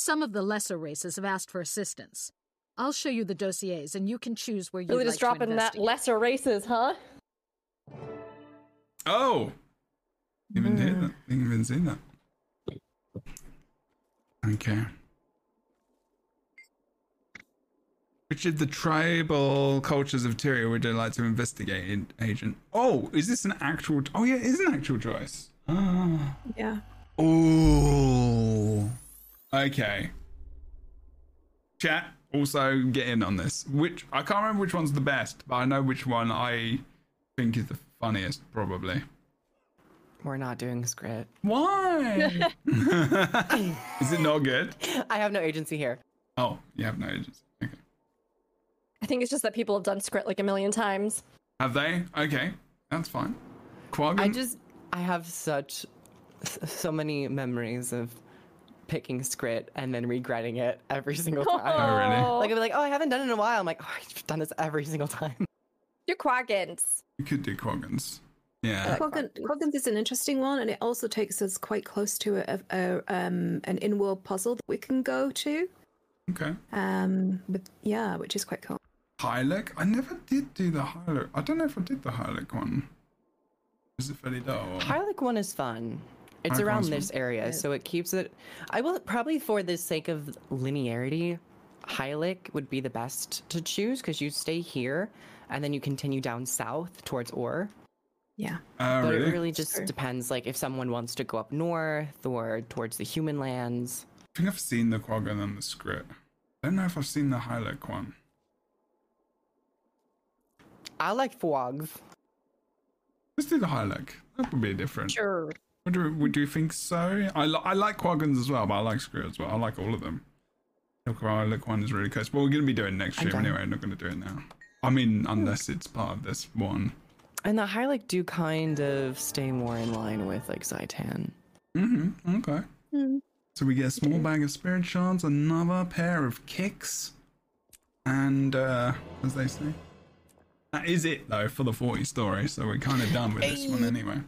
Some of the lesser races have asked for assistance. I'll show you the dossiers, and you can choose where you'd Really like just to dropping that investigate. lesser races, huh? Oh, even did that. Didn't even see that. Okay. Which of the tribal cultures of Tyria would you like to investigate, Agent? Oh, is this an actual? Oh yeah, it is an actual choice. Ah. Yeah. Oh. Okay. Chat, also get in on this. Which I can't remember which one's the best, but I know which one I think is the funniest, probably. We're not doing Skritt. Why? *laughs* is it not good? I have no agency here. Oh, you have no agency. Okay. I think it's just that people have done Skritt like a million times. Have they? Okay, that's fine. Quaggan? I just I have such so many memories of picking Skritt and then regretting it every single *laughs* time. Oh, really? Like I'd be like, oh, I haven't done it in a while. I'm like, oh, I've done this every single time. You're Quaggans. You could do Quaggans. Yeah. Quaggan, Quaggans is an interesting one, and it also takes us quite close to a, a, um, an in-world puzzle that we can go to. Okay. Um, but yeah, which is quite cool. Hylek? I never did do the Hylek. I don't know if I did the Hylek one. Is it fairly dull? Hylek one is fun. It's Hylek around this area, Yeah. so it keeps it. I will probably, for the sake of linearity, Hylek would be the best to choose because you stay here and then you continue down south towards Orr. Yeah. Oh, but really? it really just depends, like if someone wants to go up north or towards the human lands. I think I've seen the Quaggan and the Skritt. I don't know if I've seen the Hylek one. I like Fogs. Let's do the Hylek. That would be different. Sure. Would you, would you think so? I, li- I like Quaggans as well, but I like Screw as well. I like all of them. The Hylek one is really close. But we're going to be doing it next I'm year anyway. I'm not going to do it now. I mean, unless it's part of this one. And the Hylek do kind of stay more in line with like Zhaitan. Mm-hmm. Okay. So we get a small bag of spirit shards, another pair of kicks, and uh, as they say, that is it though for the 40 story. So we're kind of done with this one anyway.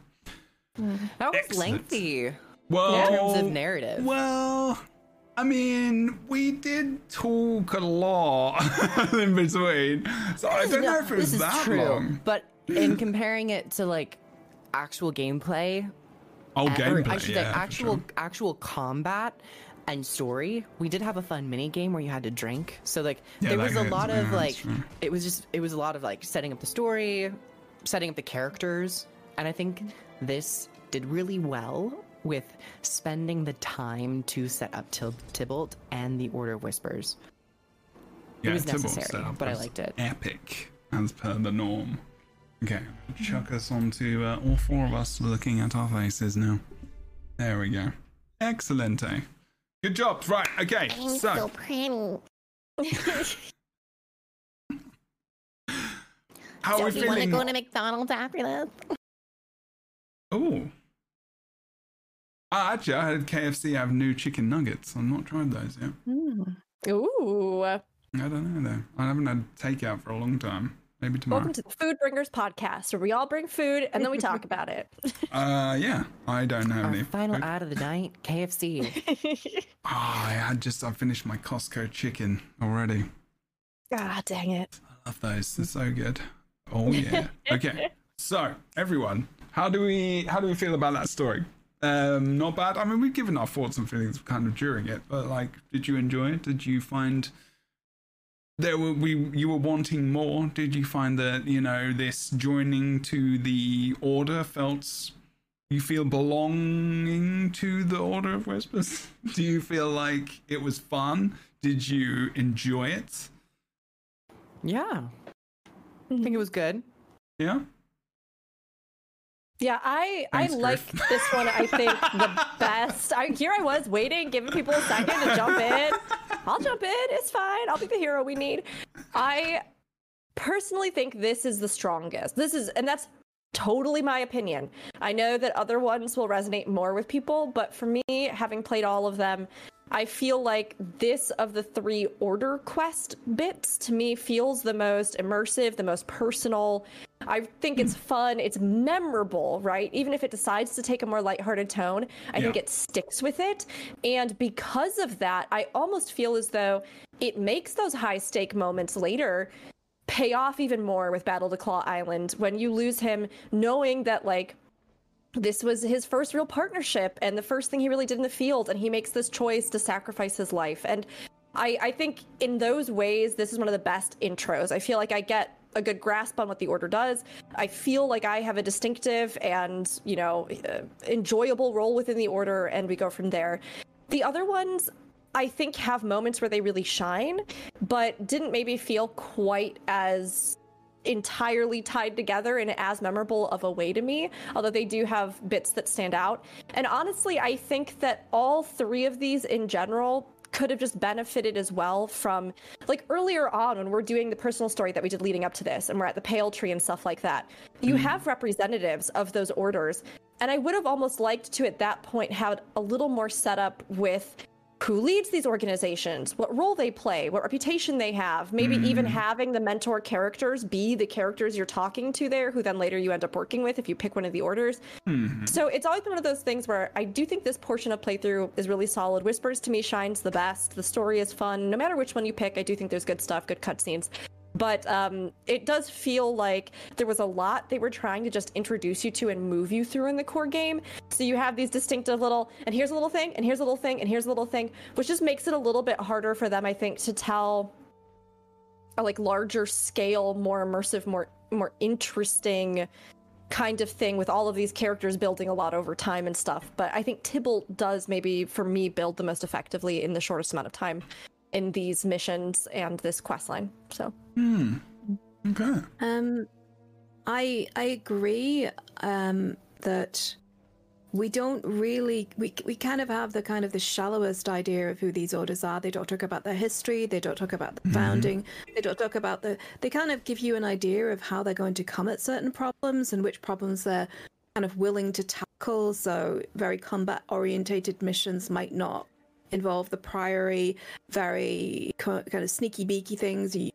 That was Excellent. lengthy. Well, in terms of narrative. Well, I mean, we did talk a lot *laughs* in between, so I don't know if it was that true, long. but in comparing it to like actual gameplay, Oh, gameplay, I should yeah, say actual sure. actual combat and story. We did have a fun mini game where you had to drink. So like Yeah, there was a lot of like it was just it was a lot of like setting up the story, setting up the characters, and I think this did really well with spending the time to set up Tib- Tybalt and the Order of Whispers. Yeah, it was Tybalt's necessary, setup but I liked it. Epic, as per the norm. Okay, chuck us onto uh, all four of us looking at our faces now. There we go. Excellent, eh? Good job. Right, okay, so. pretty. How so are we do you want to feeling? go to McDonald's after this? Oh. Ah, actually, I had KFC have new chicken nuggets. I've not tried those yet. Ooh. I don't know though. I haven't had takeout for a long time. Maybe tomorrow. Welcome to the Food Bringers podcast, where we all bring food and then we talk about it. *laughs* Uh, yeah. I don't have Our any. final food. ad of the night, KFC. Oh, *laughs* I had just. I finished my Costco chicken already. Ah, dang it. I love those. They're so good. Oh yeah. *laughs* Okay. So everyone, how do we how do we feel about that story? Um, not bad. I mean, we've given our thoughts and feelings kind of during it, but like, did you enjoy it? Did you find there were we you were wanting more? Did you find that you know this joining to the order felt you feel belonging to the Order of Whispers? *laughs* Do you feel like it was fun? Did you enjoy it? Yeah. I think it was good. Yeah. Yeah, I Thanks, I like this one. I think the *laughs* best. I, here I was waiting, giving people a second to jump in. I'll jump in. It's fine. I'll be the hero we need. I personally think this is the strongest. This is, and that's totally my opinion. I know that other ones will resonate more with people, but for me, having played all of them, I feel like this of the three order quest bits to me feels the most immersive, the most personal. I think it's fun, it's memorable, right? Even if it decides to take a more lighthearted tone, I think it sticks with it. And because of that, I almost feel as though it makes those high stake moments later pay off even more with Battle to Claw Island when you lose him, knowing that like this was his first real partnership and the first thing he really did in the field, and he makes this choice to sacrifice his life. And I, I think in those ways, this is one of the best intros. I feel like I get a good grasp on what the order does. I feel like I have a distinctive and, you know, uh, enjoyable role within the order, and we go from there. The other ones, I think, have moments where they really shine, but didn't maybe feel quite as entirely tied together in as memorable of a way to me, although they do have bits that stand out. And honestly, I think that all three of these in general could have just benefited as well from like earlier on when we're doing the personal story that we did leading up to this and we're at the pale tree and stuff like that you mm-hmm. have representatives of those orders. And i would have almost liked to at that point have a little more setup with who leads these organizations, what role they play, what reputation they have, maybe even Mm. having the mentor characters be the characters you're talking to there, who then later you end up working with if you pick one of the orders. Mhm. So it's always been one of those things where I do think this portion of playthrough is really solid. Whispers to me shines the best. The story is fun. No matter which one you pick, I do think there's good stuff, good cutscenes. But um, it does feel like there was a lot they were trying to just introduce you to and move you through in the core game. So you have these distinctive little, and here's a little thing, and here's a little thing, and here's a little thing, which just makes it a little bit harder for them, I think, to tell a like larger scale, more immersive, more more interesting kind of thing with all of these characters building a lot over time and stuff. But I think Tybalt does maybe for me build the most effectively in the shortest amount of time in these missions and this quest line. So Hmm. Okay. Um, I I agree. Um, that we don't really we we kind of have the kind of the shallowest idea of who these orders are. They don't talk about their history. They don't talk about the Mhm. founding. They don't talk about the. They kind of give you an idea of how they're going to come at certain problems and which problems they're kind of willing to tackle. So very combat orientated missions might not involve the priory. Very kind of sneaky beaky things. You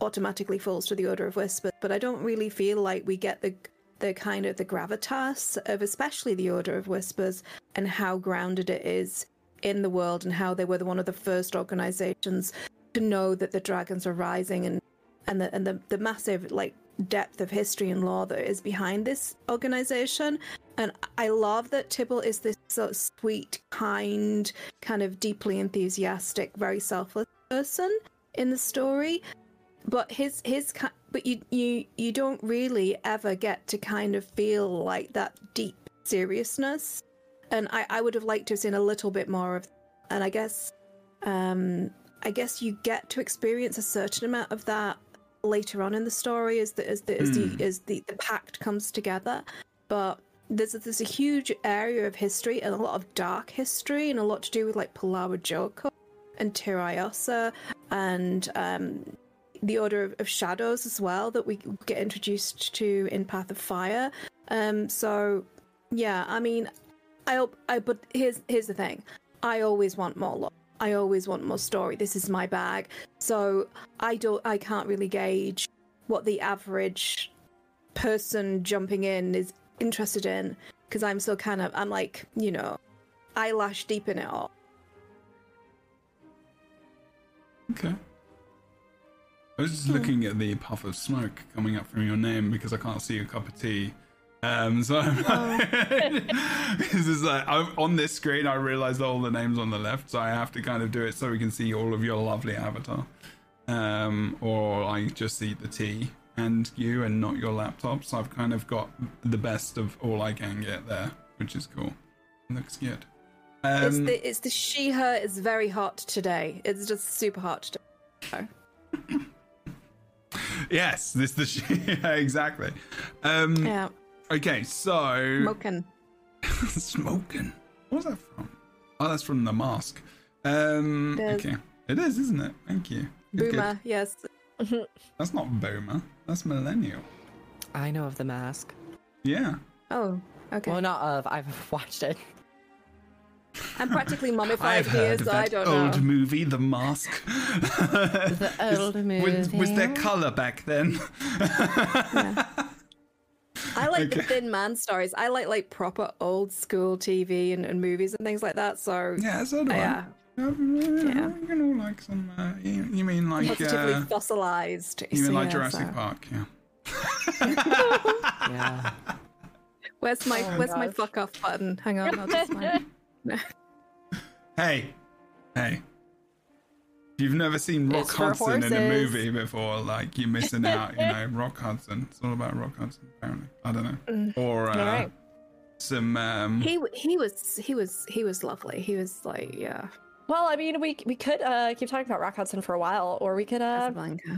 automatically falls to the Order of Whispers, but I don't really feel like we get the the kind of the gravitas of especially the Order of Whispers and how grounded it is in the world and how they were the, one of the first organizations to know that the dragons are rising and and the and the, the massive like depth of history and law that is behind this organization. And i love that Tybalt is this sort of sweet kind kind of deeply enthusiastic very selfless person in the story. But his his but you you you don't really ever get to kind of feel like that deep seriousness. And i i would have liked to have seen a little bit more of and i guess um i guess you get to experience a certain amount of that later on in the story as the as the as Hmm. the, as the, the pact comes together but there's a, there's a huge area of history and a lot of dark history and a lot to do with like Palawa Joko and Turai Ossa and um, the Order of, of Shadows as well that we get introduced to in Path of Fire. Um, so yeah, I mean, I hope I but here's here's the thing, I always want more lore. I always want more story. This is my bag, so I don't I can't really gauge what the average person jumping in is interested in because I'm so kind of I'm like you know eyelash deep in it all. Okay. I was just hmm. looking at the puff of smoke coming up from your name because I can't see a cup of tea. Um, so I'm *laughs* this is like I'm, on this screen. I realized all the names on the left, so I have to kind of do it so we can see all of your lovely avatar. Um, or I just see the tea and you, and not your laptop. So I've kind of got the best of all I can get there, which is cool. Looks good. it's Um, the it's the she her is very hot today. It's just super hot today. *laughs* yes, this the sh- yeah, *laughs* exactly. Um, Yeah. Okay, so Smoking. *laughs* smoking. What's that from? Oh, that's from the mask. Um, It is. okay, it is, isn't it? Thank you. Good, good. Boomer, yes. *laughs* That's not boomer. That's millennial. I know of the mask. Yeah. Oh, okay. Well, not of. I've *laughs* watched it. I'm practically mummified I've here, heard of so I that don't old know. Old movie, The Mask. The old movie. Was, was there color back then? I like the Thin Man stories. I like like proper old school TV and, and movies and things like that. So yeah, so do I. yeah, Yeah. You can all like some. Uh, you, you mean like? positively Uh, fossilized. you mean So, like yeah, Jurassic so- Park? Yeah. *laughs* Yeah. Where's my Oh, Where's my fuck off button? Hang on, I'll just *laughs* find it. Hey, hey. You've never seen Rock It's Hudson in a movie before, like you're missing *laughs* out. You know, Rock Hudson. It's all about Rock Hudson, apparently. I don't know. Mm. Or uh, Alright. some. Um, He he was he was he was lovely. He was like yeah. Well, I mean, we we could uh, keep talking about Rock Hudson for a while, or we could uh,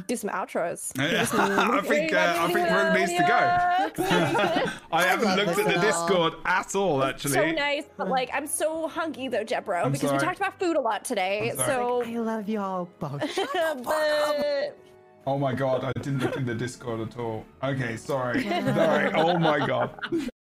do some outros. Yeah, *laughs* I think uh, I think Rook needs to go. *laughs* I haven't looked at the Discord at all, actually. So nice, but like I'm so hunky though, Jebro, I'm because we talked about food a lot today. I'm. So I love y'all both. *laughs* but Oh my god, I didn't look in the Discord at all. Okay, sorry. sorry. Oh my god.